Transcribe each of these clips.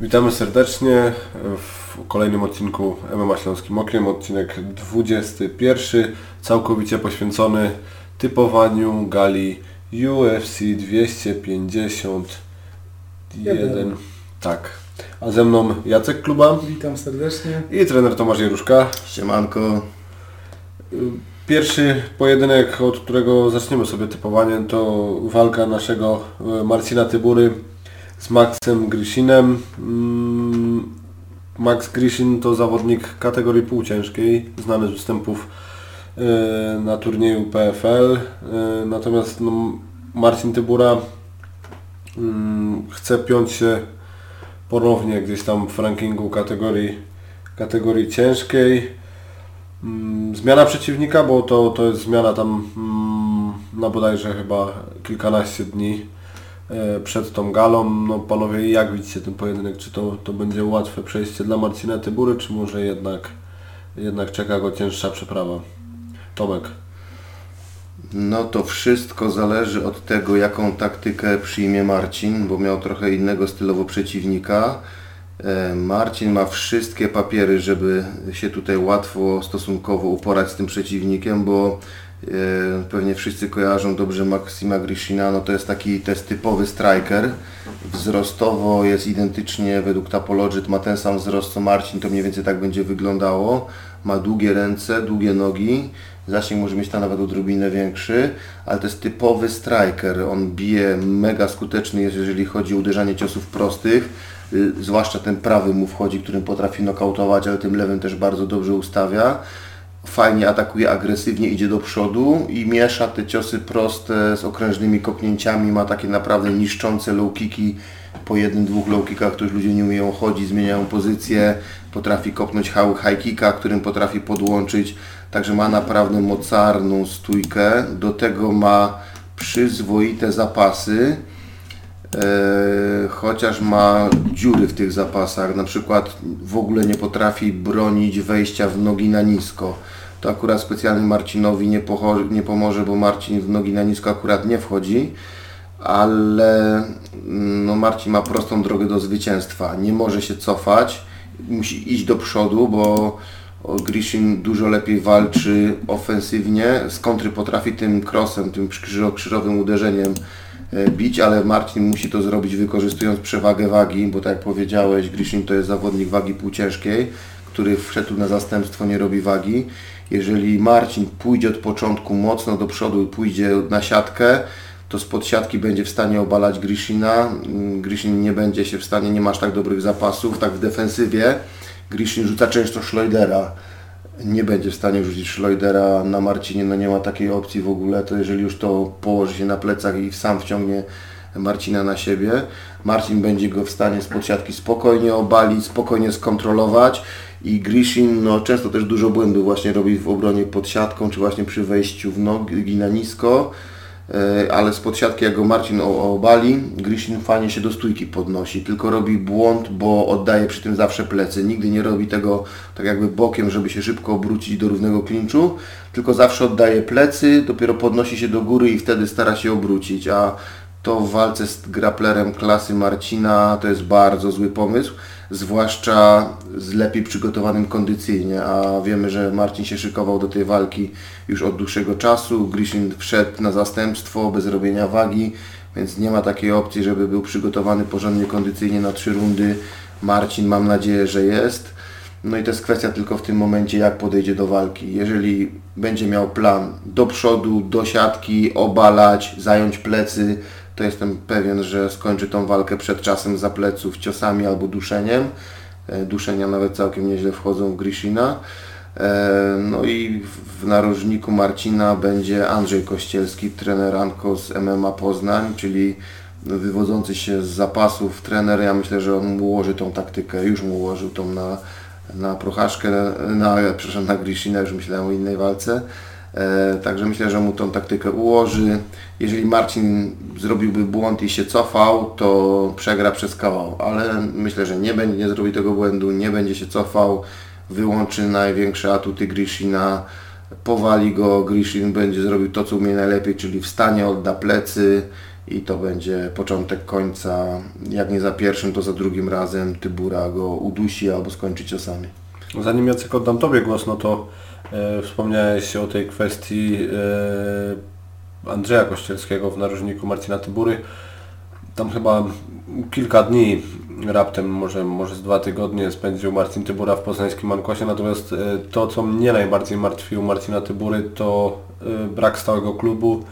Witamy serdecznie w kolejnym odcinku MMA Śląskim Okiem, odcinek 21, całkowicie poświęcony typowaniu gali UFC 251. Tak. A ze mną Jacek Kluba Witam serdecznie. i trener Tomasz Jeruszka. Siemanko. Pierwszy pojedynek, od którego zaczniemy sobie typowanie, to walka naszego Marcina Tybury z Maxem Grishinem. Mm, Max Grishin to zawodnik kategorii półciężkiej, znany z występów e, na turnieju PFL. E, Natomiast no, Marcin Tybura mm, chce piąć się ponownie gdzieś tam w rankingu kategorii, kategorii ciężkiej. Mm, Zmiana przeciwnika, bo to, to jest zmiana tam na bodajże chyba kilkanaście dni przed tą galą. No panowie, jak widzicie ten pojedynek? Czy to, to będzie łatwe przejście dla Marcina Tybury, czy może jednak, jednak czeka go cięższa przeprawa? Tomek. No to wszystko zależy od tego, jaką taktykę przyjmie Marcin, bo miał trochę innego stylowo przeciwnika. E, Marcin ma wszystkie papiery, żeby się tutaj łatwo stosunkowo uporać z tym przeciwnikiem, bo e, pewnie wszyscy kojarzą dobrze Maksima Grishina, no to jest taki, to jest typowy striker. Wzrostowo jest identycznie, według Tapologit ma ten sam wzrost co Marcin, to mniej więcej tak będzie wyglądało. Ma długie ręce, długie nogi, zasięg może mieć tam nawet odrobinę większy, ale to jest typowy striker. On bije mega skuteczny jest, jeżeli chodzi o uderzanie ciosów prostych. Y, Zwłaszcza ten prawy mu wchodzi, którym potrafi nokautować, ale tym lewym też bardzo dobrze ustawia. Fajnie atakuje, agresywnie idzie do przodu i miesza te ciosy proste z okrężnymi kopnięciami. Ma takie naprawdę niszczące low kicki. Po jednym, dwóch low kickach ludzie nie umieją chodzić, zmieniają pozycję. Potrafi kopnąć high kicka, którym potrafi podłączyć. Także ma naprawdę mocarną stójkę. Do tego ma przyzwoite zapasy. E, chociaż ma dziury w tych zapasach, na przykład w ogóle nie potrafi bronić wejścia w nogi na nisko. To akurat specjalnie Marcinowi nie, nie pomoże, bo Marcin w nogi na nisko akurat nie wchodzi, ale no Marcin ma prostą drogę do zwycięstwa. Nie może się cofać, musi iść do przodu, bo Grishin dużo lepiej walczy ofensywnie, z kontry potrafi tym crossem, tym krzyżo- krzyżowym uderzeniem e, bić, ale Marcin musi to zrobić wykorzystując przewagę wagi, bo tak jak powiedziałeś, Grishin to jest zawodnik wagi półciężkiej, który wszedł na zastępstwo, nie robi wagi. Jeżeli Marcin pójdzie od początku mocno do przodu i pójdzie na siatkę, to spod siatki będzie w stanie obalać Grishina. Mm, Grishin nie będzie się w stanie, nie masz tak dobrych zapasów, tak w defensywie. Grishin rzuca często Schleudera. Nie będzie w stanie rzucić Schleudera na Marcinie, no nie ma takiej opcji w ogóle, to jeżeli już to położy się na plecach i sam wciągnie Marcina na siebie, Marcin będzie go w stanie spod siatki spokojnie obalić, spokojnie skontrolować i Grishin no, często też dużo błędów właśnie robi w obronie pod siatką, czy właśnie przy wejściu w nogi na nisko. E, ale spod siatki jak go Marcin obali, Grishin fajnie się do stójki podnosi, tylko robi błąd, bo oddaje przy tym zawsze plecy. Nigdy nie robi tego tak jakby bokiem, żeby się szybko obrócić do równego klinczu, tylko zawsze oddaje plecy, dopiero podnosi się do góry i wtedy stara się obrócić, a to w walce z graplerem klasy Marcina to jest bardzo zły pomysł, zwłaszcza z lepiej przygotowanym kondycyjnie, a wiemy, że Marcin się szykował do tej walki już od dłuższego czasu, Grishin wszedł na zastępstwo bez robienia wagi, więc nie ma takiej opcji, żeby był przygotowany porządnie kondycyjnie na trzy rundy. Marcin mam nadzieję, że jest. No i to jest kwestia tylko w tym momencie, jak podejdzie do walki. Jeżeli będzie miał plan do przodu, do siatki, obalać, zająć plecy, to jestem pewien, że skończy tą walkę przed czasem za pleców ciosami albo duszeniem. E, Duszenia nawet całkiem nieźle wchodzą w Grishina. E, No i w- narożniku Marcina będzie Andrzej Kościelski, trener Anko z MMA Poznań, czyli wywodzący się z zapasów trener. Ja myślę, że on mu ułoży tą taktykę, już mu ułożył tą na, na Prochaszkę, na, przepraszam, na Grishina, już myślałem o innej walce. E, Także myślę, że mu tą taktykę ułoży. Jeżeli Marcin zrobiłby błąd i się cofał, to przegra przez kawał, ale myślę, że nie będzie, nie zrobi tego błędu, nie będzie się cofał, wyłączy największe atuty Grishina, powali go, Grishin będzie zrobił to, co umie najlepiej, czyli wstanie, odda plecy i to będzie początek końca. Jak nie za pierwszym, to za drugim razem Tybura go udusi albo skończy ciosami. Zanim Jacek oddam Tobie głos, no to wspomniałeś o tej kwestii e, Andrzeja Kościelskiego w narożniku Marcina Tybury. Tam chyba kilka dni, raptem może, może z dwa tygodnie spędził Marcin Tybura w poznańskim Mankosie, natomiast e, to co mnie najbardziej martwiło Marcina Tybury to e, brak stałego klubu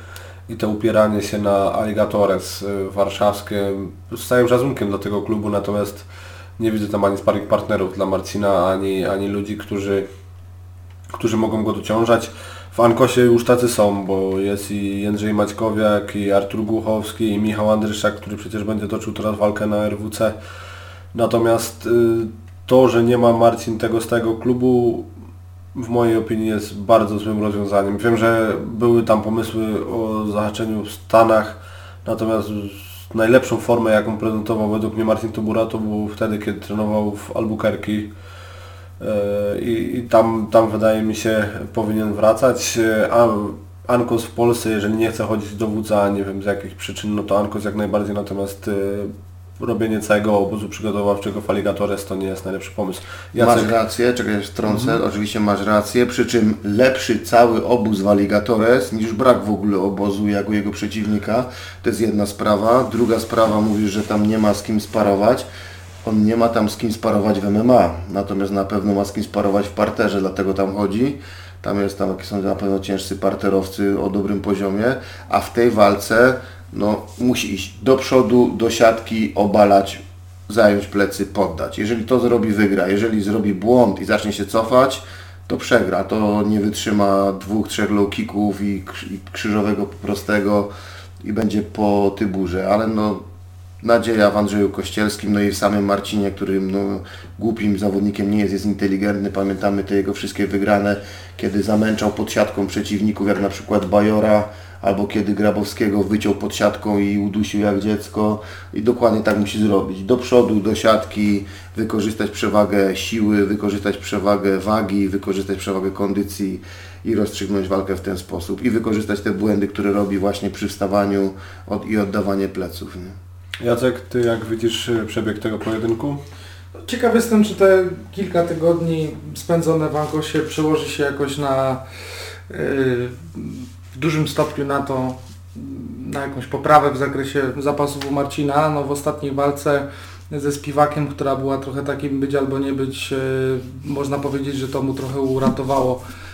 i to upieranie się na Alligatores e, warszawskie z całym szacunkiem do tego klubu, natomiast nie widzę tam ani sparring partnerów dla Marcina, ani, ani ludzi, którzy, którzy mogą go dociążać. W Ankosie już tacy są, bo jest i Jędrzej Maćkowiak, i Artur Głuchowski, i Michał Andryszak, który przecież będzie toczył teraz walkę na RWC. Natomiast y, to, że nie ma Marcin tego stałego klubu, w mojej opinii jest bardzo złym rozwiązaniem. Wiem, że były tam pomysły o zahaczeniu w Stanach, natomiast najlepszą formę, jaką prezentował według mnie Marcin Tubura, to był wtedy, kiedy trenował w Albuquerque i, i tam, tam wydaje mi się powinien wracać. E, a Ankos w Polsce, jeżeli nie chce chodzić do wódza, nie wiem z jakich przyczyn, no to Ankos jak najbardziej, natomiast e, robienie całego obozu przygotowawczego w Alligatores to nie jest najlepszy pomysł. Jacek... Masz rację, czekaj, wtrącę, mhm. oczywiście masz rację, przy czym lepszy cały obóz w Alligatores niż brak w ogóle obozu jako jego przeciwnika, to jest jedna sprawa. Druga sprawa, mówisz, że tam nie ma z kim sparować on nie ma tam z kim sparować w MMA, natomiast na pewno ma z kim sparować w parterze, dlatego tam chodzi. Tam jest tam są na pewno ciężcy parterowcy o dobrym poziomie, a w tej walce no, musi iść do przodu, do siatki, obalać, zająć plecy, poddać. Jeżeli to zrobi, wygra. Jeżeli zrobi błąd i zacznie się cofać, to przegra. To nie wytrzyma dwóch, trzech low kicków i, krzyżowego prostego i będzie po tyburze, ale no nadzieja w Andrzeju Kościelskim, no i w samym Marcinie, którym no, głupim zawodnikiem nie jest, jest inteligentny. Pamiętamy te jego wszystkie wygrane, kiedy zamęczał pod siatką przeciwników, jak na przykład Bajora, albo kiedy Grabowskiego wyciął pod siatką i udusił jak dziecko. I dokładnie tak musi zrobić. Do przodu, do siatki, wykorzystać przewagę siły, wykorzystać przewagę wagi, wykorzystać przewagę kondycji i rozstrzygnąć walkę w ten sposób. I wykorzystać te błędy, które robi właśnie przy wstawaniu od, i oddawanie pleców. Nie? Jacek, Ty jak widzisz e, przebieg tego pojedynku? Ciekaw jestem, czy te kilka tygodni spędzone w Angosie przełoży się jakoś na yy, w dużym stopniu na to, na jakąś poprawę w zakresie zapasów u Marcina. No, w ostatniej walce ze Spiwakiem, która była trochę takim być albo nie być, yy, można powiedzieć, że to mu trochę uratowało E,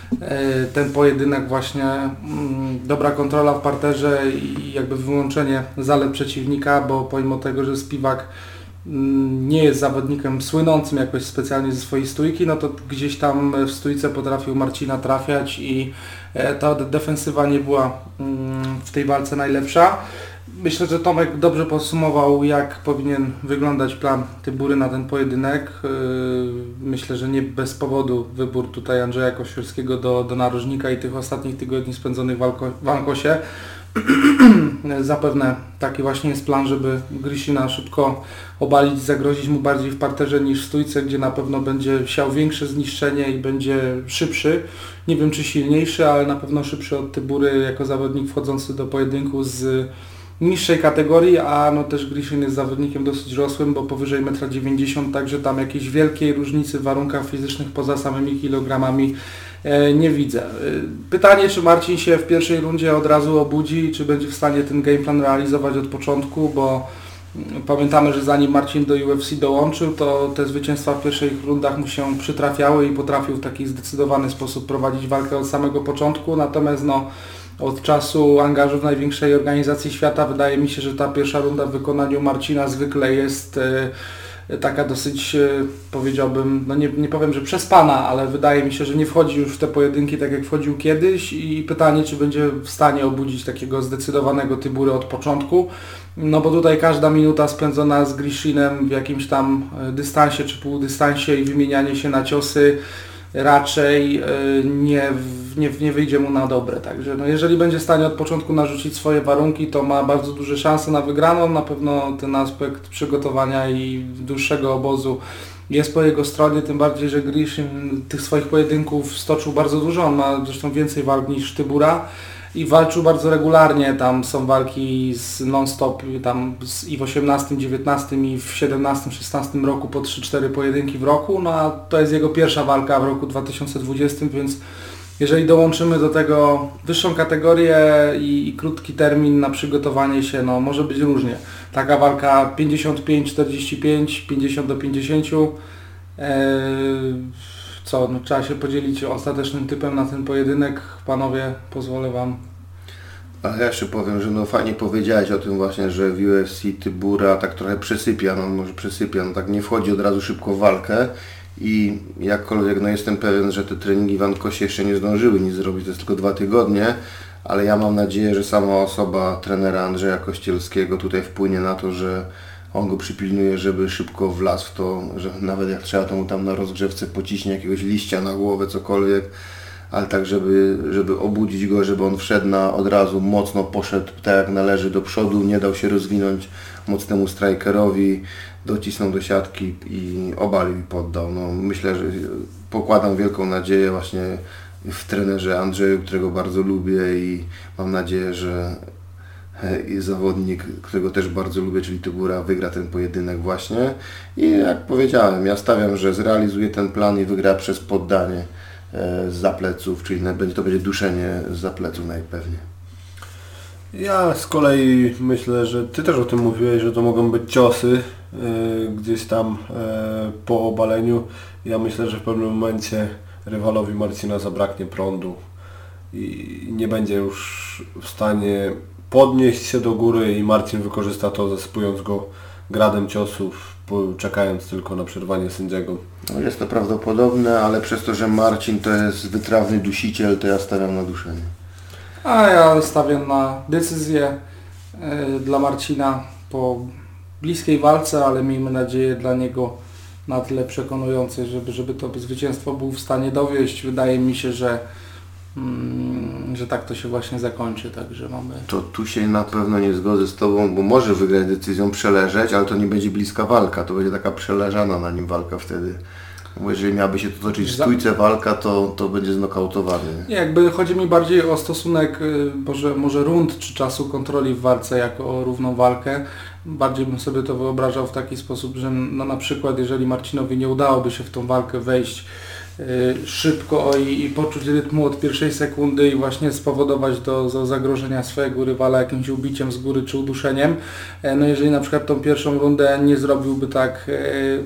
ten pojedynek właśnie, mm, dobra kontrola w parterze i jakby wyłączenie zalet przeciwnika, bo pomimo tego, że Spiwak mm, nie jest zawodnikiem słynącym jakoś specjalnie ze swojej stójki, no to gdzieś tam w stójce potrafił Marcina trafiać i e, ta defensywa nie była mm, w tej walce najlepsza. Myślę, że Tomek dobrze podsumował, jak powinien wyglądać plan Tybury na ten pojedynek. Yy, myślę, że nie bez powodu wybór tutaj Andrzeja Kościelskiego do, do narożnika i tych ostatnich tygodni spędzonych w, Alko, w Ankosie. Zapewne taki właśnie jest plan, żeby Grisina szybko obalić, zagrozić mu bardziej w parterze niż w stójce, gdzie na pewno będzie siał większe zniszczenie i będzie szybszy. Nie wiem czy silniejszy, ale na pewno szybszy od Tybury jako zawodnik wchodzący do pojedynku z niższej kategorii, a no też Grishin jest zawodnikiem dosyć rosłym, bo powyżej 1,90 m, także tam jakiejś wielkiej różnicy w warunkach fizycznych poza samymi kilogramami e, nie widzę. E, pytanie, czy Marcin się w pierwszej rundzie od razu obudzi, czy będzie w stanie ten game plan realizować od początku, bo mm, pamiętamy, że zanim Marcin do UFC dołączył, to te zwycięstwa w pierwszych rundach mu się przytrafiały i potrafił w taki zdecydowany sposób prowadzić walkę od samego początku, natomiast no od czasu angażu w największej organizacji świata wydaje mi się, że ta pierwsza runda w wykonaniu Marcina zwykle jest e, taka dosyć, e, powiedziałbym, no nie, nie powiem, że przespana, ale wydaje mi się, że nie wchodzi już w te pojedynki tak jak wchodził kiedyś i pytanie, czy będzie w stanie obudzić takiego zdecydowanego Tybury od początku. No bo tutaj każda minuta spędzona z Grishinem w jakimś tam e, dystansie czy półdystansie i wymienianie się na ciosy raczej nie nie, nie wyjdzie mu na dobre. Także no jeżeli będzie w stanie od początku narzucić swoje warunki, to ma bardzo duże szanse na wygraną. Na pewno ten aspekt przygotowania i dłuższego obozu jest po jego stronie, tym bardziej, że Grishim tych swoich pojedynków stoczył bardzo dużo. On ma zresztą więcej walk niż Tybura. I walczył bardzo regularnie, tam są walki z non-stop, tam z, i w 18, 19 i w 17, 16 roku po 3-4 pojedynki w roku, no a to jest jego pierwsza walka w roku 2020, więc jeżeli dołączymy do tego wyższą kategorię i, i krótki termin na przygotowanie się, no może być różnie. Taka walka 55-45, 50 do 50, Eee, co, no, trzeba się podzielić ostatecznym typem na ten pojedynek. Panowie, pozwolę Wam. A ja jeszcze powiem, że no fajnie powiedziałeś o tym właśnie, że w UFC Tybura tak trochę przesypia, no może przesypia, no tak nie wchodzi od razu szybko w walkę i jakkolwiek no jestem pewien, że te treningi w Ankosie jeszcze nie zdążyły nic zrobić, to jest tylko dwa tygodnie, ale ja mam nadzieję, że sama osoba trenera Andrzeja Kościelskiego tutaj wpłynie na to, że on go przypilnuje, żeby szybko wlazł w to, że nawet jak trzeba, to mu tam na rozgrzewce pociśnie jakiegoś liścia na głowę, cokolwiek, ale tak, żeby, żeby obudzić go, żeby on wszedł na od razu, mocno poszedł tak jak należy do przodu, nie dał się rozwinąć mocnemu strikerowi, docisnął do siatki i obalił i poddał. No, myślę, że pokładam wielką nadzieję właśnie w trenerze Andrzeju, którego bardzo lubię i mam nadzieję, że zawodnik, którego też bardzo lubię, czyli Tybura, wygra ten pojedynek właśnie. I jak powiedziałem, ja stawiam, że zrealizuje ten plan i wygra przez poddanie z zapleców, czyli to będzie duszenie z zapleców najpewniej. Ja z kolei myślę, że Ty też o tym mówiłeś, że to mogą być ciosy e, gdzieś tam e, po obaleniu. Ja myślę, że w pewnym momencie rywalowi Marcina zabraknie prądu i nie będzie już w stanie podnieść się do góry i Marcin wykorzysta to zasypując go gradem ciosów, czekając tylko na przerwanie sędziego. No jest to prawdopodobne, ale przez to, że Marcin to jest wytrawny dusiciel, to ja stawiam na duszenie. A ja stawiam na decyzję y, dla Marcina po bliskiej walce, ale miejmy nadzieję dla niego na tyle przekonującej, żeby, żeby to zwycięstwo był w stanie dowieść. Wydaje mi się, że Mm, że tak to się właśnie zakończy, także mamy... To tu się na pewno nie zgodzę z Tobą, bo może wygrać decyzją przeleżeć, ale to nie będzie bliska walka, to będzie taka przeleżana na nim walka wtedy. Bo jeżeli miałaby się to toczyć w stójce walka, to, to będzie znokautowany. Nie, jakby chodzi mi bardziej o stosunek y, może, może rund czy czasu kontroli w walce jako o równą walkę. Bardziej bym sobie to wyobrażał w taki sposób, że no na przykład jeżeli Marcinowi nie udałoby się w tą walkę wejść szybko i, i poczuć rytmu od pierwszej sekundy i właśnie spowodować do, do zagrożenia swojego rywala jakimś ubiciem z góry czy uduszeniem. E, no jeżeli na przykład tą pierwszą rundę nie zrobiłby tak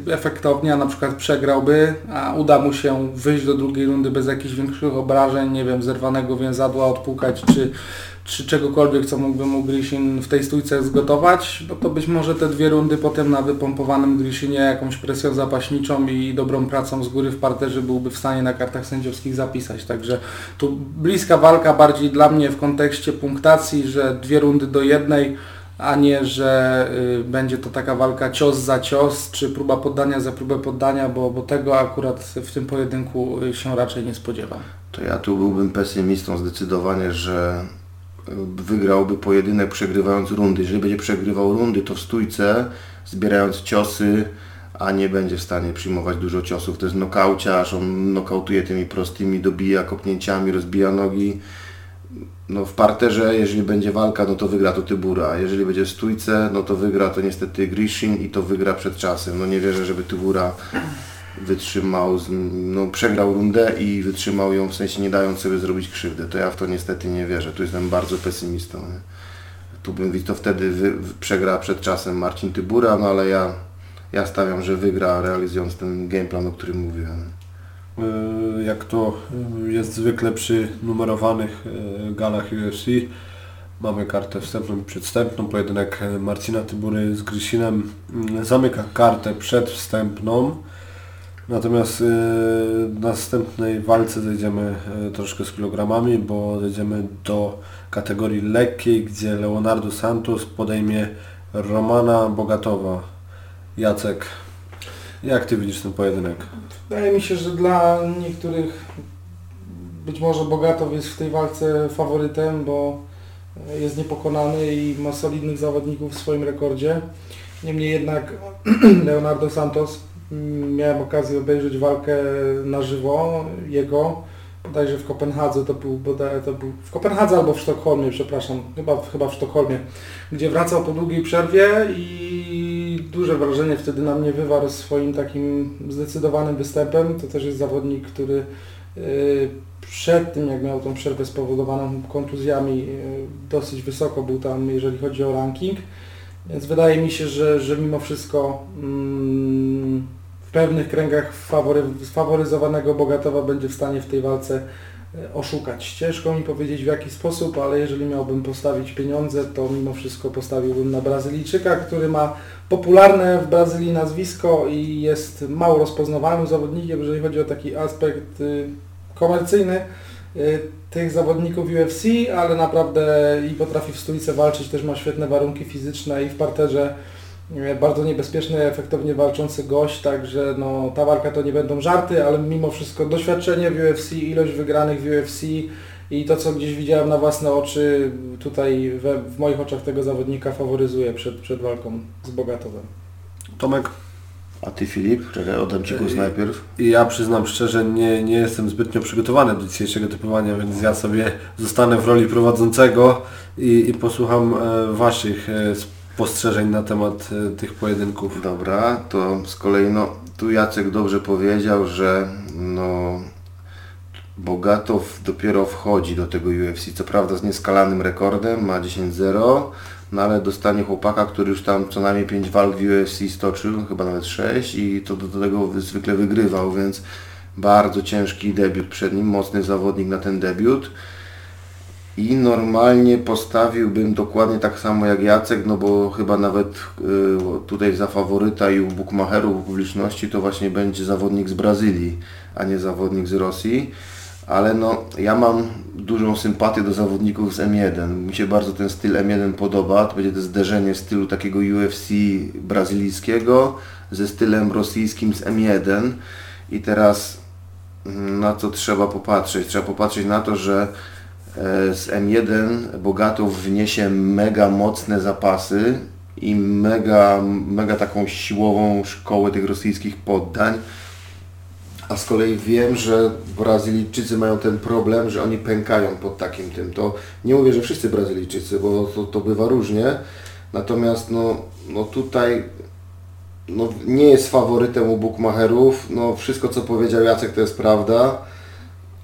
e, efektownie, a na przykład przegrałby, a uda mu się wyjść do drugiej rundy bez jakichś większych obrażeń, nie wiem, zerwanego więzadła odpukać czy czy czegokolwiek, co mógłby mu Grishin w tej stójce zgotować, no to być może te dwie rundy potem na wypompowanym Grishinie jakąś presją zapaśniczą i dobrą pracą z góry w parterze byłby w stanie na kartach sędziowskich zapisać. Także tu bliska walka bardziej dla mnie w kontekście punktacji, że dwie rundy do jednej, a nie, że y, będzie to taka walka cios za cios, czy próba poddania za próbę poddania, bo, bo tego akurat w tym pojedynku się raczej nie spodziewam. To ja tu byłbym pesymistą zdecydowanie, że wygrałby pojedynek przegrywając rundy. Jeżeli będzie przegrywał rundy, to w stójce, zbierając ciosy, a nie będzie w stanie przyjmować dużo ciosów. To jest nokauciarz, on nokautuje tymi prostymi, dobija kopnięciami, rozbija nogi. No w parterze, jeżeli będzie walka, no to wygra to Tybura, jeżeli będzie w stójce, no to wygra to niestety Grishin i to wygra przed czasem. No nie wierzę, żeby Tybura wytrzymał, no, przegrał rundę i wytrzymał ją, w sensie nie dając sobie zrobić krzywdę. To ja w to niestety nie wierzę. Tu jestem bardzo pesymistą. Nie? Tu bym to wtedy wy, przegra przed czasem Marcin Tybura, no ale ja, ja stawiam, że wygra realizując ten gameplan, o którym mówiłem. E, jak to jest zwykle przy numerowanych e, galach UFC, Mamy kartę wstępną i przedwstępną. Pojedynek Marcina Tybury z Grysinem mm, zamyka kartę przedwstępną. Natomiast y, w następnej walce zejdziemy y, troszkę z kilogramami, bo zejdziemy do kategorii lekkiej, gdzie Leonardo Santos podejmie Romana Bogatowa. Jacek, jak Ty widzisz ten pojedynek? Wydaje mi się, że dla niektórych być może Bogatow jest w tej walce faworytem, bo jest niepokonany i ma solidnych zawodników w swoim rekordzie. Niemniej jednak Leonardo Santos Miałem okazję obejrzeć walkę na żywo jego bodajże w Kopenhadze to był, bodaj, to był w Kopenhadze albo w Sztokholmie, przepraszam, chyba, chyba w Sztokholmie, gdzie wracał po długiej przerwie i duże wrażenie wtedy na mnie wywarł swoim takim zdecydowanym występem. To też jest zawodnik, który y, przed tym jak miał tą przerwę spowodowaną kontuzjami y, dosyć wysoko był tam, jeżeli chodzi o ranking. Więc wydaje mi się, że, że mimo wszystko mm, pewnych kręgach fawory, sfaworyzowanego Bogatowa będzie w stanie w tej walce e, oszukać. Ciężko mi powiedzieć w jaki sposób, ale jeżeli miałbym postawić pieniądze, to mimo wszystko postawiłbym na Brazylijczyka, który ma popularne w Brazylii nazwisko i jest mało rozpoznawalnym zawodnikiem, jeżeli chodzi o taki aspekt y, komercyjny y, tych zawodników UFC, ale naprawdę i potrafi w stójce walczyć, też ma świetne warunki fizyczne i w parterze bardzo niebezpieczny, efektownie walczący gość, także no, ta walka to nie będą żarty, ale mimo wszystko doświadczenie w UFC, ilość wygranych w UFC i to co gdzieś widziałem na własne oczy, tutaj we, w moich oczach tego zawodnika faworyzuje przed, przed walką z Bogatowem. Tomek? A Ty Filip? Czekaj, oddam Ci głos Ej. najpierw. I ja przyznam szczerze, nie, nie jestem zbytnio przygotowany do dzisiejszego typowania, więc ja sobie zostanę w roli prowadzącego i, i posłucham e, Waszych e, spostrzeżeń na temat e, tych pojedynków. Dobra, to z kolei no, tu Jacek dobrze powiedział, że no Bogatow dopiero wchodzi do tego UFC, co prawda z nieskalanym rekordem, ma 10-0, no ale dostanie chłopaka, który już tam co najmniej 5 walk w UFC stoczył, chyba nawet 6 i to do, do tego zwykle wygrywał, więc bardzo ciężki debiut przed nim, mocny zawodnik na ten debiut. I normalnie postawiłbym dokładnie tak samo jak Jacek, no bo chyba nawet y, tutaj za faworyta i u bukmacherów, u publiczności to właśnie będzie zawodnik z Brazylii, a nie zawodnik z Rosji. Ale no, ja mam dużą sympatię do zawodników z M1. Mi się bardzo ten styl M1 podoba. To będzie to zderzenie stylu takiego UFC brazylijskiego ze stylem rosyjskim z M1. I teraz mm, na co trzeba popatrzeć? Trzeba popatrzeć na to, że z M1 Bogatow wniesie mega mocne zapasy i mega, mega taką siłową szkołę tych rosyjskich poddań. A z kolei wiem, że Brazylijczycy mają ten problem, że oni pękają pod takim tym. To nie mówię, że wszyscy Brazylijczycy, bo to, to bywa różnie. Natomiast no, no tutaj no, nie jest faworytem u bookmacherów. No, wszystko co powiedział Jacek to jest prawda,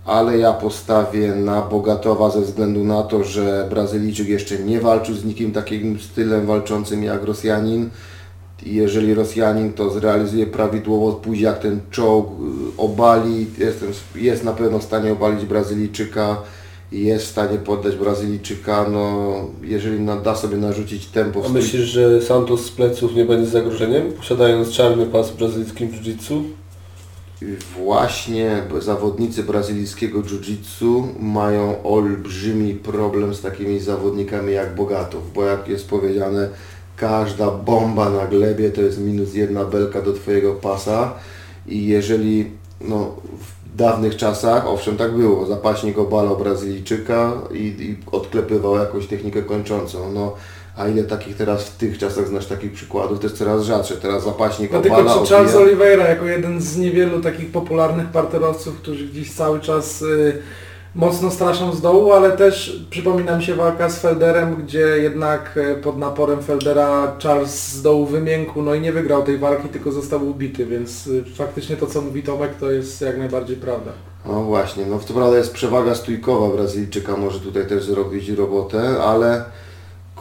ale ja postawię na Bogatowa ze względu na to, że Brazylijczyk jeszcze nie walczył z nikim takim stylem walczącym jak Rosjanin. Jeżeli Rosjanin to zrealizuje prawidłowo, pójdzie jak ten czołg, y, obali, jestem, jest na pewno w stanie obalić Brazylijczyka i jest w stanie poddać Brazylijczyka, no jeżeli da sobie narzucić tempo A myślisz, że Santos z pleców nie będzie zagrożeniem, posiadając czarny pas w brazylijskim jiu-jitsu? Właśnie zawodnicy brazylijskiego jiu-jitsu mają olbrzymi problem z takimi zawodnikami jak Bogatow, bo jak jest powiedziane, każda bomba na glebie to jest minus jedna belka do Twojego pasa i jeżeli no, w dawnych czasach, owszem tak było, zapaśnik obalał Brazylijczyka i, i odklepywał jakąś technikę kończącą, no a ile takich teraz w tych czasach znasz takich przykładów, to jest coraz rzadsze, teraz zapaśnik No obala, tylko czy Charles odbija. Oliveira jako jeden z niewielu takich popularnych parterowców, którzy gdzieś cały czas y, mocno straszą z dołu, ale też przypomina mi się walka z Felderem, gdzie jednak y, pod naporem Feldera Charles z dołu wymiękł, no i nie wygrał tej walki, tylko został ubity, więc y, faktycznie to co mówi Tomek to jest jak najbardziej prawda. No właśnie, no to prawda jest przewaga stójkowa Brazylijczyka, może tutaj też zrobić robotę, ale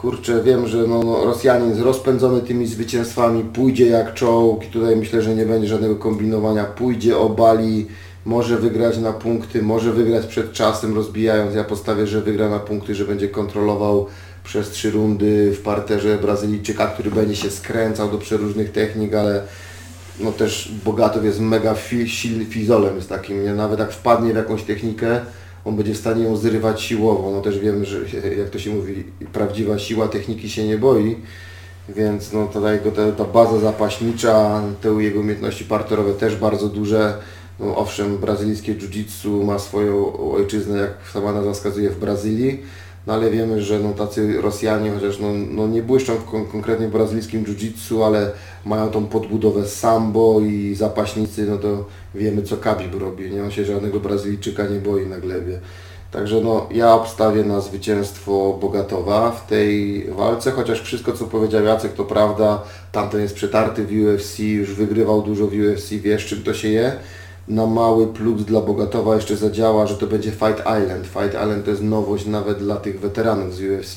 kurczę, wiem, że no, no, Rosjanin rozpędzony tymi zwycięstwami pójdzie jak czołg i tutaj myślę, że nie będzie żadnego kombinowania, pójdzie, obali, może wygrać na punkty, może wygrać przed czasem rozbijając, ja postawię, że wygra na punkty, że będzie kontrolował przez trzy rundy w parterze Brazylijczyka, który będzie się skręcał do przeróżnych technik, ale no też Bogatow jest mega fi, silny fizolem jest takim, nie? nawet jak wpadnie w jakąś technikę, on będzie w stanie ją zrywać siłowo, no też wiem, że jak to się mówi, prawdziwa siła techniki się nie boi, więc no tutaj jego ta, ta baza zapaśnicza, te jego umiejętności parterowe też bardzo duże, no owszem, brazylijskie jiu-jitsu ma swoją ojczyznę, jak sama nazwa wskazuje, w Brazylii, no ale wiemy, że no, tacy Rosjanie, chociaż no, no nie błyszczą w kon konkretnie brazylijskim jiu-jitsu, ale mają tą podbudowę sambo i zapaśnicy, no to wiemy co Khabib robi, nie? On się żadnego Brazylijczyka nie boi na glebie. Także no, ja obstawię na zwycięstwo Bogatowa w tej walce, chociaż wszystko co powiedział Jacek to prawda, tamten jest przetarty w UFC, już wygrywał dużo w UFC, wiesz czym to się je. Na mały plus dla Bogatowa jeszcze zadziała, że to będzie Fight Island. Fight Island to jest nowość nawet dla tych weteranów z UFC.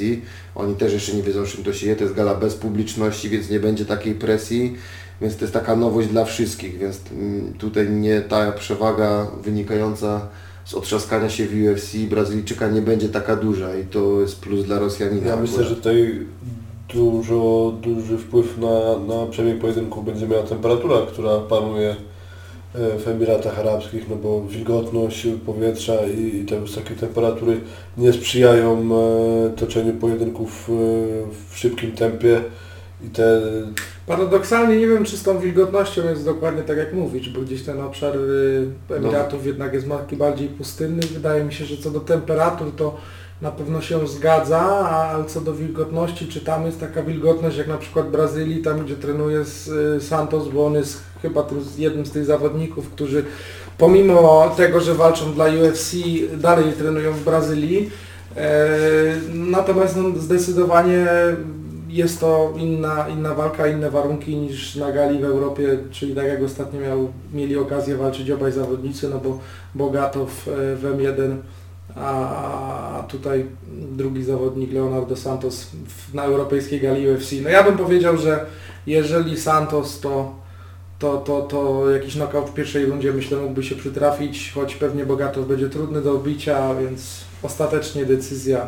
Oni też jeszcze nie wiedzą czym to się je, to jest gala bez publiczności, więc nie będzie takiej presji. Więc to jest taka nowość dla wszystkich, więc mm, tutaj nie ta przewaga wynikająca z otrzaskania się w UFC Brazylijczyka nie będzie taka duża i to jest plus dla Rosjanina. Ja myślę, że tutaj dużo, duży wpływ na, na przebieg pojedynku będzie miała temperatura, która panuje e, w Emiratach Arabskich, no bo wilgotność powietrza i, i te wysokie temperatury nie sprzyjają e, toczeniu pojedynków e, w szybkim tempie i te Paradoksalnie nie wiem, czy z tą wilgotnością jest dokładnie tak jak mówisz, bo gdzieś ten obszar y, Emiratów jednak jest bardziej pustynny. Wydaje mi się, że co do temperatur to na pewno się zgadza, a ale co do wilgotności, czy tam jest taka wilgotność jak na przykład w Brazylii, tam gdzie trenuje y, Santos, bo on jest chyba tym, jednym z tych zawodników, którzy pomimo tego, że walczą dla UFC, dalej trenują w Brazylii. E, Natomiast no, zdecydowanie jest to inna, inna walka, inne warunki niż na gali w Europie, czyli tak jak ostatnio miał, mieli okazję walczyć obaj zawodnicy, no bo Bogatow e, w M1, a tutaj drugi zawodnik Leonardo Santos na europejskiej gali UFC. No ja bym powiedział, że jeżeli Santos to to, to, to jakiś knockout w pierwszej rundzie myślę mógłby się przytrafić, choć pewnie Bogatow będzie trudny do obicia, więc ostatecznie decyzja.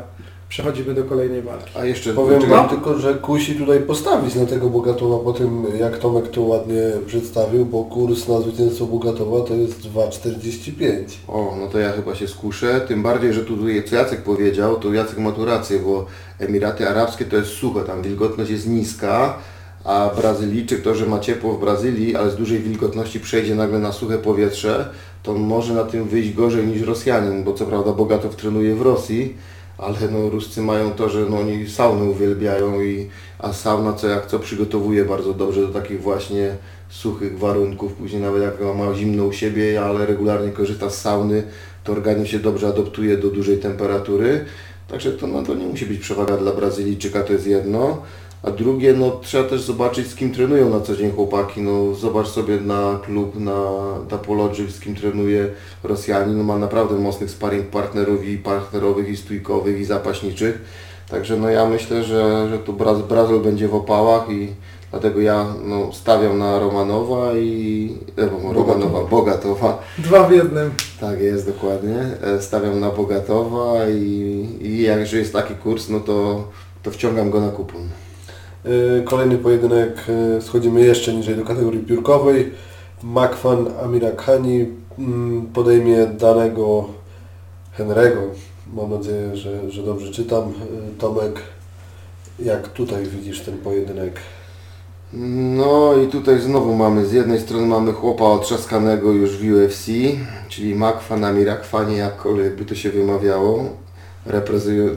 Przechodzimy do kolejnej walki. A jeszcze Powiem czekaj, Wam tylko, że kusi tutaj postawić na tego Bogatowa po tym, jak Tomek to ładnie przedstawił, bo kurs na zwycięstwo Bogatowa to jest 2,45. O, no to ja chyba się skuszę, tym bardziej, że tu co Jacek powiedział, to Jacek ma tu rację, bo Emiraty Arabskie to jest suche, tam wilgotność jest niska, a Brazylijczyk to, że ma ciepło w Brazylii, ale z dużej wilgotności przejdzie nagle na suche powietrze, to może na tym wyjść gorzej niż Rosjanin, bo co prawda Bogatow trenuje w Rosji, ale no Ruscy mają to, że no oni sauny uwielbiają i a sauna co jak co przygotowuje bardzo dobrze do takich właśnie suchych warunków, później nawet jak ma zimno u siebie, ale regularnie korzysta z sauny, to organizm się dobrze adoptuje do dużej temperatury. Także to, no, to nie musi być przewaga dla Brazylijczyka, to jest jedno. A drugie, no trzeba też zobaczyć z kim trenują na co dzień chłopaki. No zobacz sobie na klub, na Tapology, z kim trenuje Rosjanin. No, ma naprawdę mocnych sparring partnerów i partnerowych, i stójkowych, i zapaśniczych. Także no ja myślę, że, że tu Braz, Brazyl będzie w opałach i dlatego ja no, stawiam na Romanowa i... E, Romanowa, Bogatowa. Dwa w jednym. Tak jest, dokładnie. E, Stawiam na Bogatowa i, i jak że jest taki kurs, no to, to wciągam go na kupon. Yy, Kolejny pojedynek, yy, schodzimy jeszcze niżej do kategorii piórkowej. Makwan Amirakhani mm, podejmie danego Henry'ego. Mam nadzieję, że, że dobrze czytam. Yy, Tomek, jak tutaj widzisz ten pojedynek? No i tutaj znowu mamy, z jednej strony mamy chłopa otrzaskanego już w UFC, czyli Makwan Amirakhani, jakkolwiek by to się wymawiało,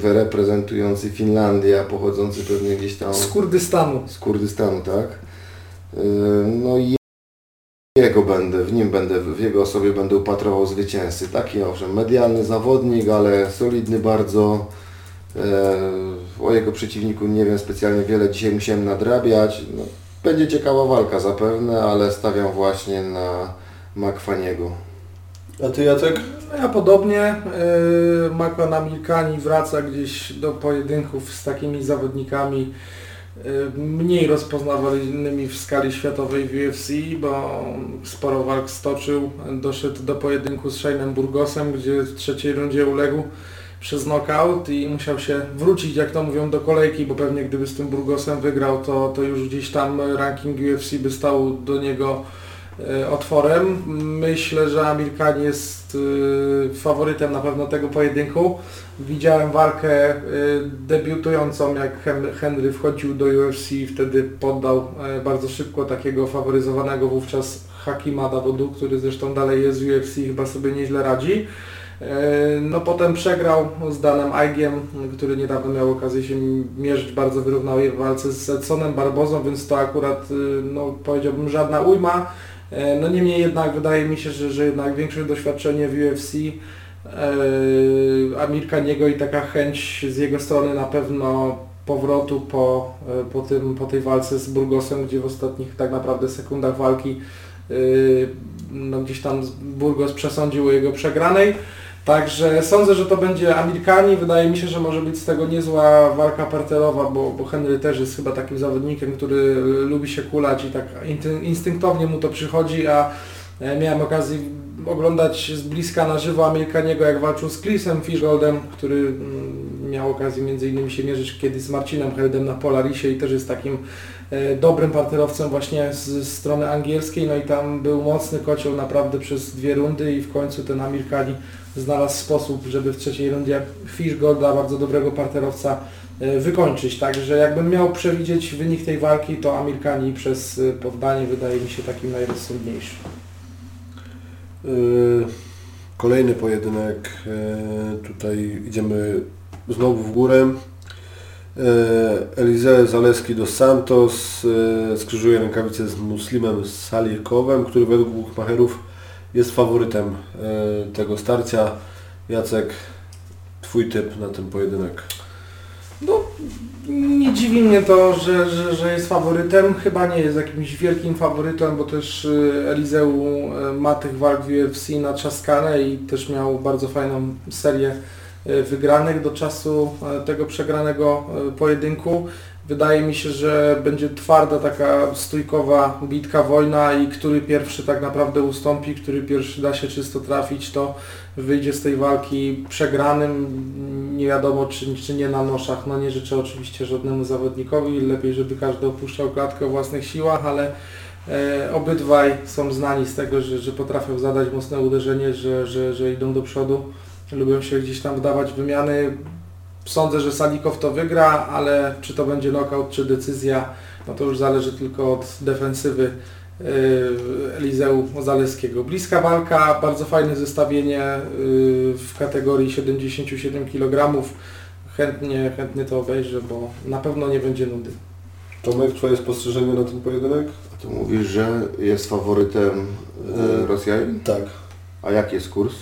reprezentujący Finlandię, a pochodzący pewnie gdzieś tam... Z Kurdystanu. z Kurdystanu, tak? Yy, No i jego będę, w nim będę, w jego osobie będę upatrywał zwycięzcy. Taki owszem, medialny zawodnik, ale solidny bardzo. Yy, O jego przeciwniku nie wiem specjalnie wiele, dzisiaj musiałem nadrabiać. No, będzie ciekawa walka zapewne, ale stawiam właśnie na Makwaniego. A Ty Jacek? No ja podobnie. Yy, Makwan Amilkani wraca gdzieś do pojedynków z takimi zawodnikami yy, mniej rozpoznawalnymi w skali światowej w UFC, bo sporo walk stoczył. Doszedł do pojedynku z Shane'em Burgosem, gdzie w trzeciej rundzie uległ przez knockout i musiał się wrócić, jak to mówią, do kolejki, bo pewnie gdyby z tym Burgosem wygrał, to, to już gdzieś tam ranking UFC by stał do niego otworem. Myślę, że Amir Khan jest e, faworytem na pewno tego pojedynku. Widziałem walkę e, debiutującą, jak Hen- Henry wchodził do UFC i wtedy poddał e, bardzo szybko takiego faworyzowanego wówczas Hakima Dawodu, który zresztą dalej jest w UFC i chyba sobie nieźle radzi. E, No potem przegrał z Danem Aigiem, który niedawno miał okazję się mierzyć bardzo wyrównanej w walce z Edsonem Barbozą, więc to akurat, no powiedziałbym, żadna ujma. E, No niemniej jednak wydaje mi się, że, że jednak większe doświadczenie w UFC e, Amirkaniego i taka chęć z jego strony na pewno powrotu po, e, po, tym, po tej walce z Burgosem, gdzie w ostatnich tak naprawdę sekundach walki no gdzieś tam Burgos przesądził o jego przegranej. Także sądzę, że to będzie Amirkani. Wydaje mi się, że może być z tego niezła walka parterowa, bo, bo Henry też jest chyba takim zawodnikiem, który lubi się kulać i tak instynktownie mu to przychodzi, a e, miałem okazję oglądać z bliska na żywo Amerykaniego, jak walczył z Chrisem Fishgoldem, który mm, miał okazję między innymi się mierzyć kiedyś z Marcinem Heldem na Polarisie i też jest takim e, dobrym parterowcem właśnie z, strony angielskiej, no i tam był mocny kocioł naprawdę przez dwie rundy i w końcu ten Amirkani znalazł sposób, żeby w trzeciej rundzie Fishgolda, bardzo dobrego parterowca, e, wykończyć. Także jakbym miał przewidzieć wynik tej walki, to Amirkani przez e, poddanie wydaje mi się takim najrozsądniejszym. Yy, Kolejny pojedynek. Tutaj idziemy znowu w górę. Elize Zaleski dos Santos skrzyżuje rękawice z Muslimem Salikowem, który według Buchmacherów jest faworytem yy, tego starcia. Jacek, Twój typ na ten pojedynek. No, nie dziwi mnie to, że, że, że jest faworytem. Chyba nie jest jakimś wielkim faworytem, bo też y, Elizeu y, ma tych walk w UFC natrzaskane i też miał bardzo fajną serię wygranych do czasu tego przegranego pojedynku. Wydaje mi się, że będzie twarda taka stójkowa bitka, wojna i który pierwszy tak naprawdę ustąpi, który pierwszy da się czysto trafić, to wyjdzie z tej walki przegranym. Nie wiadomo czy, czy nie na noszach. No nie życzę oczywiście żadnemu zawodnikowi. Lepiej, żeby każdy opuszczał klatkę o własnych siłach, ale e, obydwaj są znani z tego, że, że potrafią zadać mocne uderzenie, że, że, że idą do przodu. Lubią się gdzieś tam wdawać wymiany. Sądzę, że Salikow to wygra, ale czy to będzie knockout, czy decyzja, no to już zależy tylko od defensywy yy, Elizeu Zaleskiego. Bliska walka, bardzo fajne zestawienie yy, w kategorii 77 kg. Chętnie, chętnie to obejrzę, bo na pewno nie będzie nudy. Tomek, Twoje spostrzeżenie na ten pojedynek? A tu mówisz, że jest faworytem e, Rosjanin? Tak. A jaki jest kurs?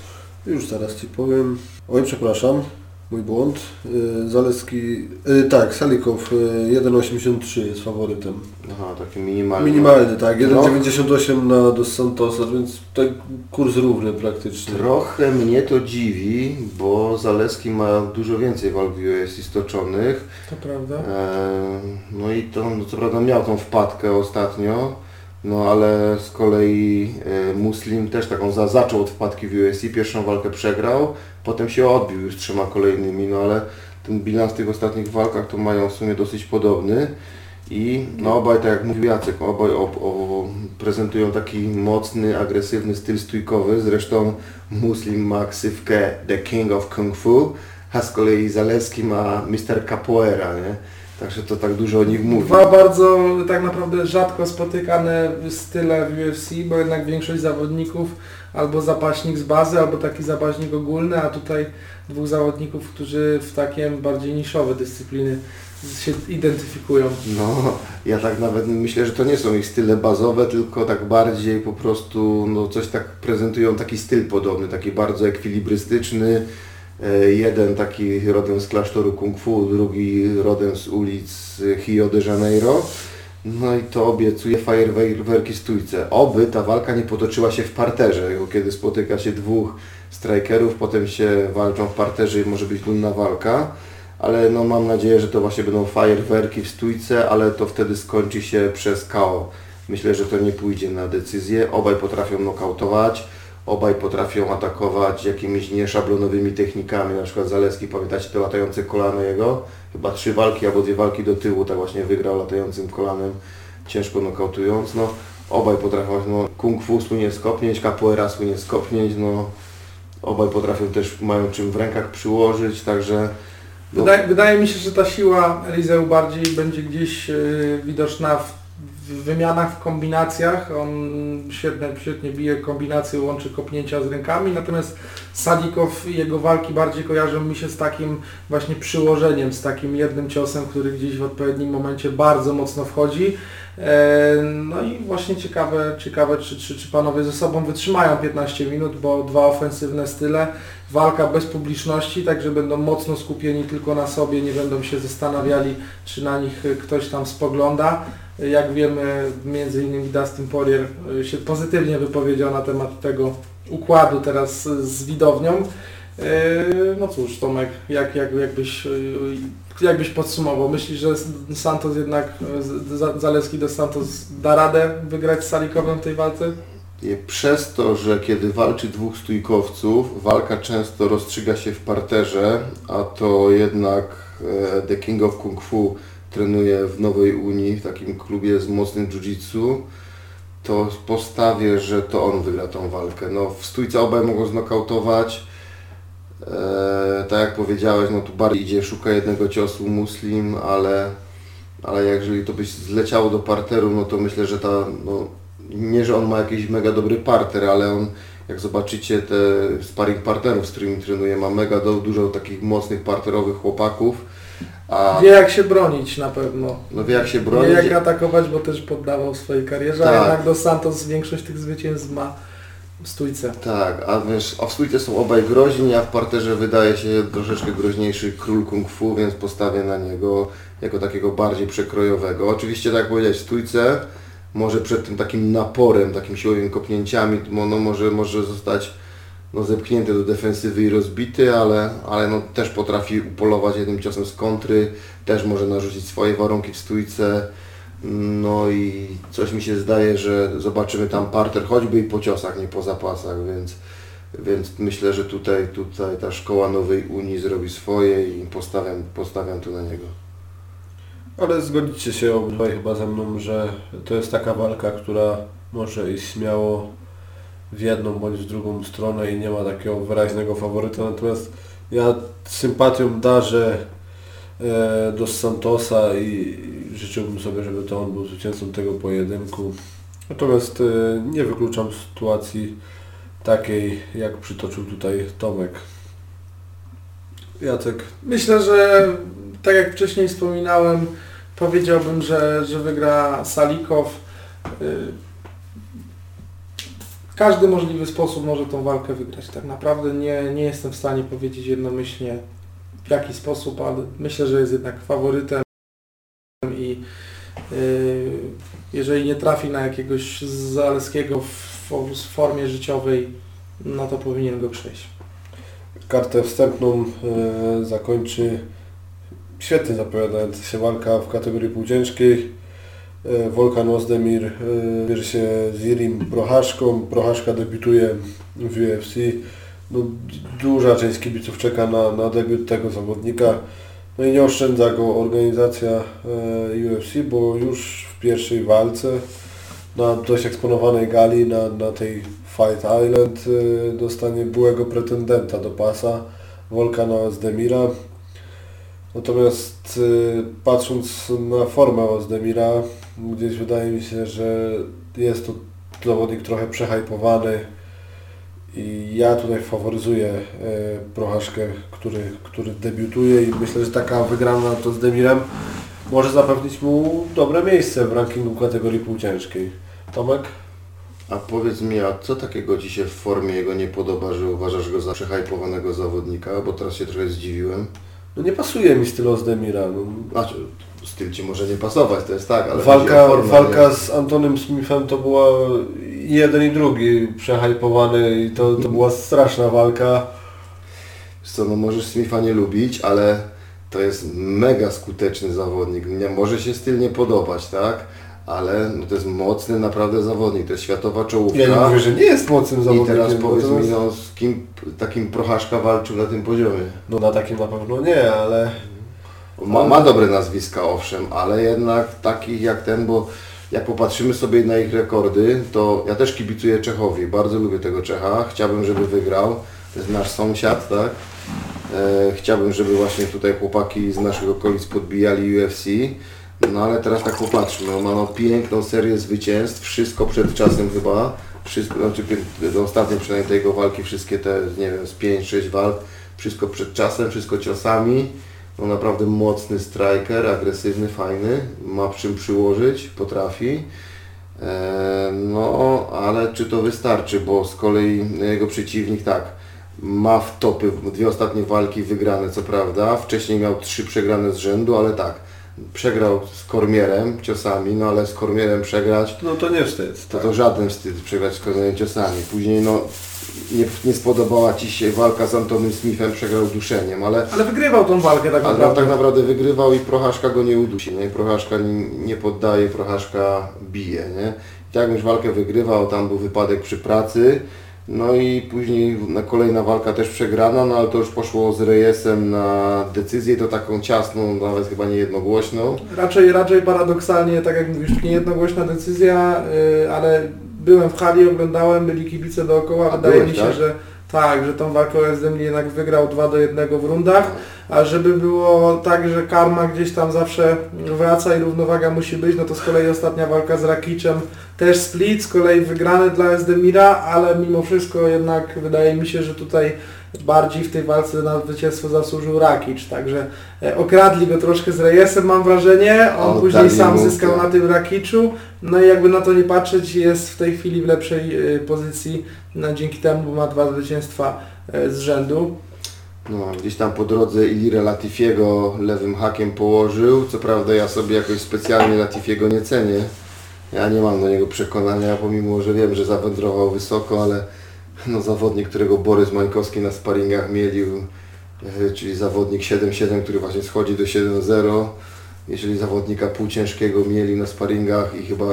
Już zaraz Ci powiem. Oj, przepraszam, mój błąd. Yy, Zaleski, yy, tak, Salikow yy, 1,83 jest faworytem. Aha, taki minimalny. Minimalny, tak, No. 1,98 na Dos Santosa, więc tak kurs równy praktycznie. Trochę mnie to dziwi, bo Zaleski ma dużo więcej walk w UFC stoczonych. To prawda? E, No i to, no co prawda miał tą wpadkę ostatnio, no ale z kolei e, Muslim też taką za, zaczął od wpadki w UFC, pierwszą walkę przegrał, potem się odbił już trzema kolejnymi, no ale ten bilans tych ostatnich walkach to mają w sumie dosyć podobny. I no obaj, tak jak mówił Jacek, obaj o, o, prezentują taki mocny, agresywny styl stójkowy. Zresztą Muslim ma ksywkę The King of Kung Fu, a z kolei Zaleski ma Mr. Capoeira, nie? Także to tak dużo o nich mówi. Dwa bardzo tak naprawdę rzadko spotykane style w UFC, bo jednak większość zawodników albo zapaśnik z bazy, albo taki zapaśnik ogólny, a tutaj dwóch zawodników, którzy w takie bardziej niszowe dyscypliny się identyfikują. No, ja tak nawet myślę, że to nie są ich style bazowe, tylko tak bardziej po prostu, no coś tak prezentują taki styl podobny, taki bardzo ekwilibrystyczny. E, Jeden taki rodem z klasztoru kung fu, drugi rodem z ulic Rio de Janeiro. No i to obiecuje fajerwerki stójce. Oby ta walka nie potoczyła się w parterze, kiedy spotyka się dwóch strikerów, potem się walczą w parterze i może być dumna walka. Ale no mam nadzieję, że to właśnie będą fajerwerki w stójce, ale to wtedy skończy się przez KO. Myślę, że to nie pójdzie na decyzję. Obaj potrafią nokautować, obaj potrafią atakować jakimiś nieszablonowymi technikami, na przykład Zaleski, pamiętacie te latające kolano jego? Chyba trzy walki albo dwie walki do tyłu, tak właśnie wygrał latającym kolanem, ciężko nokautując. No, obaj potrafią, no, kung fu słynie z kopnięć, capoeira słynie z kopnięć, no, obaj potrafią też, mają czym w rękach przyłożyć, także no, Wydaje, wydaje mi się, że ta siła Elizeu bardziej będzie gdzieś yy, widoczna w, w wymianach, w kombinacjach. On świetnie, świetnie bije kombinacje, łączy kopnięcia z rękami, natomiast Sadikow, jego walki bardziej kojarzą mi się z takim właśnie przyłożeniem, z takim jednym ciosem, który gdzieś w odpowiednim momencie bardzo mocno wchodzi. E, No i właśnie ciekawe, ciekawe czy, czy, czy panowie ze sobą wytrzymają 15 minut, bo dwa ofensywne style, walka bez publiczności, także będą mocno skupieni tylko na sobie, nie będą się zastanawiali, czy na nich ktoś tam spogląda. Jak wiemy, między innymi Dustin Poirier y, się pozytywnie wypowiedział na temat tego układu teraz z widownią. Yy, No cóż, Tomek, jak, jak, jakbyś, yy, jakbyś podsumował? Myślisz, że Santos jednak, Zaleski do Santos da radę wygrać z Salikowem w tej walce? Przez to, że kiedy walczy dwóch stójkowców, walka często rozstrzyga się w parterze, a to jednak e, The King of Kung Fu trenuje w Nowej Unii, w takim klubie z mocnym jiu-jitsu, to postawię, że to on wygra tą walkę. No, w stójce obaj mogą znokautować. E, tak jak powiedziałeś, no tu bardziej idzie, szuka jednego ciosu muslim, ale, ale jeżeli to byś zleciało do parteru, no to myślę, że ta, no, nie, że on ma jakiś mega dobry parter, ale on, jak zobaczycie te sparring partnerów, z którymi trenuje, ma mega do, dużo takich mocnych parterowych chłopaków, a Wie jak się bronić na pewno. no wie jak się Wie bronić. jak atakować, bo też poddawał w swojej karierze, a Tak. jednak do Santos większość tych zwycięstw ma w stójce. Tak, a wiesz, a w stójce są obaj groźni, a w parterze wydaje się troszeczkę groźniejszy król kung fu, więc postawię na niego jako takiego bardziej przekrojowego. Oczywiście, tak jak powiedziałeś, w stójce może przed tym takim naporem, takim siłowymi kopnięciami, no, no może, może zostać no, zepchnięty do defensywy i rozbity, ale, ale no, też potrafi upolować jednym ciosem z kontry, też może narzucić swoje warunki w stójce. No i coś mi się zdaje, że zobaczymy tam parter choćby i po ciosach, nie po zapasach, więc, więc myślę, że tutaj, tutaj ta szkoła Nowej Unii zrobi swoje i postawiam, postawiam tu na niego. Ale zgodzicie się obydwaj chyba ze mną, że to jest taka walka, która może iść śmiało w jedną bądź w drugą stronę i nie ma takiego wyraźnego faworyta. Natomiast ja sympatią darzę e, dos Santosa i życzyłbym sobie, żeby to on był zwycięzcą tego pojedynku. Natomiast e, nie wykluczam sytuacji takiej, jak przytoczył tutaj Tomek. Jacek. Myślę, że tak jak wcześniej wspominałem, powiedziałbym, że, że wygra Salikow. Y, każdy możliwy sposób może tą walkę wygrać. Tak naprawdę nie, nie jestem w stanie powiedzieć jednomyślnie w jaki sposób, ale myślę, że jest jednak faworytem i y, jeżeli nie trafi na jakiegoś Zaleskiego w, formie życiowej, no to powinien go przejść. Kartę wstępną e, zakończy świetnie zapowiadająca się walka w kategorii półciężkiej. E, Wolkan Ozdemir e, bierze się z Irim Prochaszką. Prochaszka debiutuje w UFC. No, duża część kibiców czeka na, na debiut tego zawodnika. No i nie oszczędza go organizacja e, UFC, bo już w pierwszej walce na dość eksponowanej gali na, na tej Fight Island dostanie byłego pretendenta do pasa Volkana Ozdemira. Natomiast patrząc na formę Ozdemira, gdzieś wydaje mi się, że jest to zawodnik trochę przehypowany i ja tutaj faworyzuję y, Prochaszkę, który, który debiutuje i myślę, że taka wygrana to z Demirem może zapewnić mu dobre miejsce w rankingu kategorii półciężkiej. Tomek? A powiedz mi, a co takiego Ci się w formie jego nie podoba, że uważasz go za przehypowanego zawodnika? Bo teraz się trochę zdziwiłem. No nie pasuje mi styl Ozdemira. No. Znaczy, styl Ci może nie pasować, to jest tak, ale Walka, formę, walka nie? z Antonym Smithem to była jeden i drugi przehypowany i to, to była straszna walka. Wiesz co, no możesz Smitha nie lubić, ale to jest mega skuteczny zawodnik. Nie, może się styl nie podobać, tak? Ale no to jest mocny naprawdę zawodnik, to jest światowa czołówka. Ja nie mówię, że nie jest mocnym I zawodnikiem. teraz powiedz mi, no, z kim takim prochaszka walczył na tym poziomie? No na takim na pewno nie, ale Ma, ma dobre nazwiska, owszem, ale jednak takich jak ten, bo jak popatrzymy sobie na ich rekordy, to ja też kibicuję Czechowi, bardzo lubię tego Czecha, chciałbym, żeby wygrał, to jest nasz sąsiad, tak? E, chciałbym, żeby właśnie tutaj chłopaki z naszych okolic podbijali UFC, No ale teraz tak popatrzmy, on ma no, piękną serię zwycięstw, wszystko przed czasem chyba, wszystko, znaczy ostatnie przynajmniej tej jego walki, wszystkie te, nie wiem, z 5-6 walk, wszystko przed czasem, wszystko ciosami. No naprawdę mocny striker, agresywny, fajny, ma czym przyłożyć, potrafi. E, No, ale czy to wystarczy, bo z kolei jego przeciwnik tak, ma w topy dwie ostatnie walki wygrane, co prawda, wcześniej miał trzy przegrane z rzędu, ale tak, przegrał z Kormierem ciosami, no ale z Kormierem przegrać, No to nie wstyd. to to żaden wstyd przegrać z Kormierem ciosami. Później no, nie, nie spodobała Ci się walka z Antonym Smithem, przegrał duszeniem, ale Ale wygrywał tą walkę tak ale naprawdę. tak naprawdę wygrywał i Prochaszka go nie udusi, nie? Prochaszka nie, poddaje, Prochaszka bije, nie? I tak jakąś walkę wygrywał, tam był wypadek przy pracy, no i później na kolejna walka też przegrana, no ale to już poszło z Rejesem na decyzję, to taką ciasną, nawet chyba nie jednogłośną. Raczej, raczej paradoksalnie, tak jak mówisz, nie jednogłośna decyzja, yy, ale byłem w hali, oglądałem, byli kibice dookoła, A wydaje byłeś, mi się, tak? że tak, że tą walkę OSDM jednak wygrał 2 do 1 w rundach, a żeby było tak, że karma gdzieś tam zawsze wraca i równowaga musi być, no to z kolei ostatnia walka z Rakiczem też split, z kolei wygrany dla Esdemira, ale mimo wszystko jednak wydaje mi się, że tutaj bardziej w tej walce na zwycięstwo zasłużył Rakicz, także e, okradli go troszkę z rejesem mam wrażenie, on O, później sam zyskał na tym Rakiczu, no i jakby na to nie patrzeć jest w tej chwili w lepszej e, pozycji, no, dzięki temu bo ma dwa zwycięstwa e, z rzędu. No, gdzieś tam po drodze Ilira Latifiego lewym hakiem położył. Co prawda ja sobie jakoś specjalnie Latifiego nie cenię. Ja nie mam do niego przekonania, pomimo że wiem, że zawędrował wysoko, ale no, zawodnik, którego Borys Mańkowski na sparingach mielił, e, czyli zawodnik 7-7, który właśnie schodzi do 7-0. Jeżeli zawodnika półciężkiego mieli na sparingach i chyba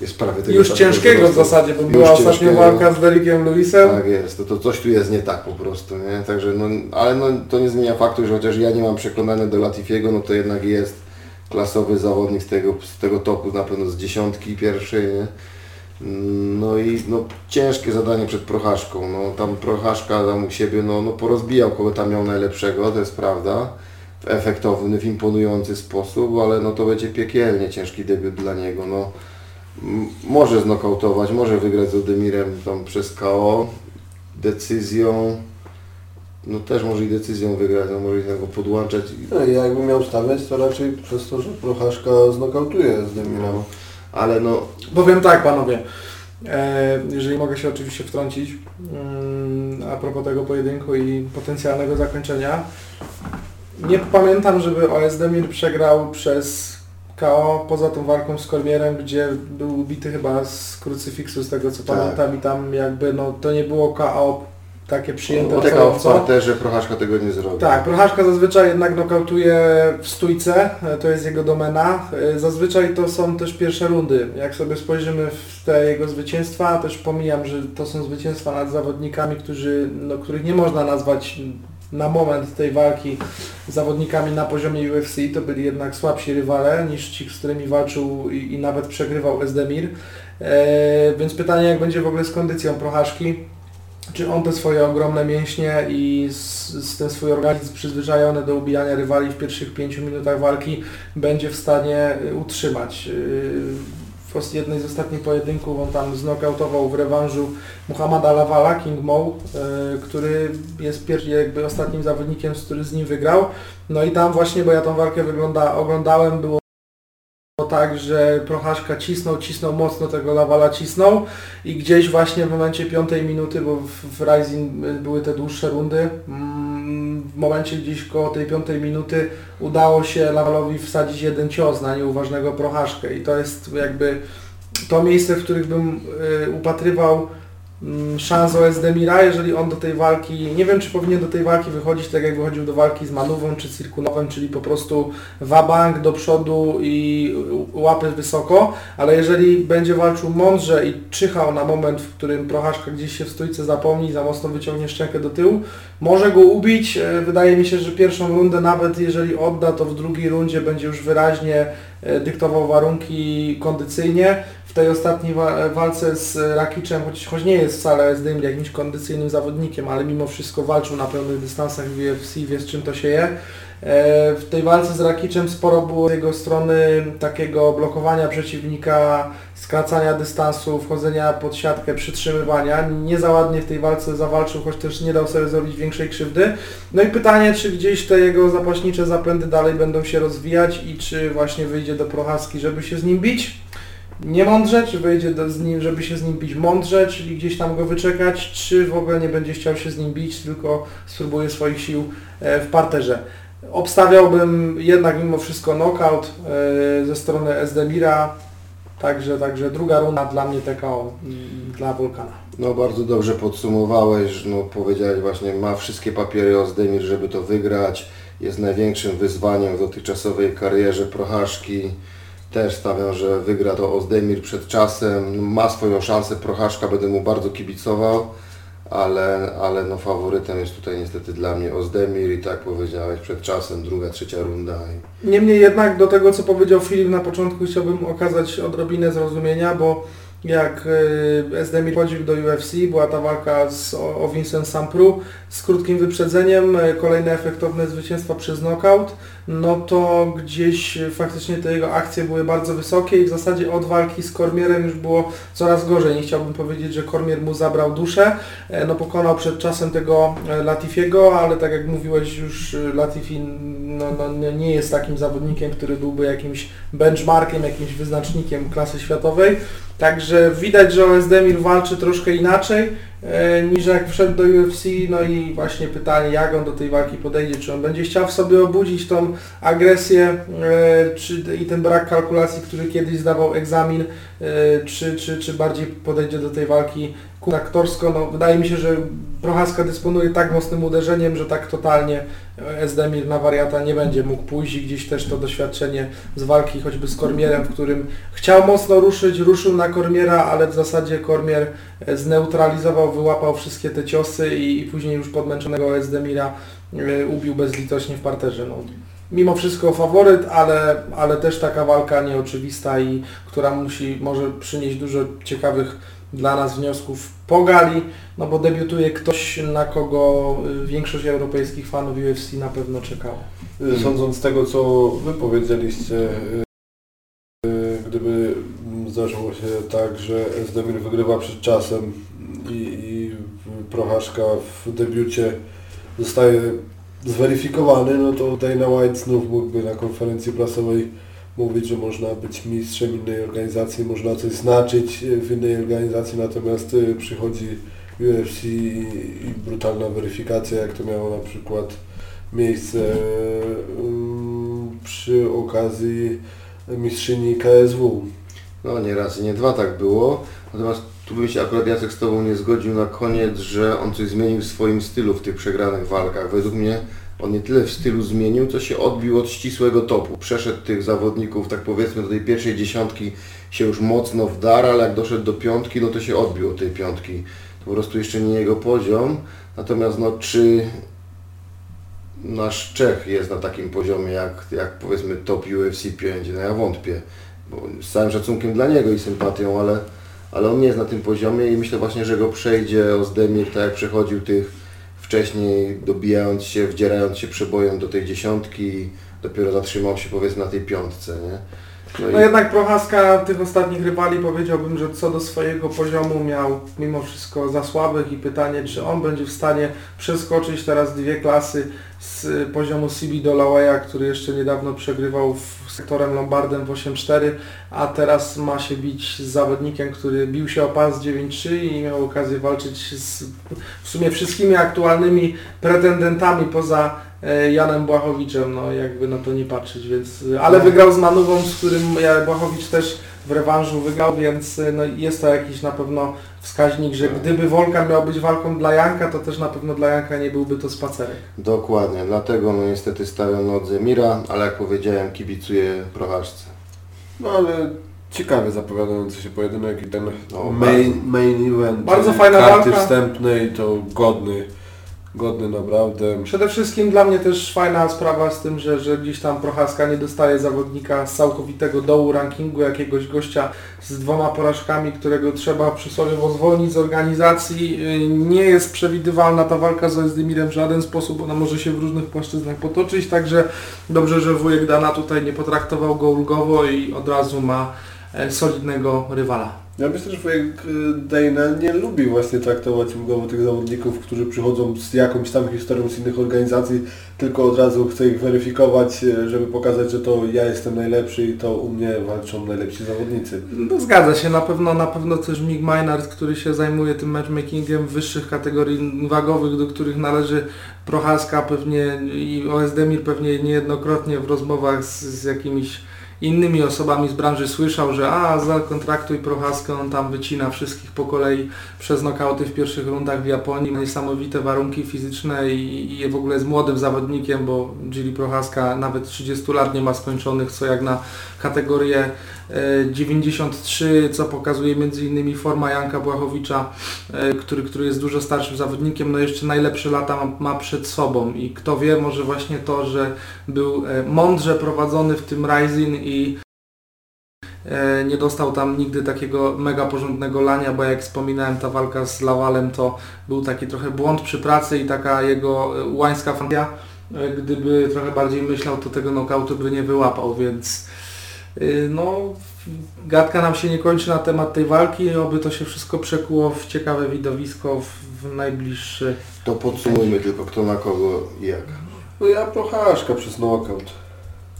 jest prawie tego Już ciężkiego w zasadzie, bo Już była ciężkiego. walka z Derikiem Lewisem. Tak jest, to, to coś tu jest nie tak po prostu, nie? Także no, ale no, to nie zmienia faktu, że chociaż ja nie mam przekonania do Latifiego, no to jednak jest klasowy zawodnik z tego, z tego topu, na pewno z dziesiątki pierwszej, nie? No i no, ciężkie zadanie przed Prochaszką, no tam Prochaszka tam u siebie, no, no porozbijał kogo tam miał najlepszego, to jest prawda, w efektowny, w imponujący sposób, ale no to będzie piekielnie ciężki debiut dla niego, no. Może znokautować, może wygrać z Odemirem tam przez KO, decyzją, no też może i decyzją wygrać, no może i tego podłączać. No, ja jakbym miał stawiać, to raczej przez to, że Prochaszka znokautuje z Demirem. No, ale no, Powiem tak panowie, e, jeżeli mogę się oczywiście wtrącić mm, a propos tego pojedynku i potencjalnego zakończenia. Nie pamiętam, żeby OSDemir przegrał przez KO poza tą walką z Kormierem, gdzie był ubity chyba z krucyfiksu z tego co Tak. pamiętam i tam jakby no to nie było KO takie przyjęte w parterze Prochaszka tego nie zrobi. Tak, Prochaszka zazwyczaj jednak nokautuje w stójce, e, to jest jego domena. E, Zazwyczaj to są też pierwsze rundy. Jak sobie spojrzymy w te jego zwycięstwa, też pomijam, że to są zwycięstwa nad zawodnikami, którzy, no, których nie można nazwać na moment tej walki zawodnikami na poziomie UFC, to byli jednak słabsi rywale niż ci, z którymi walczył i, i nawet przegrywał Esdemir. E, więc pytanie, jak będzie w ogóle z kondycją Prochaszki czy on te swoje ogromne mięśnie i z, z ten swój organizm przyzwyczajony do ubijania rywali w pierwszych pięciu minutach walki będzie w stanie y, utrzymać. Yy, W jednej z ostatnich pojedynków on tam znokautował w rewanżu Muhammada Lavala, King Mo, yy, który jest pierwszy, jakby ostatnim zawodnikiem, który z nim wygrał. No i tam właśnie, bo ja tą walkę wygląda, oglądałem, było tak, że Prochaszka cisnął, cisnął mocno tego Lawala cisnął i gdzieś właśnie w momencie piątej minuty, bo w, w Rising były te dłuższe rundy, mm, w momencie gdzieś koło tej piątej minuty udało się Lawalowi wsadzić jeden cios na nieuważnego Prochaszkę i to jest jakby to miejsce, w których bym y, upatrywał mm, szans OSDemira, jeżeli on do tej walki, nie wiem czy powinien do tej walki wychodzić tak jak wychodził do walki z Manową czy Cirkunowem, czyli po prostu wabank do przodu i łapy wysoko, ale jeżeli będzie walczył mądrze i czyhał na moment, w którym Prochaszka gdzieś się w stójce zapomni, za mocno wyciągnie szczękę do tyłu, może go ubić. E, Wydaje mi się, że pierwszą rundę nawet jeżeli odda, to w drugiej rundzie będzie już wyraźnie dyktował warunki kondycyjnie. w tej ostatniej wa- walce z Rakiczem, choć, choć nie jest wcale Esdemir jakimś kondycyjnym zawodnikiem, ale mimo wszystko walczył na pełnych dystansach w UFC, wie z czym to się je. E, W tej walce z Rakiczem sporo było z jego strony takiego blokowania przeciwnika, skracania dystansu, wchodzenia pod siatkę, przytrzymywania. Nie za ładnie w tej walce zawalczył, choć też nie dał sobie zrobić większej krzywdy. No i pytanie, czy gdzieś te jego zapaśnicze zapędy dalej będą się rozwijać i czy właśnie wyjdzie do Prochaski, żeby się z nim bić? Nie mądrze, czy wyjdzie do, z nim, żeby się z nim bić mądrze, czyli gdzieś tam go wyczekać, czy w ogóle nie będzie chciał się z nim bić, tylko spróbuje swoich sił e, w parterze. Obstawiałbym jednak mimo wszystko knockout e, ze strony Esdemira, także, także druga runda dla mnie TKO mm, dla Wulkana. No bardzo dobrze podsumowałeś, no powiedziałeś właśnie, ma wszystkie papiery Ozdemir, żeby to wygrać. Jest największym wyzwaniem w dotychczasowej karierze Prochaszki. Też stawiam, że wygra to Ozdemir przed czasem. Ma swoją szansę Prochaszka, będę mu bardzo kibicował, ale, ale no faworytem jest tutaj niestety dla mnie Ozdemir i tak powiedziałeś przed czasem, druga, trzecia runda. Niemniej jednak do tego, co powiedział Filip na początku, chciałbym okazać odrobinę zrozumienia, bo jak y, Esdemir chodził do UFC, była ta walka z, o, Vincent Sampru z krótkim wyprzedzeniem, y, kolejne efektowne zwycięstwa przez knockout, no to gdzieś y, faktycznie te jego akcje były bardzo wysokie i w zasadzie od walki z Kormierem już było coraz gorzej. Nie chciałbym powiedzieć, że Kormier mu zabrał duszę, E, no pokonał przed czasem tego e, Latifiego, ale tak jak mówiłeś już Latifi no, no, nie- nie jest takim zawodnikiem, który byłby jakimś benchmarkiem, jakimś wyznacznikiem klasy światowej. Także widać, że Ozdemir walczy troszkę inaczej e, niż jak wszedł do UFC. No i właśnie pytanie, jak on do tej walki podejdzie, czy on będzie chciał w sobie obudzić tą agresję e, czy, i ten brak kalkulacji, który kiedyś zdawał egzamin, e, czy, czy, czy bardziej podejdzie do tej walki aktorsko, no wydaje mi się, że Prochaska dysponuje tak mocnym uderzeniem, że tak totalnie Esdemir na wariata nie będzie mógł pójść i gdzieś też to doświadczenie z walki choćby z Kormierem, w którym chciał mocno ruszyć, ruszył na Kormiera, ale w zasadzie Kormier e, zneutralizował, wyłapał wszystkie te ciosy i, i później już podmęczonego Esdemira e, ubił bezlitośnie w parterze. No, mimo wszystko faworyt, ale, ale też taka walka nieoczywista i która musi, może przynieść dużo ciekawych dla nas wniosków po gali, no bo debiutuje ktoś, na kogo y, większość europejskich fanów UFC na pewno czekała. Sądząc z tego, co Wy powiedzieliście, y, y, gdyby zdarzyło się tak, że Esdemir wygrywa przed czasem i, i Prochaszka w debiucie zostaje zweryfikowany, no to Dana White znów mógłby na konferencji prasowej mówić, że można być mistrzem innej organizacji, można coś znaczyć w innej organizacji, natomiast y, przychodzi UFC i, brutalna weryfikacja, jak to miało na przykład miejsce mm, przy okazji mistrzyni KSW. No nie raz nie dwa tak było. Natomiast tu bym się akurat Jacek z Tobą nie zgodził na koniec, że on coś zmienił w swoim stylu w tych przegranych walkach. Według mnie on nie tyle w stylu zmienił, co się odbił od ścisłego topu. Przeszedł tych zawodników, tak powiedzmy do tej pierwszej dziesiątki się już mocno wdarł, ale jak doszedł do piątki, no to się odbił od tej piątki. To po prostu jeszcze nie jego poziom. Natomiast no czy nasz Czech jest na takim poziomie jak, jak powiedzmy top UFC 5? No ja wątpię. Bo z całym szacunkiem dla niego i sympatią, ale, ale on nie jest na tym poziomie i myślę właśnie, że go przejdzie Ozdemir tak jak przechodził tych wcześniej, dobijając się, wdzierając się przebojem do tej dziesiątki dopiero zatrzymał się powiedzmy na tej piątce, nie? No jednak Prochaska tych ostatnich rywali powiedziałbym, że co do swojego poziomu miał mimo wszystko za słabych i pytanie, czy on będzie w stanie przeskoczyć teraz dwie klasy z poziomu CB Dolawaya, który jeszcze niedawno przegrywał w sektorem Lombardem w 8-4, a teraz ma się bić z zawodnikiem, który bił się o pas 9-3 i miał okazję walczyć z w sumie wszystkimi aktualnymi pretendentami poza Janem Błachowiczem, no jakby na to nie patrzeć, więc, ale wygrał z Manową, z którym ja- Błachowicz też w rewanżu wygrał, więc e, no, jest to jakiś na pewno wskaźnik, że gdyby Wolkan miał być walką dla Janka, to też na pewno dla Janka nie byłby to spacerek. Dokładnie, dlatego no niestety stawiam na Odzemira, ale jak powiedziałem kibicuję Prochaszce. No ale ciekawie zapowiadający się pojedynek i ten No, main, main event Bardzo fajna karty walka. wstępnej to godny godny naprawdę. Przede wszystkim dla mnie też fajna sprawa z tym, że, że gdzieś tam Prochaska nie dostaje zawodnika z całkowitego dołu rankingu, jakiegoś gościa z dwoma porażkami, którego trzeba przysłowiowo zwolnić z organizacji. Yy, Nie jest przewidywalna ta walka z Ozdemirem w żaden sposób, ona może się w różnych płaszczyznach potoczyć, także dobrze, że wujek Dana tutaj nie potraktował go ulgowo i od razu ma e, solidnego rywala. Ja myślę, że wujek y, Dana nie lubi właśnie traktować ulgowo tych zawodników, którzy przychodzą z jakąś tam historią z innych organizacji, tylko od razu chce ich weryfikować, y, żeby pokazać, że to ja jestem najlepszy i to u mnie walczą najlepsi zawodnicy. No, zgadza się, na pewno, na pewno też Mick Maynard, który się zajmuje tym matchmakingiem wyższych kategorii wagowych, do których należy Prochaska pewnie i OSDemir pewnie niejednokrotnie w rozmowach z, z jakimiś innymi osobami z branży słyszał, że a zakontraktuj Prochaskę, on tam wycina wszystkich po kolei przez nokauty w pierwszych rundach w Japonii, niesamowite warunki fizyczne i, i w ogóle jest młodym zawodnikiem, bo Gili Prochaska nawet 30 lat nie ma skończonych, co jak na kategorię 93, co pokazuje innymi forma Janka Błachowicza, e, który, który jest dużo starszym zawodnikiem, no jeszcze najlepsze lata ma, ma przed sobą i kto wie, może właśnie to, że był e, mądrze prowadzony w tym Rising i e, nie dostał tam nigdy takiego mega porządnego lania, bo jak wspominałem ta walka z Lawalem to był taki trochę błąd przy pracy i taka jego e, łańska fantasia. E, Gdyby trochę bardziej myślał, to tego knockoutu by nie wyłapał, więc no gadka nam się nie kończy na temat tej walki, oby to się wszystko przekuło w ciekawe widowisko w, w najbliższy To podsumujmy tylko kto na kogo i jak. No ja prochaszka przez knockout.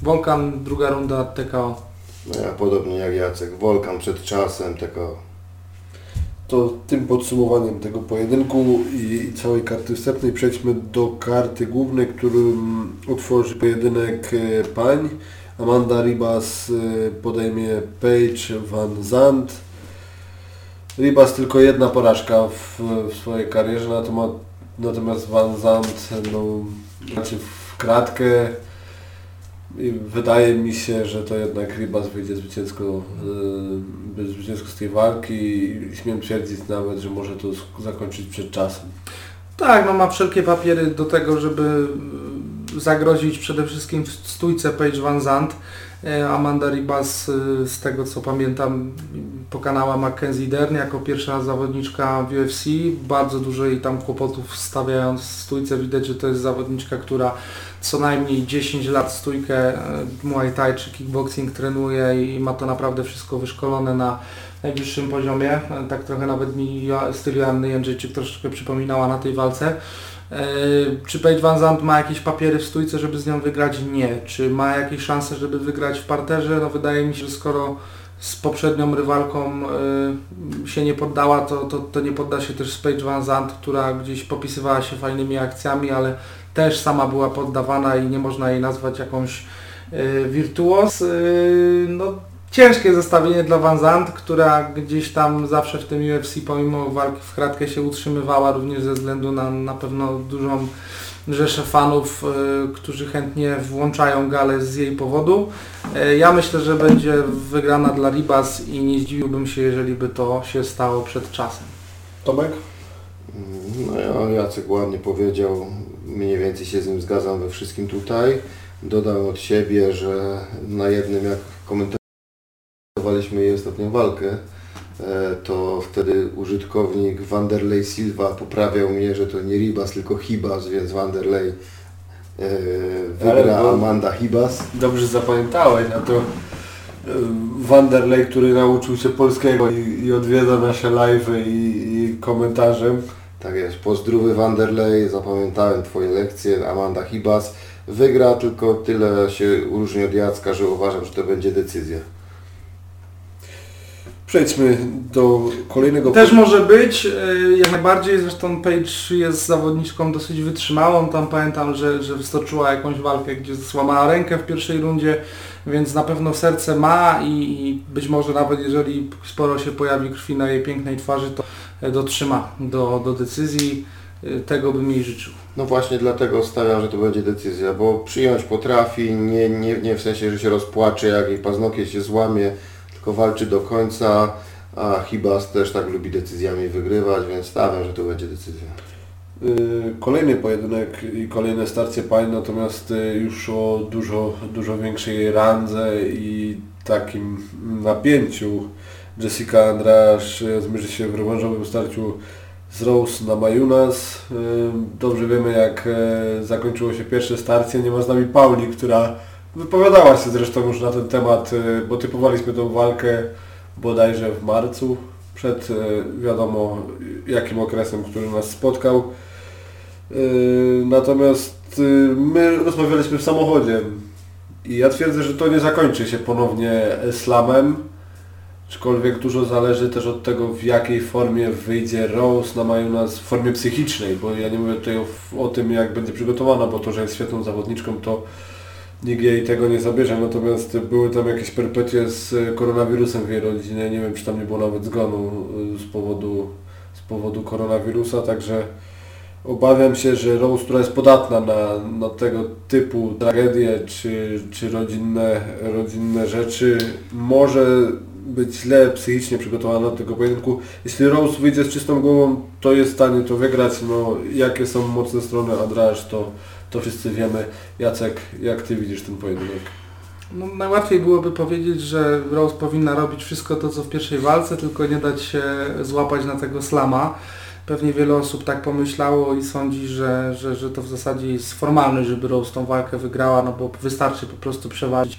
Wolkan, druga runda TKO. No ja podobnie jak Jacek. Wolkan przed czasem, tylko To tym podsumowaniem tego pojedynku i, i całej karty wstępnej przejdźmy do karty głównej, którym otworzy pojedynek e, pań. Amanda Ribas e, podejmie Paige Van Zandt. Ribas tylko jedna porażka w, w swojej karierze, natomiast, natomiast Van Zandt no, znaczy w kratkę. I wydaje mi się, że to jednak Ribas wyjdzie zwycięsko, yy, zwycięsko z tej walki i śmiem twierdzić nawet, że może to zakończyć przed czasem. Tak, no ma wszelkie papiery do tego, żeby y, zagrozić przede wszystkim w stójce Paige Van Zandt. E, Amanda Ribas, y, z tego co pamiętam, pokonała Mackenzie Dern jako pierwsza zawodniczka w UFC. Bardzo dużo jej tam kłopotów stawiając stójce. Widać, że to jest zawodniczka, która co najmniej 10 lat stójkę e, Muay Thai czy kickboxing trenuje i ma to naprawdę wszystko wyszkolone na najwyższym poziomie. E, Tak trochę nawet mi styl Joanny Jędrzejczyk troszeczkę przypominała na tej walce. E, Czy Paige Van Zandt ma jakieś papiery w stójce, żeby z nią wygrać? Nie. Czy ma jakieś szanse, żeby wygrać w parterze? No wydaje mi się, że skoro z poprzednią rywalką y, się nie poddała, to, to, to nie podda się też z Paige Van Zandt, która gdzieś popisywała się fajnymi akcjami, ale też sama była poddawana i nie można jej nazwać jakąś y, wirtuos. Y, no, ciężkie zestawienie dla Van Zandt, która gdzieś tam zawsze w tym UFC pomimo walki w kratkę się utrzymywała, również ze względu na na pewno dużą rzeszę fanów, y, którzy chętnie włączają galę z jej powodu. Y, Ja myślę, że będzie wygrana dla Ribas i nie zdziwiłbym się, jeżeli by to się stało przed czasem. Tomek? No ja, Jacek ładnie powiedział, mniej więcej się z nim zgadzam we wszystkim tutaj. Dodam od siebie, że na jednym jak komentowaliśmy jej ostatnią walkę, e, to wtedy użytkownik Wanderlei Silva poprawiał mnie, że to nie Ribas, tylko Hibas, więc Wanderlei e, wygra Amanda Hibas. Dobrze zapamiętałeś, a to y, Wanderlei, który nauczył się polskiego i, i odwiedza nasze live'y i, i komentarze. Tak jest, pozdrowy Wanderlei, zapamiętałem Twoje lekcje, Amanda Hibas. Wygra, tylko tyle się różni od Jacka, że uważam, że to będzie decyzja. Przejdźmy do kolejnego... Też może być, y, jak najbardziej, zresztą Paige jest zawodniczką dosyć wytrzymałą, tam pamiętam, że, że stoczyła jakąś walkę, gdzie złamała rękę w pierwszej rundzie, więc na pewno serce ma i, i być może nawet jeżeli sporo się pojawi krwi na jej pięknej twarzy, to e, dotrzyma do, do decyzji, Y, tego bym jej życzył. No właśnie dlatego stawiam, że to będzie decyzja, bo przyjąć potrafi, nie, nie, nie w sensie, że się rozpłacze, jak jej paznokieć się złamie, tylko walczy do końca, a Hibas też tak lubi decyzjami wygrywać, więc stawiam, że to będzie decyzja. y, kolejny pojedynek i kolejne starcie pań, natomiast y, już o dużo, dużo większej randze i takim napięciu. Jessica Andrasz y, zmierzy się w rewanżowym starciu z Rose na Majunas. Dobrze wiemy jak zakończyło się pierwsze starcie. Nie ma z nami Pauli, która wypowiadała się zresztą już na ten temat, y, bo typowaliśmy tą walkę bodajże w marcu, przed e, wiadomo jakim okresem, który nas spotkał. E, Natomiast my rozmawialiśmy w samochodzie i ja twierdzę, że to nie zakończy się ponownie slamem, aczkolwiek dużo zależy też od tego w jakiej formie wyjdzie Rose na Majunas w formie psychicznej, bo ja nie mówię tutaj o, o tym jak będzie przygotowana, bo to, że jest świetną zawodniczką to nikt jej tego nie zabierze, natomiast były tam jakieś perpetie z koronawirusem w jej rodzinie, nie wiem czy tam nie było nawet zgonu y, z powodu, z powodu koronawirusa, także obawiam się, że Rose, która jest podatna na, na tego typu tragedie czy, czy rodzinne, rodzinne rzeczy, może być źle psychicznie przygotowana do tego pojedynku. Jeśli Rose wyjdzie z czystą głową, to jest w stanie to wygrać. No, jakie są mocne strony Andrasz, to, to wszyscy wiemy. Jacek, jak Ty widzisz ten pojedynek? No, najłatwiej byłoby powiedzieć, że Rose powinna robić wszystko to, co w pierwszej walce, tylko nie dać się złapać na tego slama. Pewnie wiele osób tak pomyślało i sądzi, że, że, że to w zasadzie jest formalność, żeby Rose tą walkę wygrała, no bo wystarczy po prostu przeważyć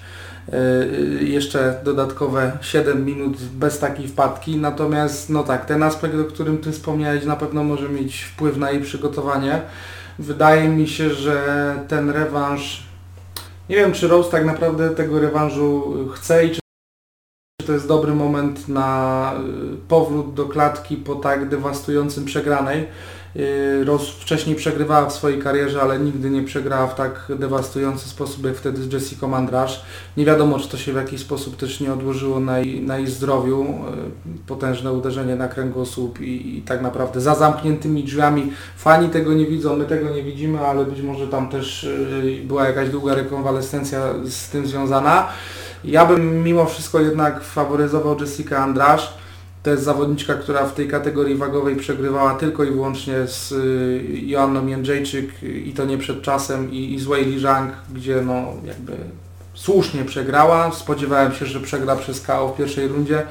yy, jeszcze dodatkowe 7 minut bez takiej wpadki. Natomiast no tak, ten aspekt, o którym Ty wspomniałeś, na pewno może mieć wpływ na jej przygotowanie. Wydaje mi się, że ten rewanż nie wiem, czy Rose tak naprawdę tego rewanżu chce i czy to jest dobry moment na y, powrót do klatki po tak dewastującym przegranej. Y, Rose wcześniej przegrywała w swojej karierze, ale nigdy nie przegrała w tak dewastujący sposób jak wtedy z Jessica Andrasz. Nie wiadomo, czy to się w jakiś sposób też nie odłożyło na jej, na jej zdrowiu. Y, Potężne uderzenie na kręgosłup i, i tak naprawdę za zamkniętymi drzwiami. Fani tego nie widzą, my tego nie widzimy, ale być może tam też y, była jakaś długa rekonwalescencja z tym związana. Ja bym mimo wszystko jednak faworyzował Jessica Andrasz. To jest zawodniczka, która w tej kategorii wagowej przegrywała tylko i wyłącznie z y, Joanną Jędrzejczyk i to nie przed czasem i, i z Wei Li Zhang, gdzie no jakby słusznie przegrała. Spodziewałem się, że przegra przez KO w pierwszej rundzie,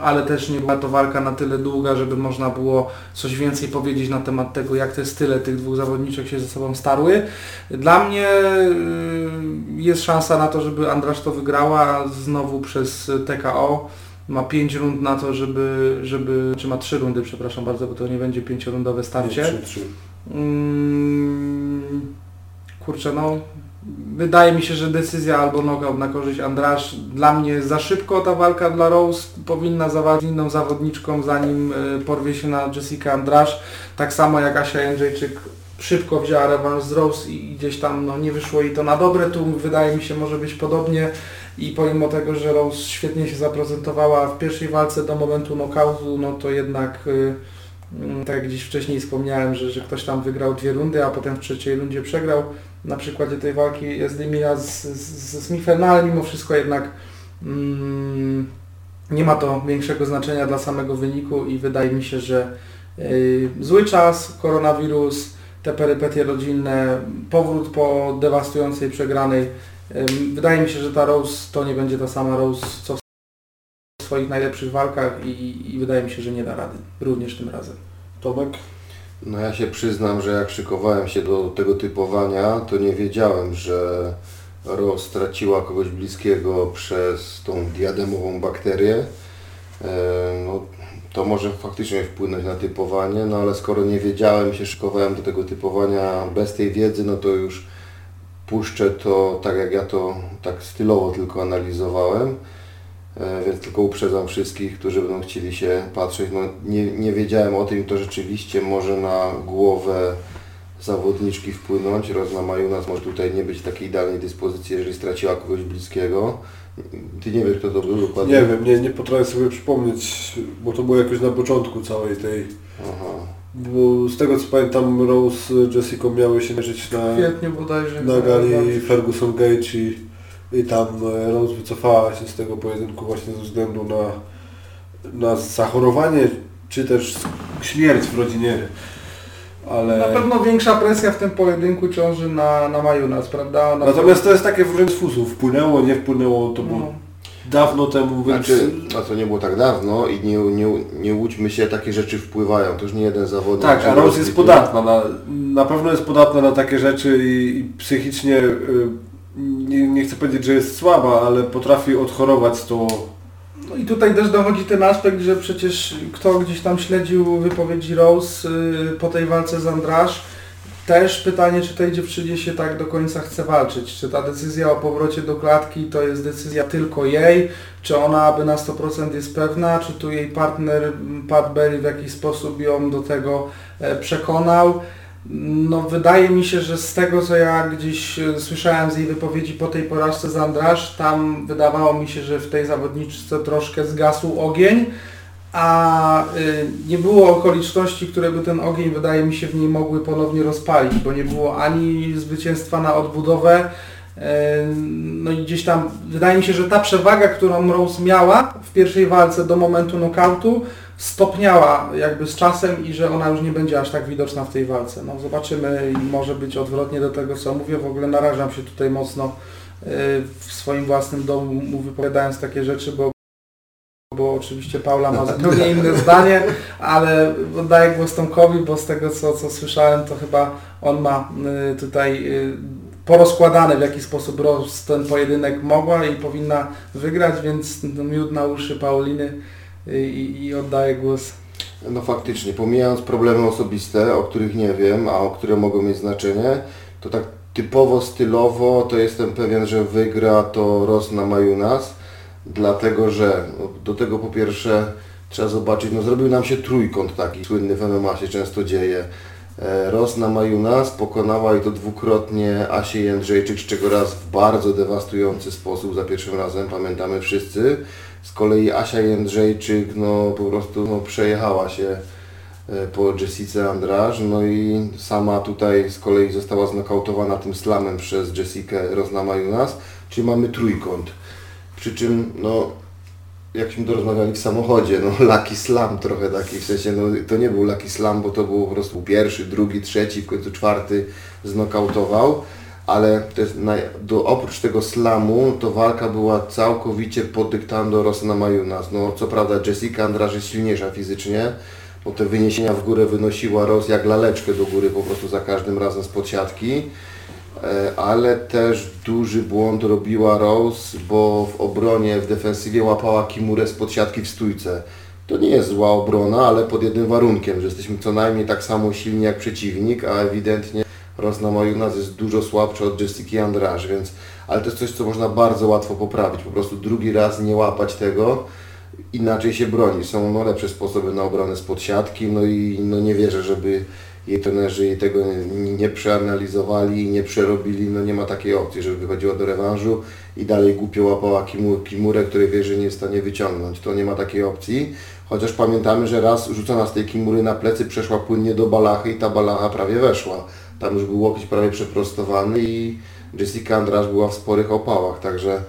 ale też nie była to walka na tyle długa, żeby można było coś więcej powiedzieć na temat tego, jak te style tych dwóch zawodniczek się ze sobą starły. Dla mnie y, jest szansa na to, żeby Andrasz to wygrała znowu przez TKO. Ma 5 rund na to, żeby, żeby, czy ma 3 rundy, przepraszam bardzo, bo to nie będzie 5-rundowe starcie. 3-3. Mm, kurczę, no wydaje mi się, że decyzja albo knockout na korzyść Andrasz. Dla mnie za szybko ta walka dla Rose powinna zawalczyć inną zawodniczką, zanim y, porwie się na Jessica Andrasz. Tak samo jak Asia Jędrzejczyk szybko wzięła rewanż z Rose i gdzieś tam no, nie wyszło jej to na dobre. Tu wydaje mi się może być podobnie i pomimo tego, że Rose świetnie się zaprezentowała w pierwszej walce do momentu knockoutu, no to jednak y, Mm, tak jak gdzieś wcześniej wspomniałem, że, że ktoś tam wygrał dwie rundy, a potem w trzeciej rundzie przegrał. Na przykładzie tej walki Esdemira z, z, ze Smithem, no ale mimo wszystko jednak mm, nie ma to większego znaczenia dla samego wyniku i wydaje mi się, że y, zły czas, koronawirus, te perypetie rodzinne, powrót po dewastującej przegranej. Wydaje mi się, że ta Rose to nie będzie ta sama Rose, co w swoich najlepszych walkach i, i wydaje mi się, że nie da rady, również tym razem. Tomek? No ja się przyznam, że jak szykowałem się do tego typowania, to nie wiedziałem, że Rose straciła kogoś bliskiego przez tą diademową bakterię. No, to może faktycznie wpłynąć na typowanie, no ale skoro nie wiedziałem, się szykowałem do tego typowania bez tej wiedzy, no to już puszczę to tak jak ja to tak stylowo tylko analizowałem. E, Więc tylko uprzedzam wszystkich, którzy będą chcieli się patrzeć. No, nie, nie wiedziałem o tym i to rzeczywiście może na głowę zawodniczki wpłynąć. Rozna Majunas może tutaj nie być w takiej idealnej dyspozycji, jeżeli straciła kogoś bliskiego. Ty nie wiesz kto to był dokładnie? Nie wiem, nie, nie potrafię sobie przypomnieć, bo to było jakoś na początku całej tej... Aha. Bo z tego co pamiętam Rose z Jessica miały się mierzyć na, bodajże. na gali Ferguson Gage i, i tam e, Rose wycofała się z tego pojedynku właśnie ze względu na, na zachorowanie czy też śmierć w rodzinie ale... Na pewno większa presja w tym pojedynku ciąży na, na Majunas, prawda? Na Natomiast to jest takie wręcz fusów. Wpłynęło, nie wpłynęło, to było No. Dawno temu, więc... Znaczy, no to nie było tak dawno i nie, nie, nie łudźmy się, takie rzeczy wpływają. To już nie jeden zawodnik. Tak, a Rose jest podatna na, na pewno jest podatna na takie rzeczy i, i psychicznie y, nie, nie chcę powiedzieć, że jest słaba, ale potrafi odchorować to. No i tutaj też dochodzi ten aspekt, że przecież kto gdzieś tam śledził wypowiedzi Rose y, po tej walce z Andrasz, też pytanie, czy tej dziewczynie się tak do końca chce walczyć. Czy ta decyzja o powrocie do klatki to jest decyzja tylko jej, czy ona aby na 100% jest pewna, czy tu jej partner m, Pat Berry w jakiś sposób ją do tego e, przekonał. No wydaje mi się, że z tego co ja gdzieś e, słyszałem z jej wypowiedzi po tej porażce z Andrasz, tam wydawało mi się, że w tej zawodniczce troszkę zgasł ogień, a y, nie było okoliczności, które by ten ogień wydaje mi się w niej mogły ponownie rozpalić, bo nie było ani zwycięstwa na odbudowę, y, no i gdzieś tam wydaje mi się, że ta przewaga, którą Rose miała w pierwszej walce do momentu knockoutu, stopniała jakby z czasem i że ona już nie będzie aż tak widoczna w tej walce. No zobaczymy i może być odwrotnie do tego co mówię. W ogóle narażam się tutaj mocno y, w swoim własnym domu mu wypowiadając takie rzeczy, bo bo oczywiście Paula ma zupełnie inne zdanie, ale oddaję głos Tomkowi, bo z tego co, co słyszałem, to chyba on ma y, tutaj y, porozkładane w jaki sposób Rose ten pojedynek mogła i powinna wygrać, więc miód na uszy Pauliny y, i, i oddaję głos. No faktycznie, pomijając problemy osobiste, o których nie wiem, a o które mogą mieć znaczenie, to tak typowo stylowo to jestem pewien, że wygra to Ros na Majunas, dlatego że no, do tego po pierwsze trzeba zobaczyć, no zrobił nam się trójkąt taki słynny w MMA się często dzieje. E, Rosna Majunas pokonała i to dwukrotnie Asię Jędrzejczyk, z czego raz w bardzo dewastujący sposób za pierwszym razem, pamiętamy wszyscy. Z kolei Asia Jędrzejczyk no, po prostu no, przejechała się e, po Jessice Andraż, no i sama tutaj z kolei została znokautowana tym slamem przez Jessikę Rosna Majunas, czyli mamy trójkąt. Przy czym, no, jakśmy to rozmawiali w samochodzie, no Lucky Slam trochę taki, w sensie, no to nie był Lucky Slam, bo to był po prostu pierwszy, drugi, trzeci, w końcu czwarty znokautował, ale do, oprócz tego slamu, to walka była całkowicie pod dyktando Rosana Majunas. No co prawda Jessica Andraż jest silniejsza fizycznie, bo te wyniesienia w górę wynosiła Ros jak laleczkę do góry po prostu za każdym razem spod siatki. E, ale też duży błąd robiła Rose, bo w obronie, w defensywie łapała Kimurę spod siatki w stójce. To nie jest zła obrona, ale pod jednym warunkiem, że jesteśmy co najmniej tak samo silni jak przeciwnik, a ewidentnie Rosna Majunas jest dużo słabsza od Jessica Andraż, więc ale to jest coś, co można bardzo łatwo poprawić. Po prostu drugi raz nie łapać tego, inaczej się broni. Są no, lepsze sposoby na obronę spod siatki, no i no, nie wierzę, żeby jej trenerzy jej tego nie, nie przeanalizowali nie przerobili, no nie ma takiej opcji, żeby wychodziła do rewanżu i dalej głupio łapała Kimur, Kimurę, której wie, że nie jest w stanie wyciągnąć. To nie ma takiej opcji, chociaż pamiętamy, że raz rzucona z tej Kimury na plecy przeszła płynnie do balachy i ta balacha prawie weszła. Tam już był łokieć prawie przeprostowany i Jessica Andrasz była w sporych opałach, także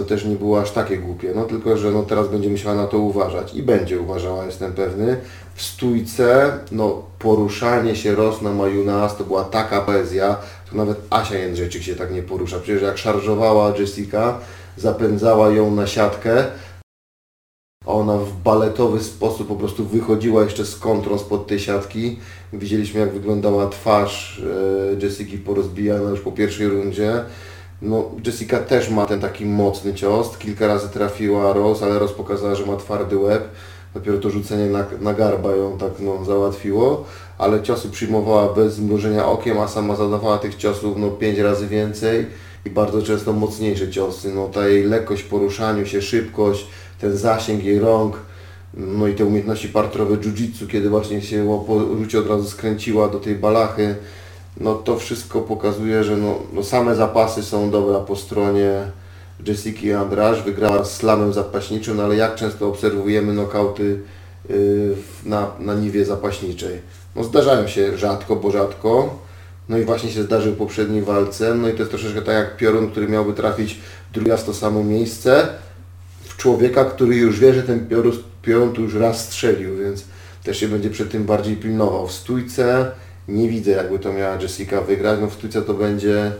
to też nie było aż takie głupie, no tylko, że no teraz będzie musiała na to uważać i będzie uważała, jestem pewny. W stójce, no poruszanie się Rosna Majunas to była taka poezja, to nawet Asia Jędrzejczyk się tak nie porusza. Przecież jak szarżowała Jessica, zapędzała ją na siatkę, a ona w baletowy sposób po prostu wychodziła jeszcze z kontrą spod tej siatki. Widzieliśmy jak wyglądała twarz e, Jessiki porozbijana już po pierwszej rundzie. No, Jessica też ma ten taki mocny cios. Kilka razy trafiła Rose, ale Rose pokazała, że ma twardy łeb. Dopiero to rzucenie na, na garba ją tak no, załatwiło, ale ciosy przyjmowała bez zmrużenia okiem, a sama zadawała tych ciosów no, pięć razy więcej i bardzo często mocniejsze ciosy. No, ta jej lekkość poruszaniu się, szybkość, ten zasięg jej rąk, no i te umiejętności partrowe jiu-jitsu, kiedy właśnie się po rzucie od razu skręciła do tej balachy, no to wszystko pokazuje, że no, no same zapasy są dobre po stronie Jessica Andraż, wygrała z slamem zapaśniczym, no ale jak często obserwujemy nokauty w- na, na niwie zapaśniczej. No zdarzają się rzadko, bo rzadko. No i właśnie się zdarzył w poprzedniej walce. No i to jest troszeczkę tak jak piorun, który miałby trafić drugi raz to samo miejsce w człowieka, który już wie, że ten piorun, piorun tu już raz strzelił, więc też się będzie przed tym bardziej pilnował. W stójce nie widzę jakby to miała Jessica wygrać. No w stójce to będzie,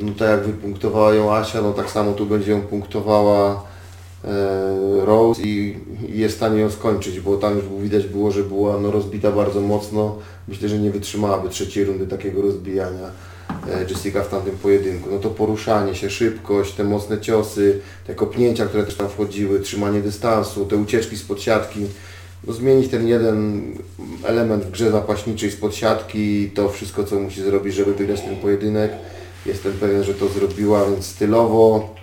no tak jak wypunktowała ją Asia, no tak samo tu będzie ją punktowała e, Rose i, i jest w stanie ją skończyć, bo tam już widać było, że była no, rozbita bardzo mocno. Myślę, że nie wytrzymałaby trzeciej rundy takiego rozbijania e, Jessica w tamtym pojedynku. No to poruszanie się, szybkość, te mocne ciosy, te kopnięcia, które też tam wchodziły, trzymanie dystansu, te ucieczki spod siatki. Zmienić ten jeden element w grze zapaśniczej spod siatki to wszystko, co musi zrobić, żeby wygrać ten pojedynek. Jestem pewien, że to zrobiła, więc stylowo,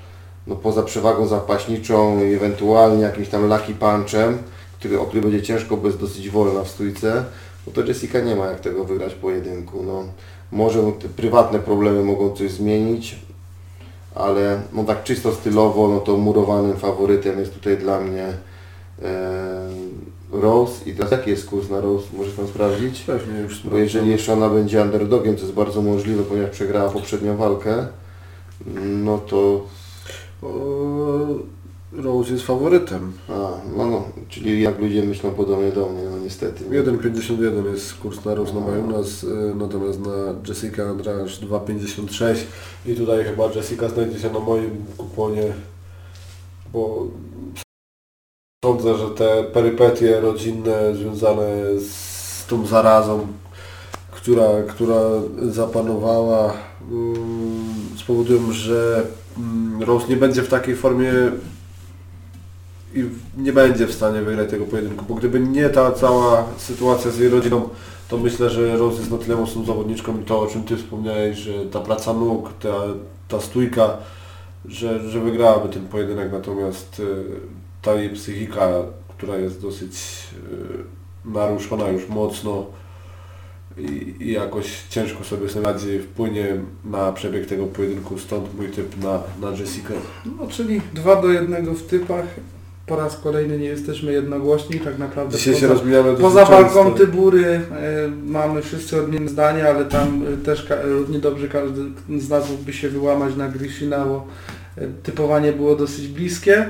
no poza przewagą zapaśniczą i ewentualnie jakimś tam lucky punchem, który, o który będzie ciężko, bo jest dosyć wolna w stójce, no to Jessica nie ma jak tego wygrać pojedynku. No, może te prywatne problemy mogą coś zmienić, ale no tak czysto stylowo, no to murowanym faworytem jest tutaj dla mnie e, Rose. I teraz jaki jest kurs na Rose? Możesz Pan sprawdzić? Pewnie już Bo jeżeli jeszcze ona będzie underdogiem, to jest bardzo możliwe, ponieważ przegrała poprzednią walkę, no to Rose jest faworytem. a, no, no, czyli jak ludzie myślą podobnie do mnie, no niestety. 1,51 jest kurs na Rose na Majunas, y, natomiast na Jessica Andrade 2,56 i tutaj chyba Jessica znajdzie się na moim kuponie, bo sądzę, że te perypetie rodzinne związane z tą zarazą, która, która zapanowała, mm, spowodują, że mm, Rose nie będzie w takiej formie i nie będzie w stanie wygrać tego pojedynku, bo gdyby nie ta cała sytuacja z jej rodziną, to myślę, że Rose jest na tyle mocną zawodniczką i to, o czym Ty wspomniałeś, że ta praca nóg, ta, ta stójka, że, że wygrałaby ten pojedynek, natomiast y, ta jej psychika, która jest dosyć y, naruszona już mocno i, i jakoś ciężko sobie z tym radzi, wpłynie na przebieg tego pojedynku, stąd mój typ na, na Jessica. No, czyli 2 do 1 w typach. Po raz kolejny nie jesteśmy jednogłośni, tak naprawdę. Dzisiaj się poza- rozmijamy dosyć Poza walką. Tybury e, mamy wszyscy odmienne zdania, ale tam e, też ka- równie dobrze każdy z nas mógłby się wyłamać na Grishina, bo e, typowanie było dosyć bliskie.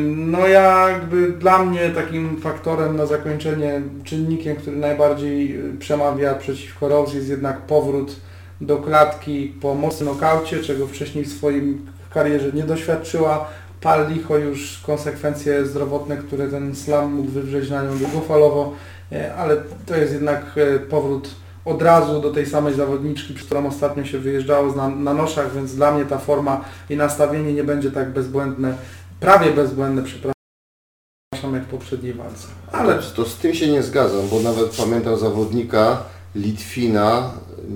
No jakby dla mnie takim faktorem na zakończenie, czynnikiem, który najbardziej e, przemawia przeciwko Rose jest jednak powrót do klatki po mocnym nokaucie, czego wcześniej w swoim karierze nie doświadczyła. Pal licho już konsekwencje zdrowotne, które ten slam mógł wywrzeć na nią długofalowo, e, ale to jest jednak e, powrót od razu do tej samej zawodniczki, przy którą ostatnio się wyjeżdżało na, na noszach, więc dla mnie ta forma i nastawienie nie będzie tak bezbłędne, prawie bezbłędne, przepraszam, jak w poprzedniej walce. Ale Ale to z tym się nie zgadzam, bo nawet pamiętam zawodnika Litwina,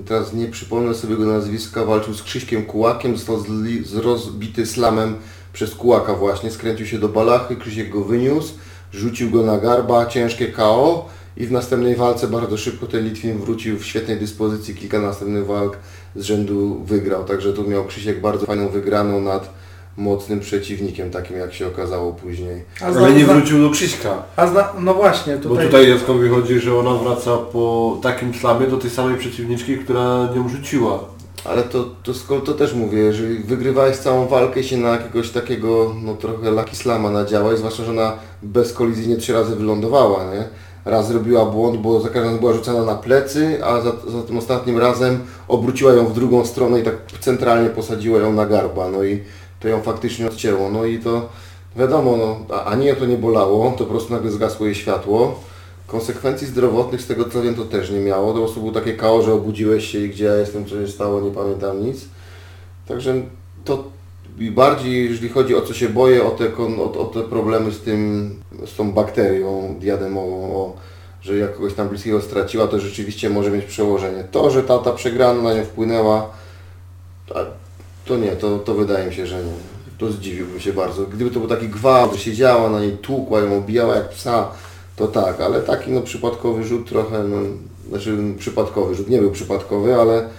teraz nie przypomnę sobie jego nazwiska, walczył z Krzyśkiem Kułakiem, został zrozbity slamem przez Kułaka właśnie, skręcił się do balachy, Krzysiek go wyniósł, rzucił go na garba, ciężkie KO i w następnej walce bardzo szybko ten Litwin wrócił w świetnej dyspozycji, kilka następnych walk z rzędu wygrał, także tu miał Krzysiek bardzo fajną wygraną nad mocnym przeciwnikiem, takim jak się okazało później. a Ale nie zna- wrócił do Krzyśka. a zna, no właśnie, Bo tutaj, tutaj Jackowi chodzi, że ona wraca po takim slamie do tej samej przeciwniczki, która nią rzuciła. Ale to, to skoro to też mówię, jeżeli wygrywałeś całą walkę i się na jakiegoś takiego, no trochę Lucky Slama nadziałeś, zwłaszcza, że ona bezkolizyjnie trzy razy wylądowała, nie? Raz zrobiła błąd, bo za każdym razem była rzucana na plecy, a za, za tym ostatnim razem obróciła ją w drugą stronę i tak centralnie posadziła ją na garba, no i to ją faktycznie odcięło, no i to wiadomo, no, ani ją to nie bolało, to po prostu nagle zgasło jej światło. Konsekwencji zdrowotnych z tego co wiem to też nie miało. To po prostu było takie kało, że obudziłeś się i gdzie ja jestem, co się stało, nie pamiętam nic. Także to bardziej, jeżeli chodzi o co się boję, o te, o, o te problemy z tym, z tą bakterią diademową, o, że jak kogoś tam bliskiego straciła, to rzeczywiście może mieć przełożenie. To, że ta, ta przegrana na nią wpłynęła, to, nie, to, to wydaje mi się, że nie. To zdziwiłbym się bardzo. Gdyby to był taki gwałt, siedziała na niej, tłukła ją, obijała jak psa, to tak, ale taki no przypadkowy rzut trochę, no, znaczy przypadkowy rzut, nie był przypadkowy, ale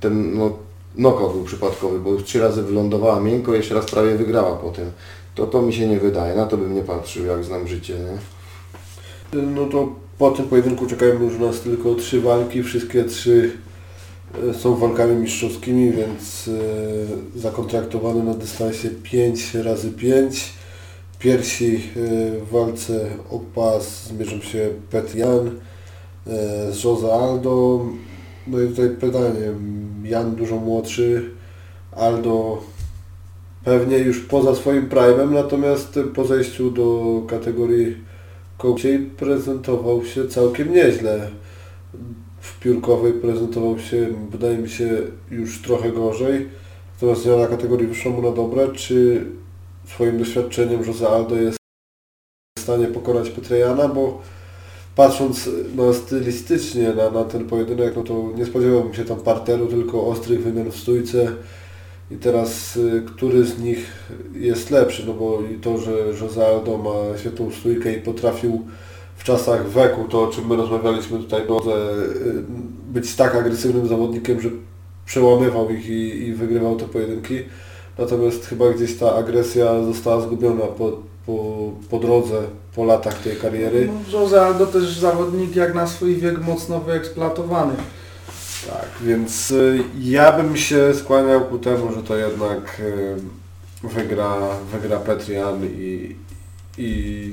ten no, knockout był przypadkowy, bo już trzy razy wylądowała miękko, jeszcze raz prawie wygrała po tym. To to mi się nie wydaje, na to bym nie patrzył, jak znam życie, nie? No to po tym pojedynku czekają już nas tylko trzy walki, wszystkie trzy są walkami mistrzowskimi, więc e, zakontraktowane na dystansie 5 razy 5 Pierwsi e, w walce o pas zmierzą się Pet Jan, e, z Jose Aldo. No i tutaj pytanie, Jan dużo młodszy, Aldo pewnie już poza swoim prime'em, natomiast po zejściu do kategorii kołciej prezentował się całkiem nieźle. W piórkowej prezentował się, wydaje mi się, już trochę gorzej. Natomiast ja na kategorii wyszło mu na dobre. Czy swoim doświadczeniem Jose Aldo jest w stanie pokonać Petrejana? Bo patrząc no, stylistycznie na, na ten pojedynek, no to nie spodziewałbym się tam parteru, tylko ostrych wymian w stójce. I teraz y, który z nich jest lepszy? No bo i to, że Jose Aldo ma świetną stójkę i potrafił czasach weku, to o czym my rozmawialiśmy tutaj, no, że, y, być tak agresywnym zawodnikiem, że przełamywał ich i, i wygrywał te pojedynki. Natomiast chyba gdzieś ta agresja została zgubiona po, po, po drodze, po latach tej kariery. No, Jose Aldo też zawodnik jak na swój wiek mocno wyeksploatowany. Tak, więc y, ja bym się skłaniał ku temu, że to jednak y, wygra, wygra Petrian i, i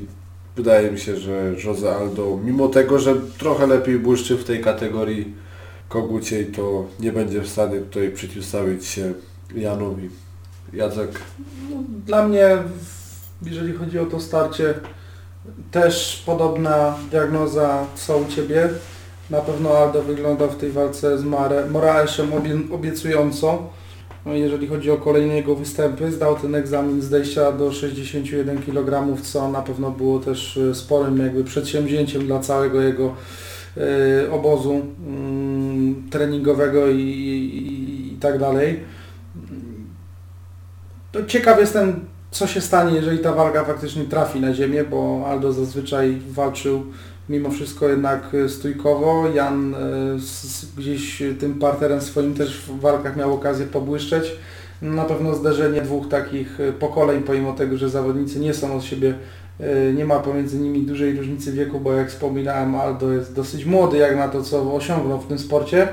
wydaje mi się, że Jose Aldo, mimo tego, że trochę lepiej błyszczy w tej kategorii koguciej, to nie będzie w stanie tutaj przeciwstawić się Janowi. Jacek, No, dla mnie, jeżeli chodzi o to starcie, też podobna diagnoza co u Ciebie. Na pewno Aldo wyglądał w tej walce z Mare, Moraesem obie- obiecująco. No, jeżeli chodzi o kolejne jego występy, zdał ten egzamin zdejścia do 61 kg, co na pewno było też e, sporym jakby przedsięwzięciem dla całego jego e, obozu mm, treningowego i, i, i tak dalej. To ciekaw jestem, co się stanie, jeżeli ta walka faktycznie trafi na ziemię, bo Aldo zazwyczaj walczył mimo wszystko jednak e, stójkowo. Jan e, gdzieś tym parterem swoim też w walkach miał okazję pobłyszczeć. Na pewno zderzenie dwóch takich e, pokoleń, pomimo tego, że zawodnicy nie są od siebie, e, nie ma pomiędzy nimi dużej różnicy wieku, bo jak wspominałem, Aldo jest dosyć młody jak na to, co osiągnął w tym sporcie.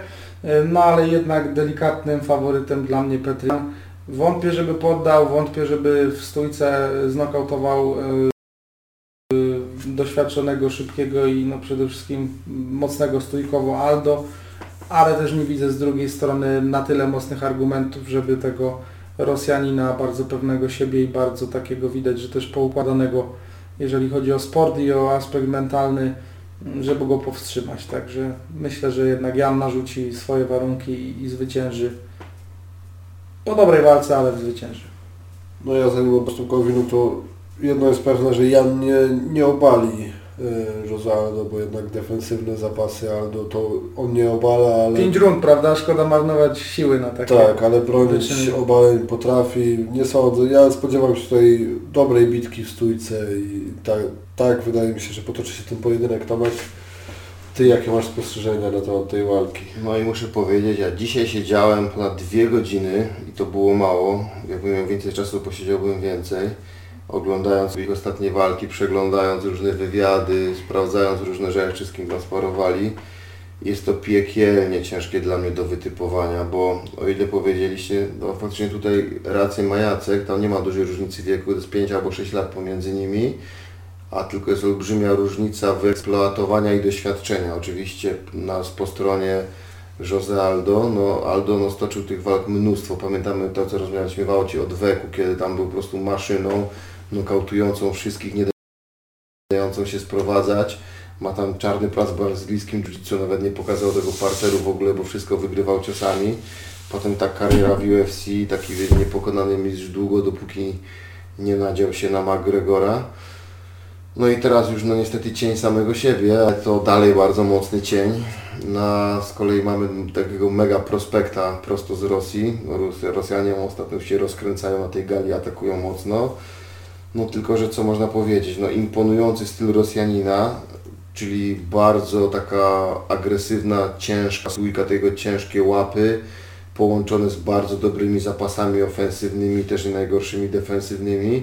E, No ale jednak delikatnym faworytem dla mnie Petrian. Wątpię, żeby poddał, wątpię, żeby w stójce znokautował e, doświadczonego, szybkiego i no przede wszystkim mocnego stójkowo Aldo, ale też nie widzę z drugiej strony na tyle mocnych argumentów, żeby tego Rosjanina bardzo pewnego siebie i bardzo takiego widać, że też poukładanego, jeżeli chodzi o sport i o aspekt mentalny, żeby go powstrzymać. Także myślę, że jednak Jan narzuci swoje warunki i, i zwycięży. Po dobrej walce, ale zwycięży. no ja zanim o Postępkowinu, to jedno jest pewne, że Jan nie, nie obali y, Jose Aldo, bo jednak defensywne zapasy Aldo to on nie obala, ale... Pięć rund, prawda? Szkoda marnować siły na takie. Tak, ale bronić wyczyny. obaleń potrafi. Nie sądzę. Ja spodziewam się tutaj dobrej bitki w stójce i tak, tak wydaje mi się, że potoczy się ten pojedynek. Tomek, Ty jakie masz spostrzeżenia na temat tej walki? No i muszę powiedzieć, ja dzisiaj siedziałem ponad dwie godziny i to było mało. Jakbym miał więcej czasu, posiedziałbym więcej. Oglądając ich ostatnie walki, przeglądając różne wywiady, sprawdzając różne rzeczy, z kim tam sparowali. Jest to piekielnie ciężkie dla mnie do wytypowania, bo o ile powiedzieliście, no faktycznie tutaj rację ma Jacek, tam nie ma dużej różnicy wieku, to jest 5 albo 6 lat pomiędzy nimi a tylko jest olbrzymia różnica wyeksploatowania i doświadczenia. Oczywiście nas po stronie Jose Aldo, no Aldo no, stoczył tych walk mnóstwo. Pamiętamy to, co rozmawialiśmy w aucie od Weku, kiedy tam był po prostu maszyną nokautującą wszystkich, nie dającą się sprowadzać. Ma tam czarny plac brazylijskim jiu-jitsu, nawet nie pokazał tego parteru w ogóle, bo wszystko wygrywał ciosami. Potem ta kariera w UFC, taki niepokonany mistrz długo, dopóki nie nadział się na McGregora. No i teraz już no niestety cień samego siebie, to dalej bardzo mocny cień. Na, z kolei mamy takiego mega prospekta prosto z Rosji. No, Rosjanie ostatnio się rozkręcają na tej gali, atakują mocno. No tylko, że co można powiedzieć, no imponujący styl Rosjanina, czyli bardzo taka agresywna, ciężka stójka, tego ciężkie łapy, połączone z bardzo dobrymi zapasami ofensywnymi, też nie najgorszymi defensywnymi.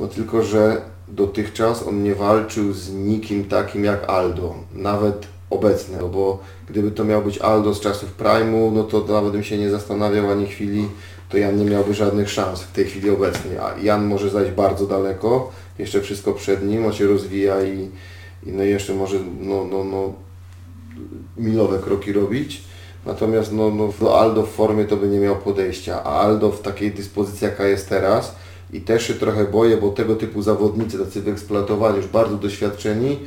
No tylko, że dotychczas on nie walczył z nikim takim jak Aldo, nawet obecny, no bo gdyby to miał być Aldo z czasów Prime'u, no to nawet bym się nie zastanawiał ani chwili, to Jan nie miałby żadnych szans w tej chwili obecnej, a Jan może zajść bardzo daleko, jeszcze wszystko przed nim, on się rozwija i, i no jeszcze może no, no, no, milowe kroki robić. Natomiast no, no, do Aldo w formie to by nie miał podejścia, a Aldo w takiej dyspozycji jaka jest teraz i też się trochę boję, bo tego typu zawodnicy, tacy wyeksploatowani, już bardzo doświadczeni,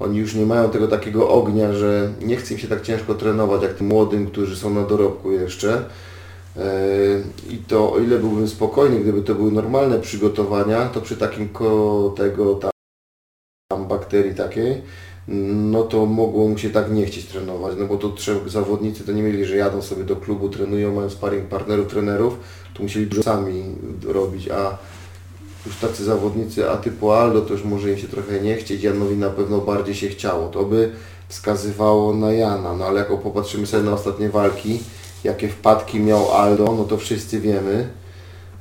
oni już nie mają tego takiego ognia, że nie chce im się tak ciężko trenować jak tym młodym, którzy są na dorobku jeszcze. Yy, I to o ile byłbym spokojny, gdyby to były normalne przygotowania, to przy takim ko tego tam, tam bakterii takiej, no to mogło mu się tak nie chcieć trenować, no bo to trzeba, zawodnicy to nie mieli, że jadą sobie do klubu, trenują, mają sparring partnerów, trenerów, to musieli dużo sami robić, a już tacy zawodnicy, a typu Aldo to już może im się trochę nie chcieć, Janowi na pewno bardziej się chciało, to by wskazywało na Jana, no ale jak popatrzymy sobie na ostatnie walki, jakie wpadki miał Aldo, no to wszyscy wiemy,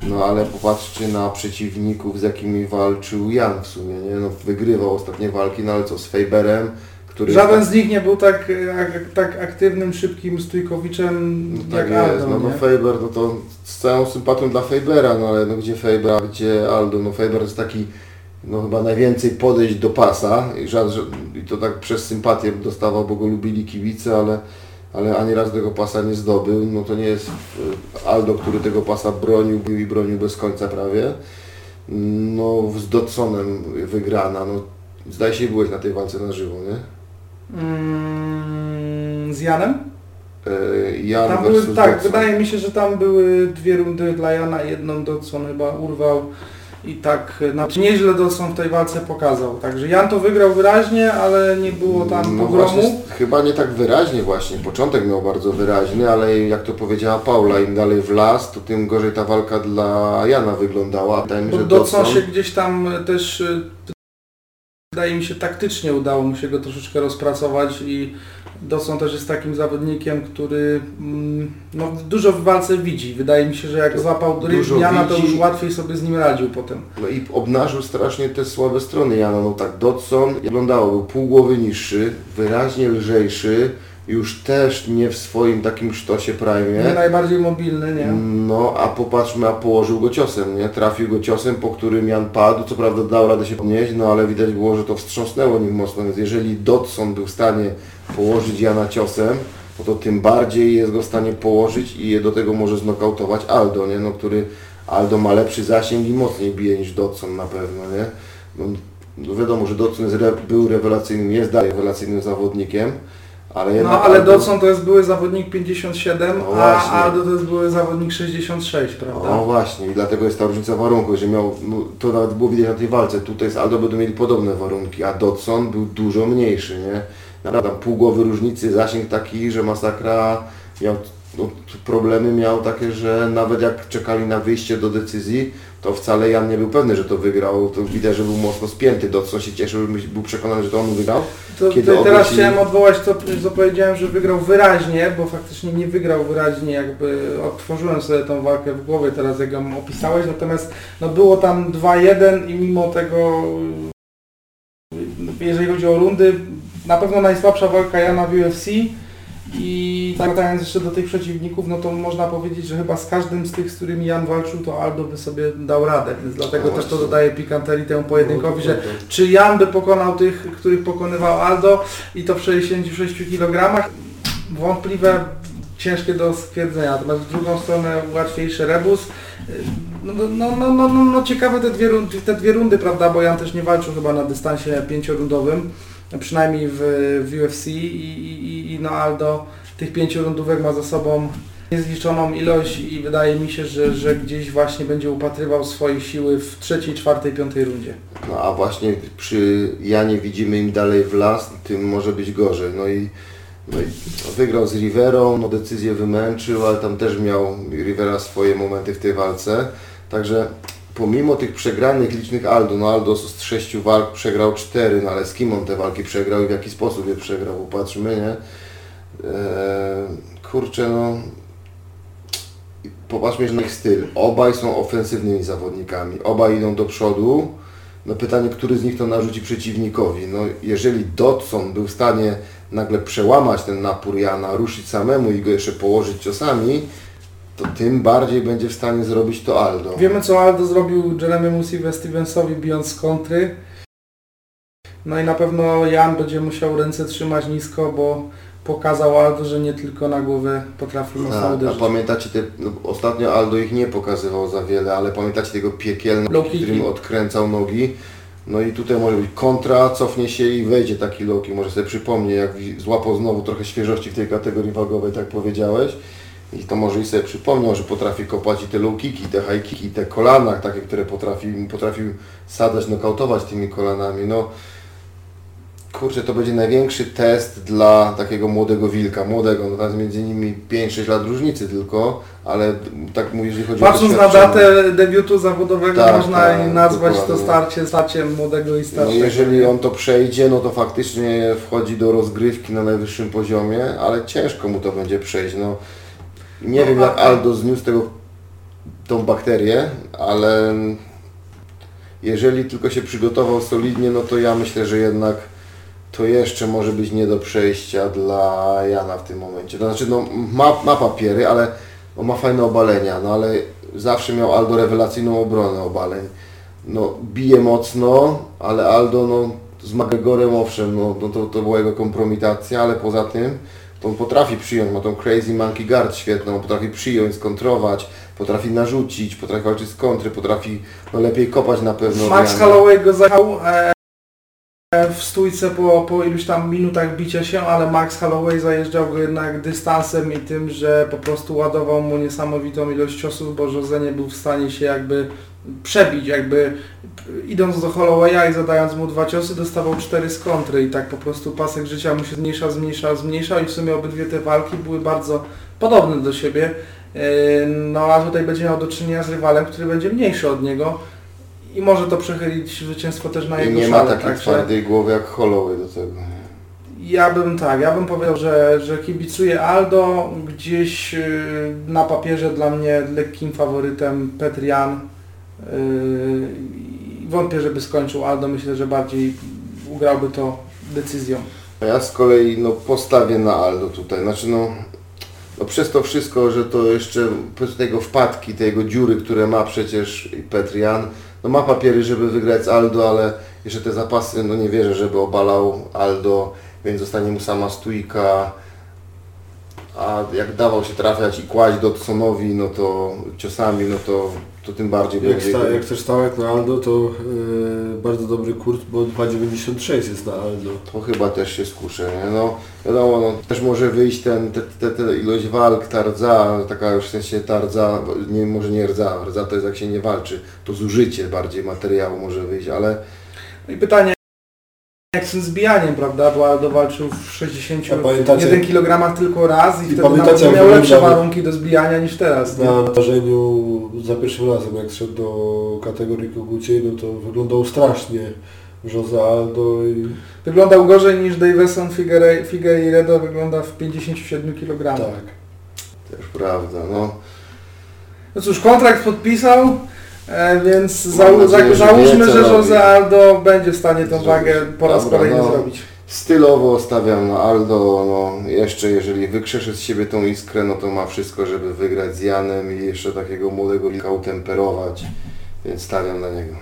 no ale popatrzcie na przeciwników, z jakimi walczył Jan w sumie, nie? No wygrywał ostatnie walki, no ale co, z Faberem, który... Żaden z nich nie był tak, ak- tak aktywnym, szybkim stójkowiczem No jak tak jest, Aldo, no, no nie? Faber, no to z całą sympatią dla Fabera, no ale no gdzie Faber, gdzie Aldo, no Faber jest taki, no chyba najwięcej podejść do pasa i, żad, i to tak przez sympatię dostawał, bo go lubili kibice, ale, ale ani raz tego pasa nie zdobył, no to nie jest e, Aldo, który tego pasa bronił bił i bronił bez końca prawie. No z Dodsonem wygrana, no zdaje się byłeś na tej walce na żywo, nie? Mm, z Janem? E, Jan Tam były, tak, Dodson. wydaje mi się, że tam były dwie rundy dla Jana, jedną Dodson chyba urwał i tak znaczy nieźle Dodson w tej walce pokazał. Także Jan to wygrał wyraźnie, ale nie było tam No pogromu. właśnie, chyba nie tak wyraźnie właśnie. Początek miał bardzo wyraźny, ale jak to powiedziała Paula, im dalej w las, to tym gorzej ta walka dla Jana wyglądała. Wydaje mi Bo że Dodson się gdzieś tam też y, wydaje mi się taktycznie udało mu się go troszeczkę rozpracować i Dodson też jest takim zawodnikiem, który mm, no, dużo w walce widzi. Wydaje mi się, że jak złapał Dużo Jana, to widzi. już łatwiej sobie z nim radził potem. No i obnażył strasznie te słabe strony Jana. No tak, Dodson wyglądało, był pół głowy niższy, wyraźnie lżejszy, już też nie w swoim takim sztosie Nie prime. najbardziej mobilny, nie? No, a popatrzmy, a położył go ciosem, nie? Trafił go ciosem, po którym Jan padł, co prawda dał radę się podnieść, no ale widać było, że to wstrząsnęło nim mocno, więc jeżeli Dodson był w stanie położyć Jana ciosem, no to tym bardziej jest go w stanie położyć i do tego może znokautować Aldo, nie? No, który Aldo ma lepszy zasięg i mocniej bije niż Dodson na pewno, nie? No, no wiadomo, że Dodson re, był rewelacyjnym, jest dalej rewelacyjnym zawodnikiem, ale jednak No ale Aldo- Dodson to jest były zawodnik 57, No a. Aldo to jest były zawodnik 66, prawda? No właśnie, i dlatego jest ta różnica warunków, że miał, no, to nawet było widać na tej walce, tutaj z Aldo będą mieli podobne warunki, a Dodson był dużo mniejszy, nie? Tam pół głowy różnicy, zasięg taki, że masakra. Miał, no, problemy miał takie, że nawet jak czekali na wyjście do decyzji, to wcale Jan nie był pewny, że to wygrał, to widać, że był mocno spięty, Dodson się cieszył, był przekonany, że to on wygrał. To, Kiedy to teraz obrócili- chciałem odwołać to, co powiedziałem, że wygrał wyraźnie, bo faktycznie nie wygrał wyraźnie, jakby odtworzyłem sobie tą walkę w głowie teraz, jak ją opisałeś, natomiast no, było tam 2-1 i mimo tego, jeżeli chodzi o rundy, na pewno najsłabsza walka Jana w UFC i tak wracając jeszcze do tych przeciwników, no to można powiedzieć, że chyba z każdym z tych, z którymi Jan walczył, to Aldo by sobie dał radę, więc dlatego No też to dodaje pikanterii temu pojedynkowi, że No, czy Jan by pokonał tych, których pokonywał Aldo i to w 66 kg? Wątpliwe, ciężkie do stwierdzenia. Natomiast w drugą stronę łatwiejszy rebus. No, no, no, no, no, no, no ciekawe te dwie, rundy, te dwie rundy, prawda, bo Jan też nie walczył chyba na dystansie pięciorundowym, przynajmniej w, w UFC i, i, i no Aldo tych pięciorundówek ma za sobą niezliczoną ilość i wydaje mi się, że, że gdzieś właśnie będzie upatrywał swojej siły w trzeciej, czwartej, piątej rundzie. No a właśnie przy Janie widzimy im dalej w las, tym może być gorzej. No i, no i wygrał z Riverą, no decyzję wymęczył, ale tam też miał Rivera swoje momenty w tej walce. Także pomimo tych przegranych licznych Aldo, no Aldo z sześciu walk przegrał cztery, no ale z kim on te walki przegrał i w jaki sposób je przegrał, popatrzmy, nie? Eee, kurczę, no popatrzmy na ich styl. Obaj są ofensywnymi zawodnikami, obaj idą do przodu. No pytanie, który z nich to narzuci przeciwnikowi. No jeżeli Dodson był w stanie nagle przełamać ten napór Jana, ruszyć samemu i go jeszcze położyć ciosami, to tym bardziej będzie w stanie zrobić to Aldo. Wiemy co Aldo zrobił Jeremy Musive Stevensowi bijąc z kontry. No i na pewno Jan będzie musiał ręce trzymać nisko, bo pokazał Aldo, że nie tylko na głowę potrafi mocno A, a uderzyć. pamiętacie, te, no, ostatnio Aldo ich nie pokazywał za wiele, ale pamiętacie tego piekielnego, którym odkręcał nogi? No i tutaj może być kontra, cofnie się i wejdzie taki low kick. Może sobie przypomnie, jak złapał znowu trochę świeżości w tej kategorii wagowej, tak powiedziałeś. I to może i sobie przypomniał, że potrafi kopać i te low kicki, te high kicki, te kolana takie, które potrafi, potrafił sadzać, nokautować tymi kolanami. No, kurczę, to będzie największy test dla takiego młodego wilka, młodego, no tam między nimi 5-6 lat różnicy tylko, ale tak mówię, jeżeli chodzi Patrząc o na doświadczenie. datę debiutu zawodowego, Tak, można tak, nazwać to dokładnie. starcie starciem młodego i No starszego. jeżeli on to przejdzie, no to faktycznie wchodzi do rozgrywki na najwyższym poziomie, ale ciężko mu to będzie przejść. No, nie No, wiem jak Aldo zniósł tego, tą bakterię, ale jeżeli tylko się przygotował solidnie, no to ja myślę, że jednak to jeszcze może być nie do przejścia dla Jana w tym momencie. To znaczy, no, ma, ma papiery, ale no, ma fajne obalenia, no ale zawsze miał Aldo rewelacyjną obronę obaleń. No, bije mocno, ale Aldo no, z McGregorem owszem, no, no to, to była jego kompromitacja, ale poza tym on potrafi przyjąć, ma tą crazy monkey guard świetną, on potrafi przyjąć, skontrować, potrafi narzucić, potrafi walczyć z kontry, potrafi no, lepiej kopać na pewno. Max. Holloway go zajechał e, w stójce po, po iluś tam minutach bicia się, ale Max Holloway zajeżdżał go jednak dystansem i tym, że po prostu ładował mu niesamowitą ilość ciosów, bo Jose nie był w stanie się jakby przebić, jakby idąc do Hollowaya i zadając mu dwa ciosy dostawał cztery z kontry i tak po prostu pasek życia mu się zmniejszał, zmniejszał, zmniejszał i w sumie obydwie te walki były bardzo podobne do siebie. E, No a tutaj będzie miał do czynienia z rywalem, który będzie mniejszy od niego i może to przechylić zwycięstwo też na I jego nie ma szale. takiej Także twardej głowy jak Holloway do tego. ja bym tak, ja bym powiedział, że, że kibicuję Aldo, gdzieś yy, na papierze dla mnie lekkim faworytem Petrian. I wątpię, żeby skończył Aldo, myślę, że bardziej ugrałby to decyzją. A ja z kolei no, postawię na Aldo tutaj. Znaczy no, no przez to wszystko, że to jeszcze przez tego wpadki, tej jego dziury, które ma przecież Petrian, no ma papiery, żeby wygrać z Aldo, ale jeszcze te zapasy, no nie wierzę, żeby obalał Aldo, więc zostanie mu sama stójka. A jak dawał się trafiać i kłaść Dodsonowi, no to ciosami, no to, to tym bardziej Jak, będzie. sta, jak chcesz stawiać na Aldo, to yy, bardzo dobry kurt, bo 2,96 jest na Aldo. To chyba też się skuszę, nie? No wiadomo, no, też może wyjść ten, te, te, te ilość walk, ta rdza, taka już w sensie ta rdza, nie, może nie rdza, rdza to jest jak się nie walczy, to zużycie bardziej materiału może wyjść, ale No i pytanie, jak z tym zbijaniem, prawda, bo Aldo walczył w 61 A pamiętacie- kg tylko raz i, I wtedy nawet miał lepsze warunki do zbijania niż teraz. Nie? Na ważeniu za pierwszym razem, jak szedł do kategorii koguciej, no to wyglądał strasznie. Jose Aldo i Wyglądał gorzej niż Davison Figueire- Figueiredo wygląda w 57 kg. tak. też prawda, no. No cóż, kontrakt podpisał, e, więc zał, nadzieję, że załóżmy, wie, że robi. Jose Aldo będzie w stanie tą Zrobić. wagę po raz Dobra, kolejny no. zrobić. Stylowo stawiam na Aldo, no jeszcze jeżeli wykrzeszy z siebie tą iskrę, no to ma wszystko, żeby wygrać z Janem i jeszcze takiego młodego wilka utemperować, więc stawiam na niego.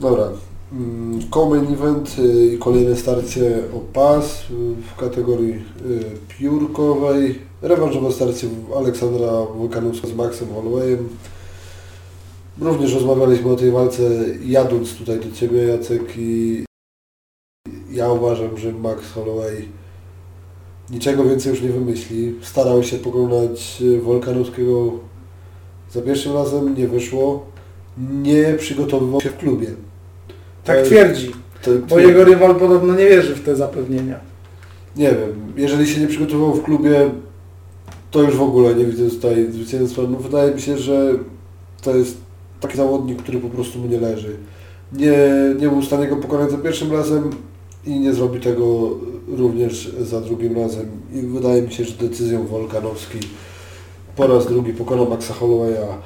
Dobra. Mm, Co-main event y, i kolejne starcie o pas y, w kategorii y, piórkowej. Rewanżowe starcie Aleksandra Wulkanowska z Maxem Hollowayem. Również rozmawialiśmy o tej walce jadąc tutaj do Ciebie Jacek i ja uważam, że Max Holloway niczego więcej już nie wymyśli. Starał się pokonać Wolkanowskiego za pierwszym razem, nie wyszło. Nie przygotowywał się w klubie. Tak To- twierdzi, to- bo jego rywal podobno nie wierzy w te zapewnienia. Nie wiem, jeżeli się nie przygotował w klubie, to już w ogóle nie widzę tutaj zwycięstwa. No wydaje mi się, że to jest taki zawodnik, który po prostu mu nie leży. Nie, nie był w stanie go pokonać za pierwszym razem i nie zrobi tego również za drugim razem. I wydaje mi się, że decyzją Wolkanowski po raz drugi pokona Maxa Hollowaya.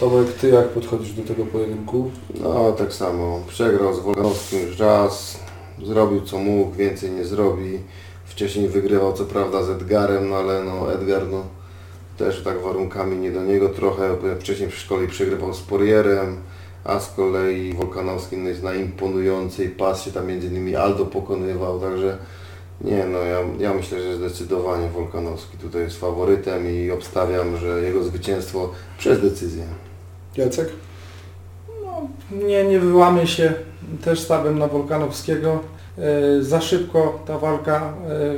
Tomek, Ty jak podchodzisz do tego pojedynku? No tak samo, przegrał z Wolganowskim już raz, zrobił co mógł, więcej nie zrobi. Wcześniej wygrywał co prawda z Edgarem, no ale no Edgar no też tak warunkami nie do niego trochę, bo wcześniej w szkole przegrywał z Porierem, a z kolei Wolkanowski no, jest na imponującej pasie, tam między innymi Aldo pokonywał, także Nie, no ja, ja myślę, że zdecydowanie Wolkanowski tutaj jest faworytem i obstawiam, że jego zwycięstwo przez decyzję. Jacek? No, nie, nie wyłamy się, też stawiam na Wolkanowskiego. E, za szybko ta walka, e,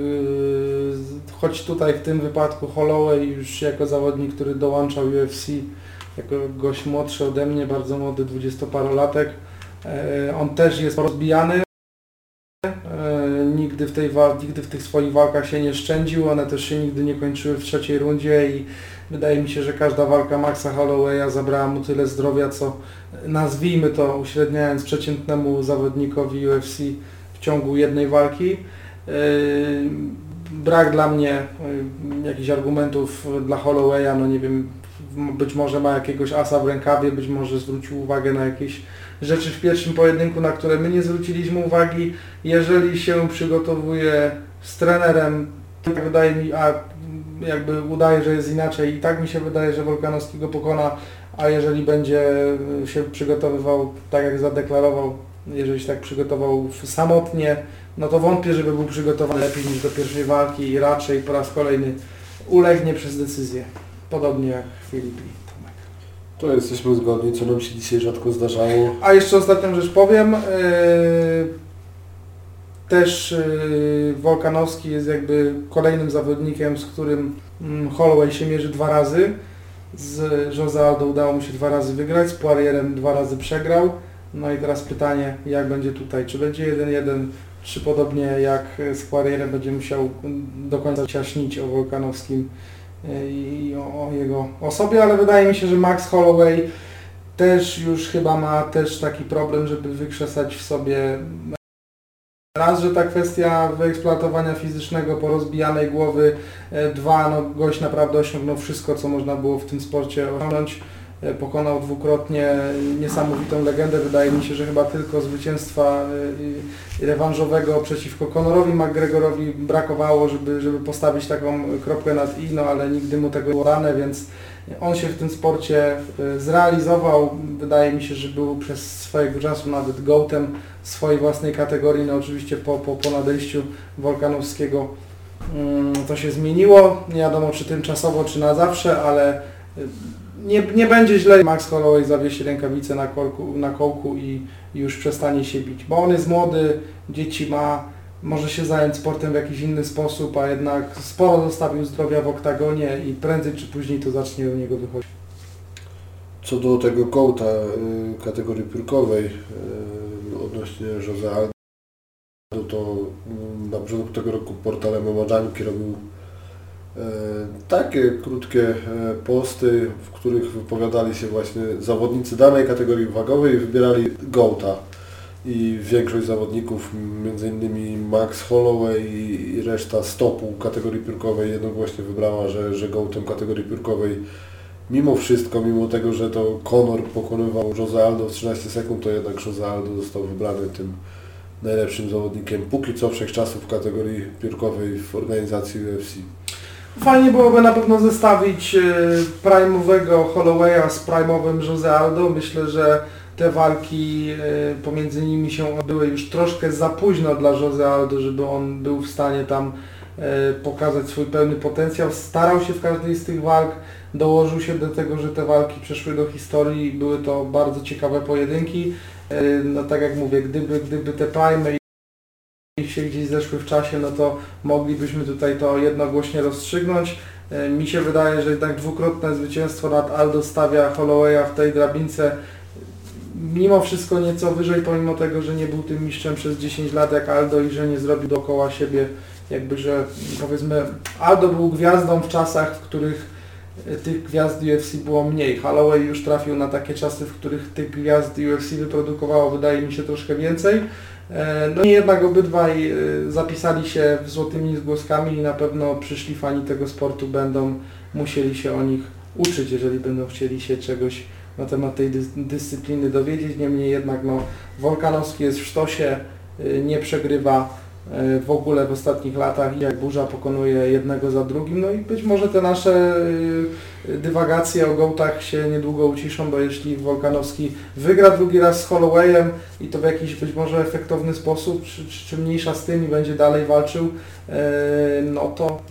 choć tutaj w tym wypadku Holloway już jako zawodnik, który dołączał UFC, jako gość młodszy ode mnie, bardzo młody, dwudziestoparolatek, e, on też jest rozbijany. Nigdy w, tej, nigdy w tych swoich walkach się nie szczędził, one też się nigdy nie kończyły w trzeciej rundzie i wydaje mi się, że każda walka Maxa Hollowaya zabrała mu tyle zdrowia, co nazwijmy to uśredniając przeciętnemu zawodnikowi UFC ciągu jednej walki. Yy, Brak dla mnie yy, jakichś argumentów dla Hollowaya, no nie wiem, być może ma jakiegoś asa w rękawie, być może zwrócił uwagę na jakieś rzeczy w pierwszym pojedynku, na które my nie zwróciliśmy uwagi. Jeżeli się przygotowuje z trenerem, tak wydaje mi, a jakby udaje, że jest inaczej i tak mi się wydaje, że Wolkanowski go pokona, a jeżeli będzie się przygotowywał tak jak zadeklarował, jeżeli się tak przygotował samotnie, no to wątpię, żeby był przygotowany lepiej niż do pierwszej walki i raczej po raz kolejny ulegnie przez decyzję. Podobnie jak Filip i Tomek. To jesteśmy zgodni, co nam się dzisiaj rzadko zdarzało. A jeszcze ostatnią rzecz powiem. Yy, też yy, Wolkanowski jest jakby kolejnym zawodnikiem, z którym mm, Holloway się mierzy dwa razy. Z Jose Aldo udało mu się dwa razy wygrać, z Poirierem dwa razy przegrał. No i teraz pytanie, jak będzie tutaj? Czy będzie 1-1, czy podobnie jak z Poirierem będzie musiał do końca ciaśnić o Wolkanowskim yy, i o, o jego osobie, ale wydaje mi się, że Max Holloway też już chyba ma też taki problem, żeby wykrzesać w sobie raz, że ta kwestia wyeksploatowania fizycznego, porozbijanej głowy, e, dwa, no gość naprawdę osiągnął wszystko, co można było w tym sporcie osiągnąć. E, Pokonał dwukrotnie niesamowitą legendę. Wydaje mi się, że chyba tylko zwycięstwa e, rewanżowego przeciwko Conorowi McGregorowi brakowało, żeby, żeby postawić taką kropkę nad i, no ale nigdy mu tego nie dane, więc on się w tym sporcie e, zrealizował. Wydaje mi się, że był przez swojego czasu nawet gołtem swojej własnej kategorii. No oczywiście po, po, po nadejściu Wolkanowskiego mm, to się zmieniło. Nie wiadomo czy tymczasowo, czy na zawsze, ale nie, nie będzie źle. Max Holloway zawiesi rękawice na, korku, na kołku i już przestanie się bić. Bo on jest młody, dzieci ma, może się zająć sportem w jakiś inny sposób, a jednak sporo zostawił zdrowia w oktagonie i prędzej czy później to zacznie do niego wychodzić. Co do tego kołta y, kategorii piórkowej y, odnośnie Jose Aldo, to y, na początku tego roku portal MMA Junkie robił takie krótkie y, posty, w których wypowiadali się właśnie zawodnicy danej kategorii wagowej i wybierali gołta. I większość zawodników, innymi Max Holloway i reszta stopu kategorii piórkowej jednogłośnie wybrała, że, że gołtem kategorii piórkowej mimo wszystko, mimo tego, że to Conor pokonywał Jose Aldo w 13 sekund, to jednak Jose Aldo został wybrany tym najlepszym zawodnikiem póki co wszechczasów w kategorii piórkowej w organizacji UFC. Fajnie byłoby na pewno zestawić e, prime'owego Hollowaya z prime'owym Jose Aldo. Myślę, że te walki e, pomiędzy nimi się odbyły już troszkę za późno dla Jose Aldo, żeby on był w stanie tam e, pokazać swój pełny potencjał. Starał się w każdej z tych walk, dołożył się do tego, że te walki przeszły do historii. Były to bardzo ciekawe pojedynki. No tak jak mówię, gdyby, gdyby te prime i się gdzieś zeszły w czasie, no to moglibyśmy tutaj to jednogłośnie rozstrzygnąć. E, Mi się wydaje, że jednak dwukrotne zwycięstwo nad Aldo stawia Hollowaya w tej drabince mimo wszystko nieco wyżej, pomimo tego, że nie był tym mistrzem przez 10 lat jak Aldo i że nie zrobił dookoła siebie jakby, że powiedzmy Aldo był gwiazdą w czasach, w których e, tych gwiazd UFC było mniej. Holloway już trafił na takie czasy, w których tych gwiazd UFC wyprodukowało wydaje mi się troszkę więcej. E, No i jednak obydwaj e, zapisali się złotymi zgłoskami i na pewno przyszli fani tego sportu będą musieli się o nich uczyć, jeżeli będą chcieli się czegoś na temat tej dys dyscypliny dowiedzieć. Niemniej jednak no, Wolkanowski jest w sztosie, y, nie przegrywa e, w ogóle w ostatnich latach i jak Burza pokonuje jednego za drugim. No i być może te nasze e, dywagacje o gołtach się niedługo uciszą, bo jeśli Wolkanowski wygra drugi raz z Hollowayem i to w jakiś być może efektowny sposób, czy, czy, mniejsza z tym i będzie dalej walczył, e, no to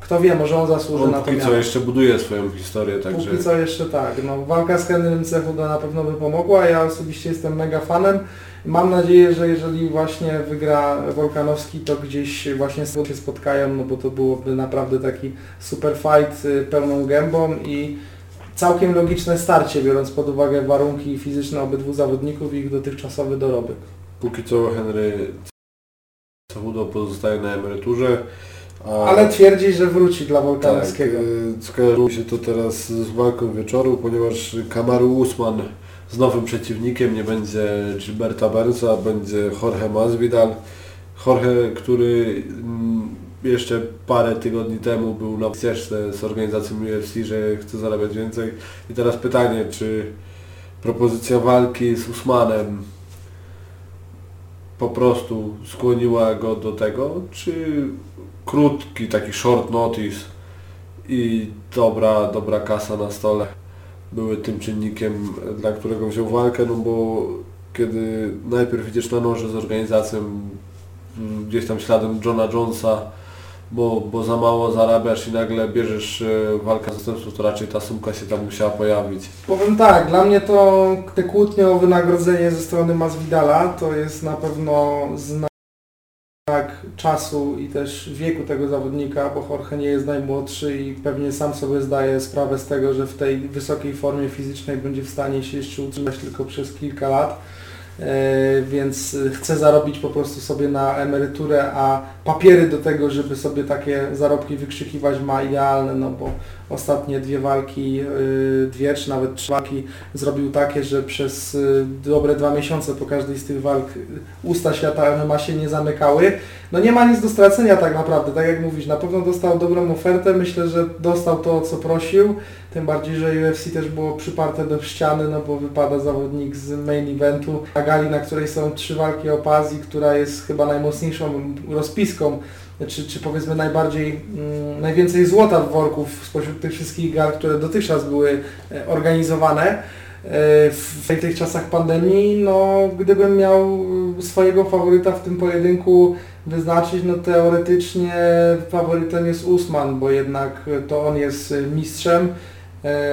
kto wie, może on zasłuży On na to póki co jeszcze buduje swoją historię, także... Póki co jeszcze tak. No, walka z Henrym Cechuda na pewno by pomogła. Ja osobiście jestem mega fanem. Mam nadzieję, że jeżeli właśnie wygra Wolkanowski, to gdzieś właśnie z się spotkają, no bo to byłoby naprawdę taki super fight y, pełną gębą i całkiem logiczne starcie, biorąc pod uwagę warunki fizyczne obydwu zawodników i ich dotychczasowy dorobek. Póki co Henry Cechudo pozostaje na emeryturze. A... Ale twierdzi, że wróci dla tak, Wolkanowskiego. y, skojarzyło mi się to teraz z walką wieczoru, ponieważ Kamaru Usman nowym przeciwnikiem nie będzie Gilberta Burnsa, będzie Jorge Masvidal. Jorge, który mm, jeszcze parę tygodni temu był na ścieżce z organizacją UFC, że chce zarabiać więcej. I teraz pytanie, czy propozycja walki z Usmanem po prostu skłoniła go do tego, czy krótki taki short notice i dobra, dobra kasa na stole były tym czynnikiem, dla którego wziął walkę, no bo kiedy najpierw idziesz na noże z organizacją mm, gdzieś tam śladem Johna Jonesa, bo, bo za mało zarabiasz i nagle bierzesz e, walkę zastępstwo, to raczej ta sumka się tam musiała pojawić. Powiem tak, dla mnie to te kłótnie o wynagrodzenie ze strony Masvidala to jest na pewno znak czasu i też wieku tego zawodnika, bo Jorge nie jest najmłodszy i pewnie sam sobie zdaje sprawę z tego, że w tej wysokiej formie fizycznej będzie w stanie się jeszcze utrzymać tylko przez kilka lat. E, więc chce zarobić po prostu sobie na emeryturę, a papiery do tego, żeby sobie takie zarobki wykrzykiwać ma idealne, no bo ostatnie dwie walki, y, dwie czy nawet trzy walki zrobił takie, że przez y, dobre dwa miesiące po każdej z tych walk usta świata MMA się nie zamykały. No nie ma nic do stracenia tak naprawdę, tak jak mówisz, na pewno dostał dobrą ofertę, myślę, że dostał to, o co prosił, tym bardziej, że UFC też było przyparte do ściany, no bo wypada zawodnik z main eventu, na gali, na której są trzy walki o Pazji, która jest chyba najmocniejszą rozpiską czy, czy powiedzmy najbardziej, mm, najwięcej złota w worków spośród tych wszystkich gal, które dotychczas były e, organizowane e, w tych czasach pandemii, no gdybym miał e, swojego faworyta w tym pojedynku wyznaczyć, no teoretycznie faworytem jest Usman, bo jednak to on jest mistrzem,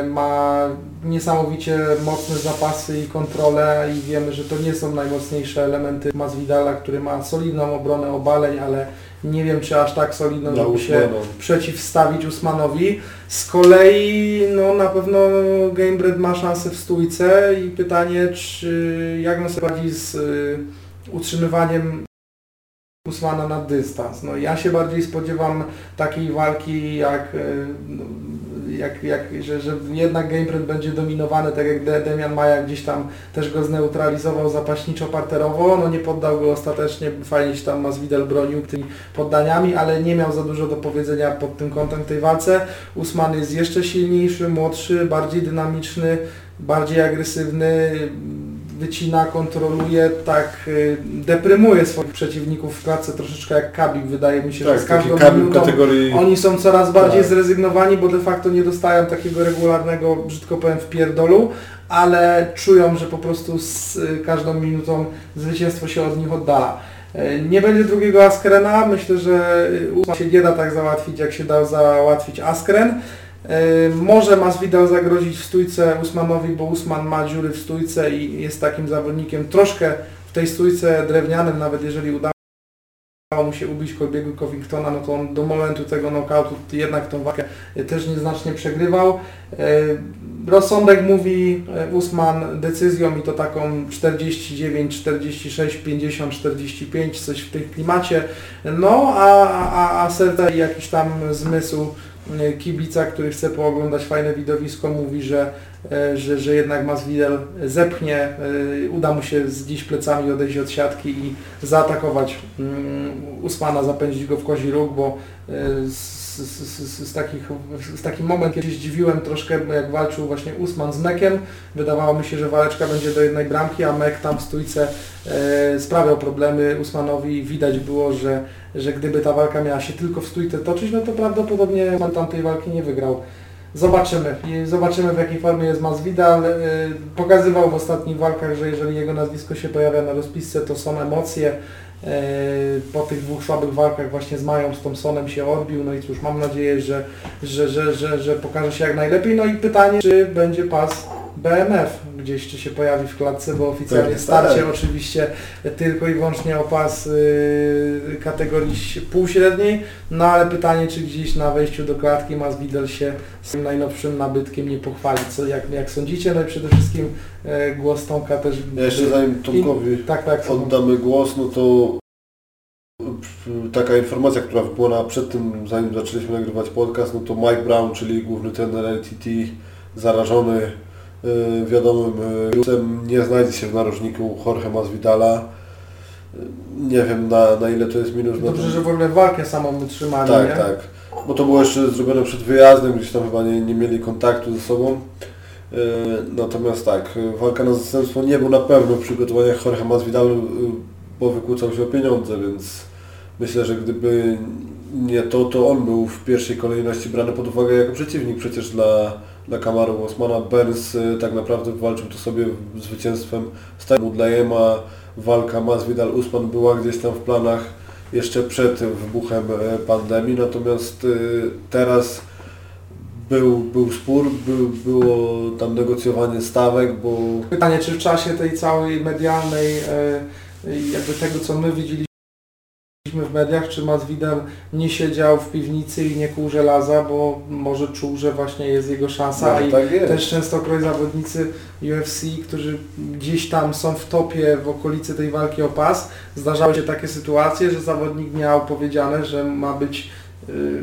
ma niesamowicie mocne zapasy i kontrolę i wiemy, że to nie są najmocniejsze elementy Masvidala, który ma solidną obronę obaleń, ale nie wiem czy aż tak solidną, żeby się przeciwstawić Usmanowi. Z kolei no na pewno Gamebred ma szansę w stójce i pytanie czy jak on sobie radzi z y, utrzymywaniem Usmana na dystans. No ja się bardziej spodziewam takiej walki jak, y, no, jak, jak że, że jednak Gamepred będzie dominowany, tak jak De- Demian Maja gdzieś tam też go zneutralizował zapaśniczo-parterowo, no nie poddał go ostatecznie, fajnie się tam Masvidal bronił tymi poddaniami, ale nie miał za dużo do powiedzenia pod tym kątem w tej walce. Usman jest jeszcze silniejszy, młodszy, bardziej dynamiczny, bardziej agresywny, wycina, kontroluje, tak y, deprymuje swoich przeciwników w klatce troszeczkę jak Khabib. Wydaje mi się, że Tak, z taki każdą minutą kategorii... oni są coraz bardziej Tak. zrezygnowani, bo de facto nie dostają takiego regularnego, brzydko powiem, wpierdolu, ale czują, że po prostu z y, każdą minutą zwycięstwo się od nich oddala. Y, Nie będzie drugiego Askrena, myślę, że się nie da tak załatwić, jak się dał załatwić Askren. Y, Może Masvidal zagrozić w stójce Usmanowi, bo Usman ma dziury w stójce i jest takim zawodnikiem troszkę w tej stójce drewnianym, nawet jeżeli uda udało mu się ubić Colbiego Covingtona, no to on do momentu tego knockoutu jednak tą walkę też nieznacznie przegrywał. E, Rozsądek mówi e, Usman decyzją i to taką 49, 46, 50, 45, coś w tym klimacie. No a, a, a serce i jakiś tam zmysł kibica, który chce pooglądać fajne widowisko, mówi, że, e, że, że jednak Masvidal zepchnie, e, uda mu się z dziś plecami odejść od siatki i zaatakować mm, Usmana, zapędzić go w kozi róg, bo e, z, z, z, takich, z taki moment, kiedy się zdziwiłem troszkę, jak walczył właśnie Usman z Mekiem, wydawało mi się, że waleczka będzie do jednej bramki, a Mek tam w stójce e, sprawiał problemy Usmanowi i widać było, że, że gdyby ta walka miała się tylko w stójce toczyć, no to prawdopodobnie Usman tamtej walki nie wygrał. Zobaczymy. Zobaczymy w jakiej formie jest Masvidal. E, Pokazywał w ostatnich walkach, że jeżeli jego nazwisko się pojawia na rozpisce, to są emocje. E, Po tych dwóch słabych walkach właśnie z Mają, z Thompsonem się odbił. No i cóż, mam nadzieję, że, że, że, że, że pokaże się jak najlepiej. No i pytanie, czy będzie pas BMF gdzieś, czy się pojawi w klatce, bo oficjalnie starcie tak. oczywiście tylko i wyłącznie o pas y, kategorii półśredniej, no ale pytanie, czy gdzieś na wejściu do klatki Masvidal się z tym najnowszym nabytkiem nie pochwali. Co, jak, jak sądzicie? No i przede wszystkim e, głos Tomka też... Ja jeszcze zanim Tomkowi Tak, tak. co- oddamy głos, no to taka informacja, która wypłynęła przed tym, zanim zaczęliśmy nagrywać podcast, no to Mike Brown, czyli główny trener LTT, zarażony wiadomym y, wirusem, nie znajdzie się w narożniku Jorge Masvidala. Y, Nie wiem na, na ile to jest minus. Dobrze, że w ogóle walkę samą wytrzymali, tak, nie? tak. Bo to było jeszcze zrobione przed wyjazdem, gdzieś tam chyba nie, nie mieli kontaktu ze sobą. E, Natomiast tak, walka na zastępstwo nie był na pewno w przygotowaniach Jorge Masvidal, bo wykłócał się o pieniądze, więc myślę, że gdyby nie to, to on był w pierwszej kolejności brany pod uwagę jako przeciwnik przecież dla, dla Kamaru Osmana. Burns e, tak naprawdę walczył to sobie zwycięstwem Stanu Dlejema. Walka Masvidal-Usman była gdzieś tam w planach jeszcze przed wybuchem e, pandemii, natomiast e, teraz był, był spór, był, było tam negocjowanie stawek, bo Pytanie, czy w czasie tej całej medialnej, e, jakby tego, co my widzieliśmy w mediach, czy Masvidal nie siedział w piwnicy i nie kuł żelaza, bo może czuł, że właśnie jest jego szansa no, i tak też częstokroć zawodnicy UFC, którzy gdzieś tam są w topie w okolicy tej walki o pas, zdarzały się takie sytuacje, że zawodnik miał powiedziane, że ma być,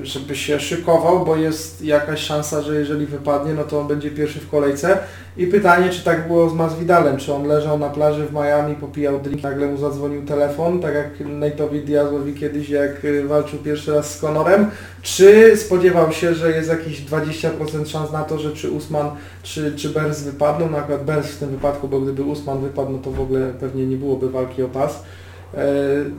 żeby się szykował, bo jest jakaś szansa, że jeżeli wypadnie, no to on będzie pierwszy w kolejce. I pytanie, czy tak było z Masvidalem, czy on leżał na plaży w Miami, popijał drink, nagle mu zadzwonił telefon, tak jak Nate'owi Diazowi kiedyś, jak y, walczył pierwszy raz z Conorem, czy spodziewał się, że jest jakieś 20% szans na to, że czy Usman, czy, czy Burns wypadną, no akurat Burns w tym wypadku, bo gdyby Usman wypadł, no to w ogóle pewnie nie byłoby walki o pas. E,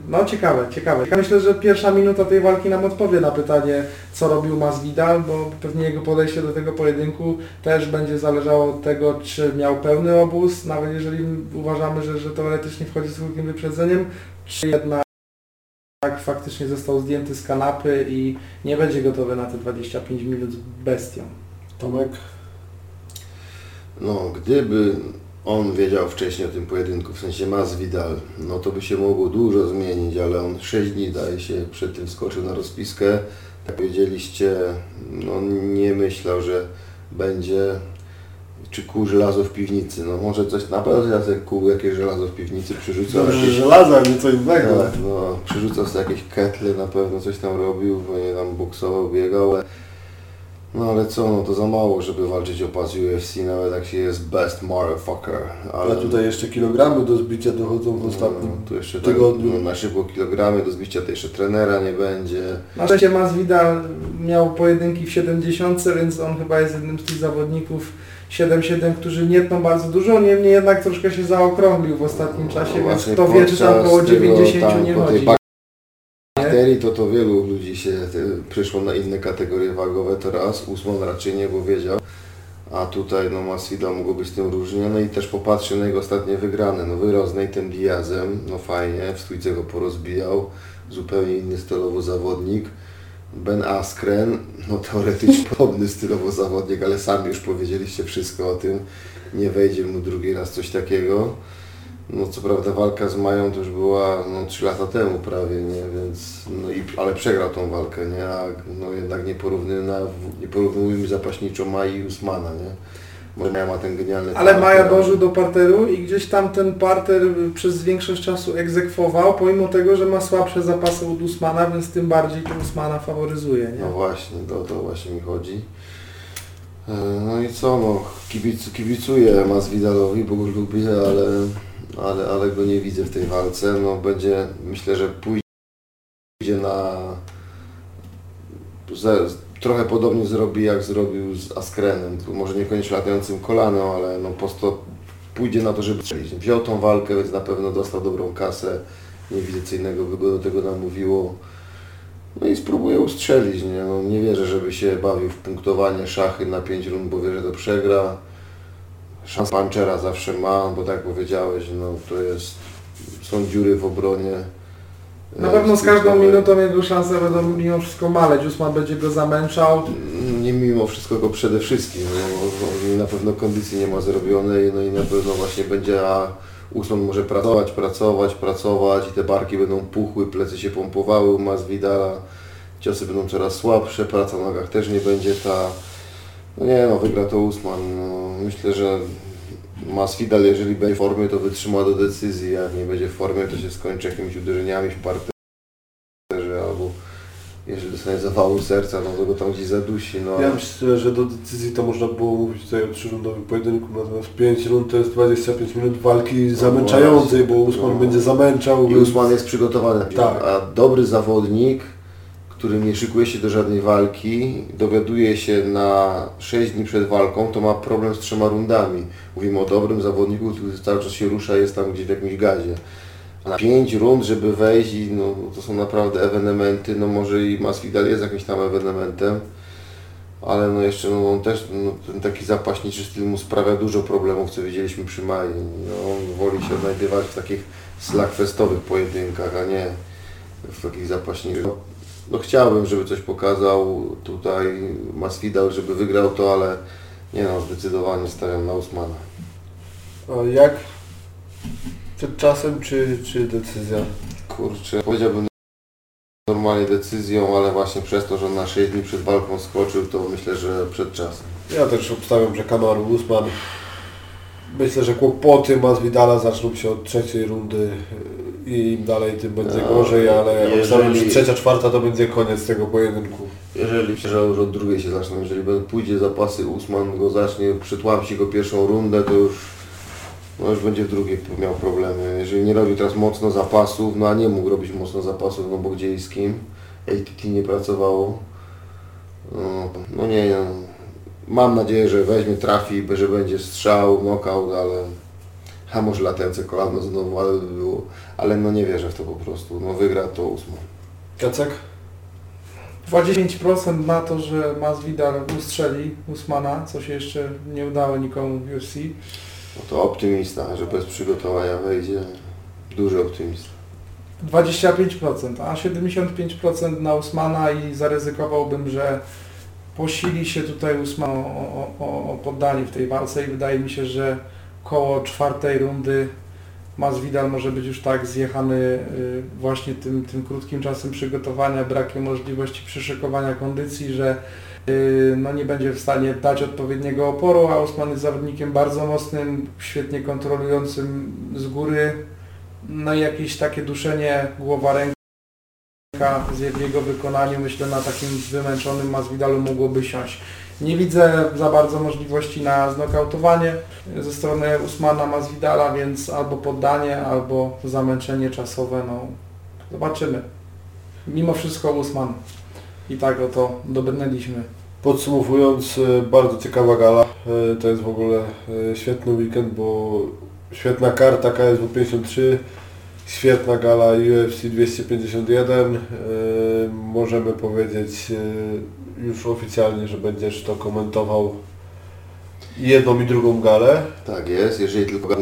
No ciekawe, ciekawe. Ja myślę, że pierwsza minuta tej walki nam odpowie na pytanie, co robił Masvidal, bo pewnie jego podejście do tego pojedynku też będzie zależało od tego, czy miał pełny obóz, nawet jeżeli uważamy, że, że teoretycznie wchodzi z krótkim wyprzedzeniem, czy jednak faktycznie został zdjęty z kanapy i nie będzie gotowy na te 25 minut z bestią. Tomek, No, gdyby on wiedział wcześniej o tym pojedynku, w sensie Masvidal, no to by się mogło dużo zmienić, ale on 6 dni daje się przed tym skoczył na rozpiskę. Jak powiedzieliście, no nie myślał, że będzie czy kół żelazo w piwnicy. No może coś, na pewno Jacek kół jakieś żelazo w piwnicy przyrzucał. dobrze, jakieś- żelaza, nie co innego. tak, no, przerzucał sobie jakieś ketle, na pewno coś tam robił, bo nie tam boksował, biegał, no ale co, no to za mało, żeby walczyć o pas UFC, nawet jak się jest best motherfucker. Ale tutaj jeszcze kilogramy do zbicia dochodzą w ostatnim no, tu jeszcze tygodniu. Tak, no, na szybko kilogramy do zbicia, to jeszcze trenera nie będzie. Na szczęście Masvidal miał pojedynki w 70, więc on chyba jest jednym z tych zawodników 7-7, którzy nie tną bardzo dużo, niemniej jednak troszkę się zaokrąglił w ostatnim czasie, więc Właśnie kto wie, czy tam około tego, 90 tam, nie chodzi. Bakterii to to wielu ludzi się te, przyszło na inne kategorie wagowe, to raz, Usman raczej nie, bo wiedział. A tutaj no Masvidal mógł być tym różnie, no i też popatrzę na jego ostatnie wygrane. No wygrał z Nate'em Diazem, no fajnie, w stójce go porozbijał, zupełnie inny stylowo zawodnik. Ben Askren, no teoretycznie podobny stylowo zawodnik, ale sami już powiedzieliście wszystko o tym. Nie wejdzie mu drugi raz coś takiego. No co prawda walka z Mają to już była no, 3 lata temu prawie, nie, więc no i, ale przegrał tą walkę, nie, a no jednak nie porównujmy, nie porównujmy zapaśniczo Mai i Usmana, nie. Może Maja ma ten genialny Ale parter, Maja dążył do parteru i gdzieś tam ten parter przez większość czasu egzekwował, pomimo tego, że ma słabsze zapasy od Usmana, więc tym bardziej to Usmana faworyzuje, No nie? właśnie, to, to właśnie mi chodzi. E, No i co, no kibic, kibicuję Masvidalowi, bo go lubię, ale, ale, ale go nie widzę w tej walce. No będzie, myślę, że pójdzie na trochę podobnie zrobi jak zrobił z Askrenem, może niekoniecznie latającym kolanem, ale no po prostu pójdzie na to, żeby strzelić. Wziął tą walkę, więc na pewno dostał dobrą kasę, nie widzę co innego by go do tego namówiło. No i spróbuję ustrzelić, nie? No, nie wierzę, żeby się bawił w punktowanie szachy na 5 rund, bo wie, że to przegra. Szans punchera zawsze ma, bo tak powiedziałeś, no to jest, są dziury w obronie. Na pewno z każdą minutą jego szanse będą mimo wszystko maleć. Usman będzie go zamęczał. Nie mimo wszystko go przede wszystkim, no, na pewno kondycji nie ma zrobionej, no i na pewno właśnie będzie, a Usman może pracować, pracować, pracować i te barki będą puchły, plecy się pompowały u Masvidala, ciosy będą coraz słabsze, praca na nogach też nie będzie ta, no nie no, wygra to Usman, no, myślę, że Masvidal jeżeli będzie w formie to wytrzyma do decyzji, jak nie będzie w formie to się skończy jakimiś uderzeniami w parterze albo jeżeli dostanie zawału serca, no to go tam gdzieś zadusi, no. Ja myślę, że do decyzji to można było mówić tutaj o trzyrundowym pojedynku, natomiast 5 rund to jest 25 minut walki zamęczającej, bo Usman No. będzie zamęczał. I Usman jest przygotowany. Tak. A dobry zawodnik, który nie szykuje się do żadnej walki, dowiaduje się na 6 dni przed walką, to ma problem z trzema rundami. Mówimy o dobrym zawodniku, który cały czas się rusza, jest tam gdzieś w jakimś gazie. A na 5 rund, żeby wejść, no, to są naprawdę ewenementy, no może i Masvidal jest jakimś tam ewenementem, ale no jeszcze no, on też, no, ten taki zapaśniczy styl mu sprawia dużo problemów, co widzieliśmy przy Mai. No, on woli się odnajdywać w takich slagfestowych pojedynkach, a nie w takich zapaśniczych. No, chciałbym, żeby coś pokazał tutaj Masvidal, żeby wygrał to, ale nie no, zdecydowanie stawiam na Usmana. A jak? Przed czasem czy, czy decyzja? Kurczę, powiedziałbym normalnie decyzją, ale właśnie przez to, że na 6 dni przed walką skoczył, to myślę, że przed czasem. Ja też obstawiam, że Kamaru Usman. Myślę, że kłopoty Masvidala zaczną się od trzeciej rundy im dalej tym będzie No, gorzej, ale jeżeli- że trzecia, czwarta to będzie koniec tego pojedynku. Jeżeli myślę, już od drugiej się zaczną, jeżeli pójdzie zapasy, Usman go zacznie, przytłamsi go pierwszą rundę, to już, no już będzie w drugiej miał problemy. Jeżeli nie robi teraz mocno zapasów, no a nie mógł robić mocno zapasów, no bo gdzie i z kim, ATT nie pracowało. No, no nie, nie. Mam nadzieję, że weźmie, trafi, że będzie strzał, knockout, ale... A może latające kolano znowu, ale by było. Ale no nie wierzę w to po prostu. No wygra to Usman. Kacek? 25% na to, że Masvidal ustrzeli Usmana, co się jeszcze nie udało nikomu w UFC. No to optymista, że bez przygotowania wejdzie. Duży optymista. 25%, a 75% na Usmana i zaryzykowałbym, że posili się tutaj Usman o, o, o, o poddanie w tej walce i wydaje mi się, że koło czwartej rundy Masvidal może być już tak zjechany y, właśnie tym, tym krótkim czasem przygotowania, brakiem możliwości przyszykowania kondycji, że y, no nie będzie w stanie dać odpowiedniego oporu, a Usman jest zawodnikiem bardzo mocnym, świetnie kontrolującym z góry, no i jakieś takie duszenie głowa ręka z jego wykonaniu myślę na takim wymęczonym Masvidalu mogłoby siąść. Nie widzę za bardzo możliwości na znokautowanie ze strony Usmana Masvidala, więc albo poddanie, albo zamęczenie czasowe, no zobaczymy. Mimo wszystko Usman. I tak oto dobrnęliśmy. Podsumowując, e, bardzo ciekawa gala. E, To jest w ogóle e, świetny weekend, bo świetna karta KSW 53, świetna gala UFC 251. E, Możemy powiedzieć już oficjalnie, że będziesz to komentował jedną i drugą galę. Tak jest, jeżeli tylko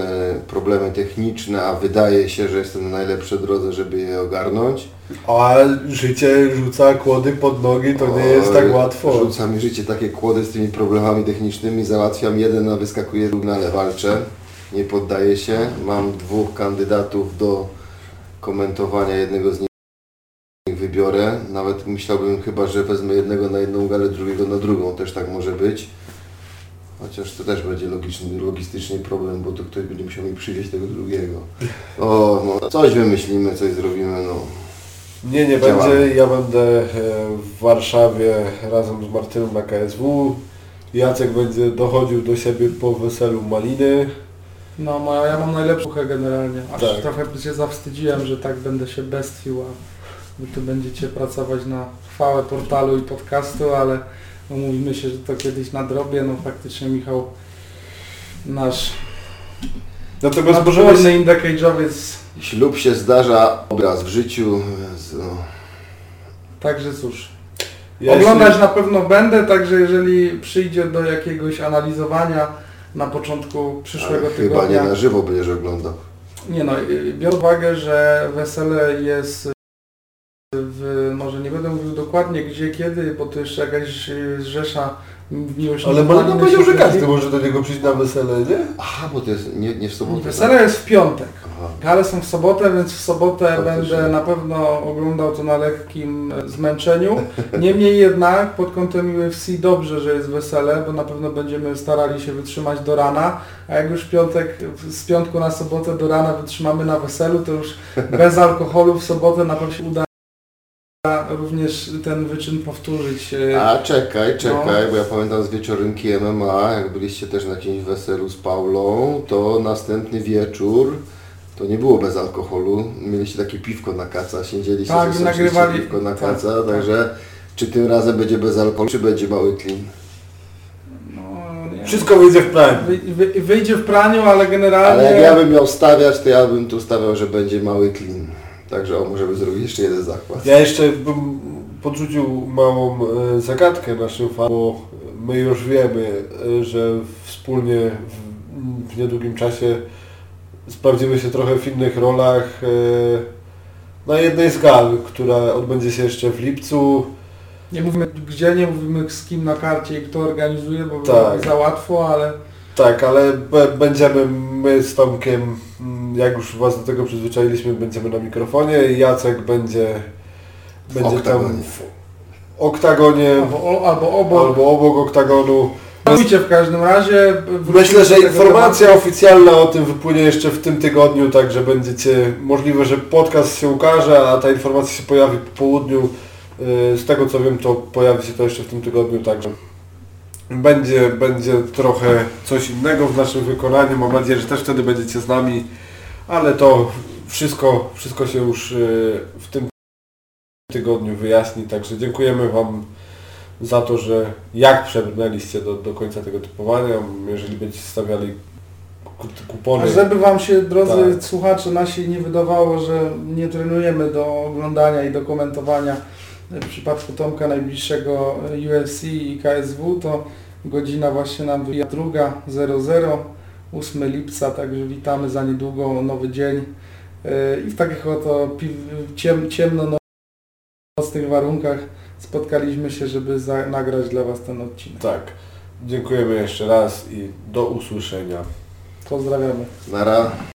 problemy techniczne, a wydaje się, że jestem na najlepszej drodze, żeby je ogarnąć. A życie rzuca kłody pod nogi, to nie jest tak łatwo. Rzuca mi życie takie kłody z tymi problemami technicznymi, załatwiam jeden, a wyskakuje drugi, ale walczę. Nie poddaję się. Mam dwóch kandydatów do komentowania, jednego z nich wybiorę. Nawet myślałbym chyba, że wezmę jednego na jedną galę, drugiego na drugą, też tak może być. Chociaż to też będzie logiczny, logistycznie problem, bo to ktoś będzie musiał mi przywieźć tego drugiego. O, no, coś wymyślimy, coś zrobimy, no. Nie, nie Działamy. będzie. Ja będę e, w Warszawie razem z Martyną na KSW. Jacek będzie dochodził do siebie po weselu Maliny. No moja, ja mam najlepszą generalnie. Aż Tak. trochę się zawstydziłem, że tak będę się bestwił, a Wy tu będziecie pracować na chwałę portalu i podcastu, ale umówimy się, że to kiedyś nadrobię. No faktycznie Michał, nasz Natomiast możemy... nadworny indecage'owiec, Ślub się zdarza obraz w życiu. No. także cóż. Ja Oglądać jeśli- na pewno będę, także jeżeli przyjdzie do jakiegoś analizowania na początku przyszłego Ale chyba tygodnia. nie na żywo będziesz oglądał. Nie no, y, biorę uwagę, że wesele jest dokładnie gdzie, kiedy, bo to jeszcze jakaś y, rzesza miłośników. Ale anime powiedział, się że każdy może do niego przyjść na wesele, nie? Aha, bo to jest nie, nie w sobotę. Wesele jest w piątek. Aha. Gale są w sobotę, więc w sobotę Faktycznie. będę na pewno oglądał to na lekkim e, zmęczeniu. Niemniej jednak pod kątem UFC dobrze, że jest wesele, bo na pewno będziemy starali się wytrzymać do rana, a jak już w piątek, z piątku na sobotę do rana wytrzymamy na weselu, to już bez alkoholu w sobotę na pewno się uda również ten wyczyn powtórzyć. e, A czekaj, czekaj, No. bo ja pamiętam z wieczorynki MMA, jak byliście też na jakimś weselu z Paulą, to następny wieczór to nie było bez alkoholu. Mieliście takie piwko na kaca, siedzieliście Tak, sobie nagrywali- piwko na tak, kaca, tak. także czy tym razem będzie bez alkoholu, czy będzie mały clean? No, nie. Wszystko wyjdzie w prime. Wy, wy, wyjdzie w praniu, ale Ale generalnie... jak ja bym miał stawiać, to ja bym tu stawiał, że będzie mały clean. Także o, możemy zrobić jeszcze jeden zakład. Ja jeszcze bym podrzucił małą e, zagadkę naszym fanom, bo my już wiemy, e, że wspólnie w, w niedługim czasie sprawdzimy się trochę w innych rolach e, na jednej z gal, która odbędzie się jeszcze w lipcu. Nie mówimy gdzie, nie mówimy z kim na karcie i kto organizuje, bo Tak. za łatwo, ale Tak, ale będziemy my z Tomkiem, mm, jak już Was do tego przyzwyczailiśmy, będziemy na mikrofonie i Jacek będzie, będzie tam w oktagonie albo, albo obok. albo obok oktagonu. Mówicie w każdym razie. Myślę, że informacja tematu. oficjalna o tym wypłynie jeszcze w tym tygodniu, także będziecie, możliwe, że podcast się ukaże, a ta informacja się pojawi po południu. Yy, Z tego co wiem, to pojawi się to jeszcze w tym tygodniu, także będzie, będzie trochę coś innego w naszym wykonaniu. Mam nadzieję, że też wtedy będziecie z nami, ale to wszystko, wszystko się już yy, w tym tygodniu wyjaśni, także dziękujemy Wam za to, że jak przebrnęliście do, do końca tego typowania, jeżeli będziecie stawiali ku- kupony. A żeby Wam się, drodzy Tak. słuchacze nasi, nie wydawało, że nie trenujemy do oglądania i do komentowania w przypadku Tomka najbliższego UFC i KSW, to godzina właśnie nam wyjdzie druga 00, 8 lipca, także witamy za niedługo, nowy dzień Yy, i w takich oto ciem, ciemno-nocnych warunkach spotkaliśmy się, żeby za, nagrać dla Was ten odcinek. Tak. Dziękujemy jeszcze raz i do usłyszenia. Pozdrawiamy. Nara.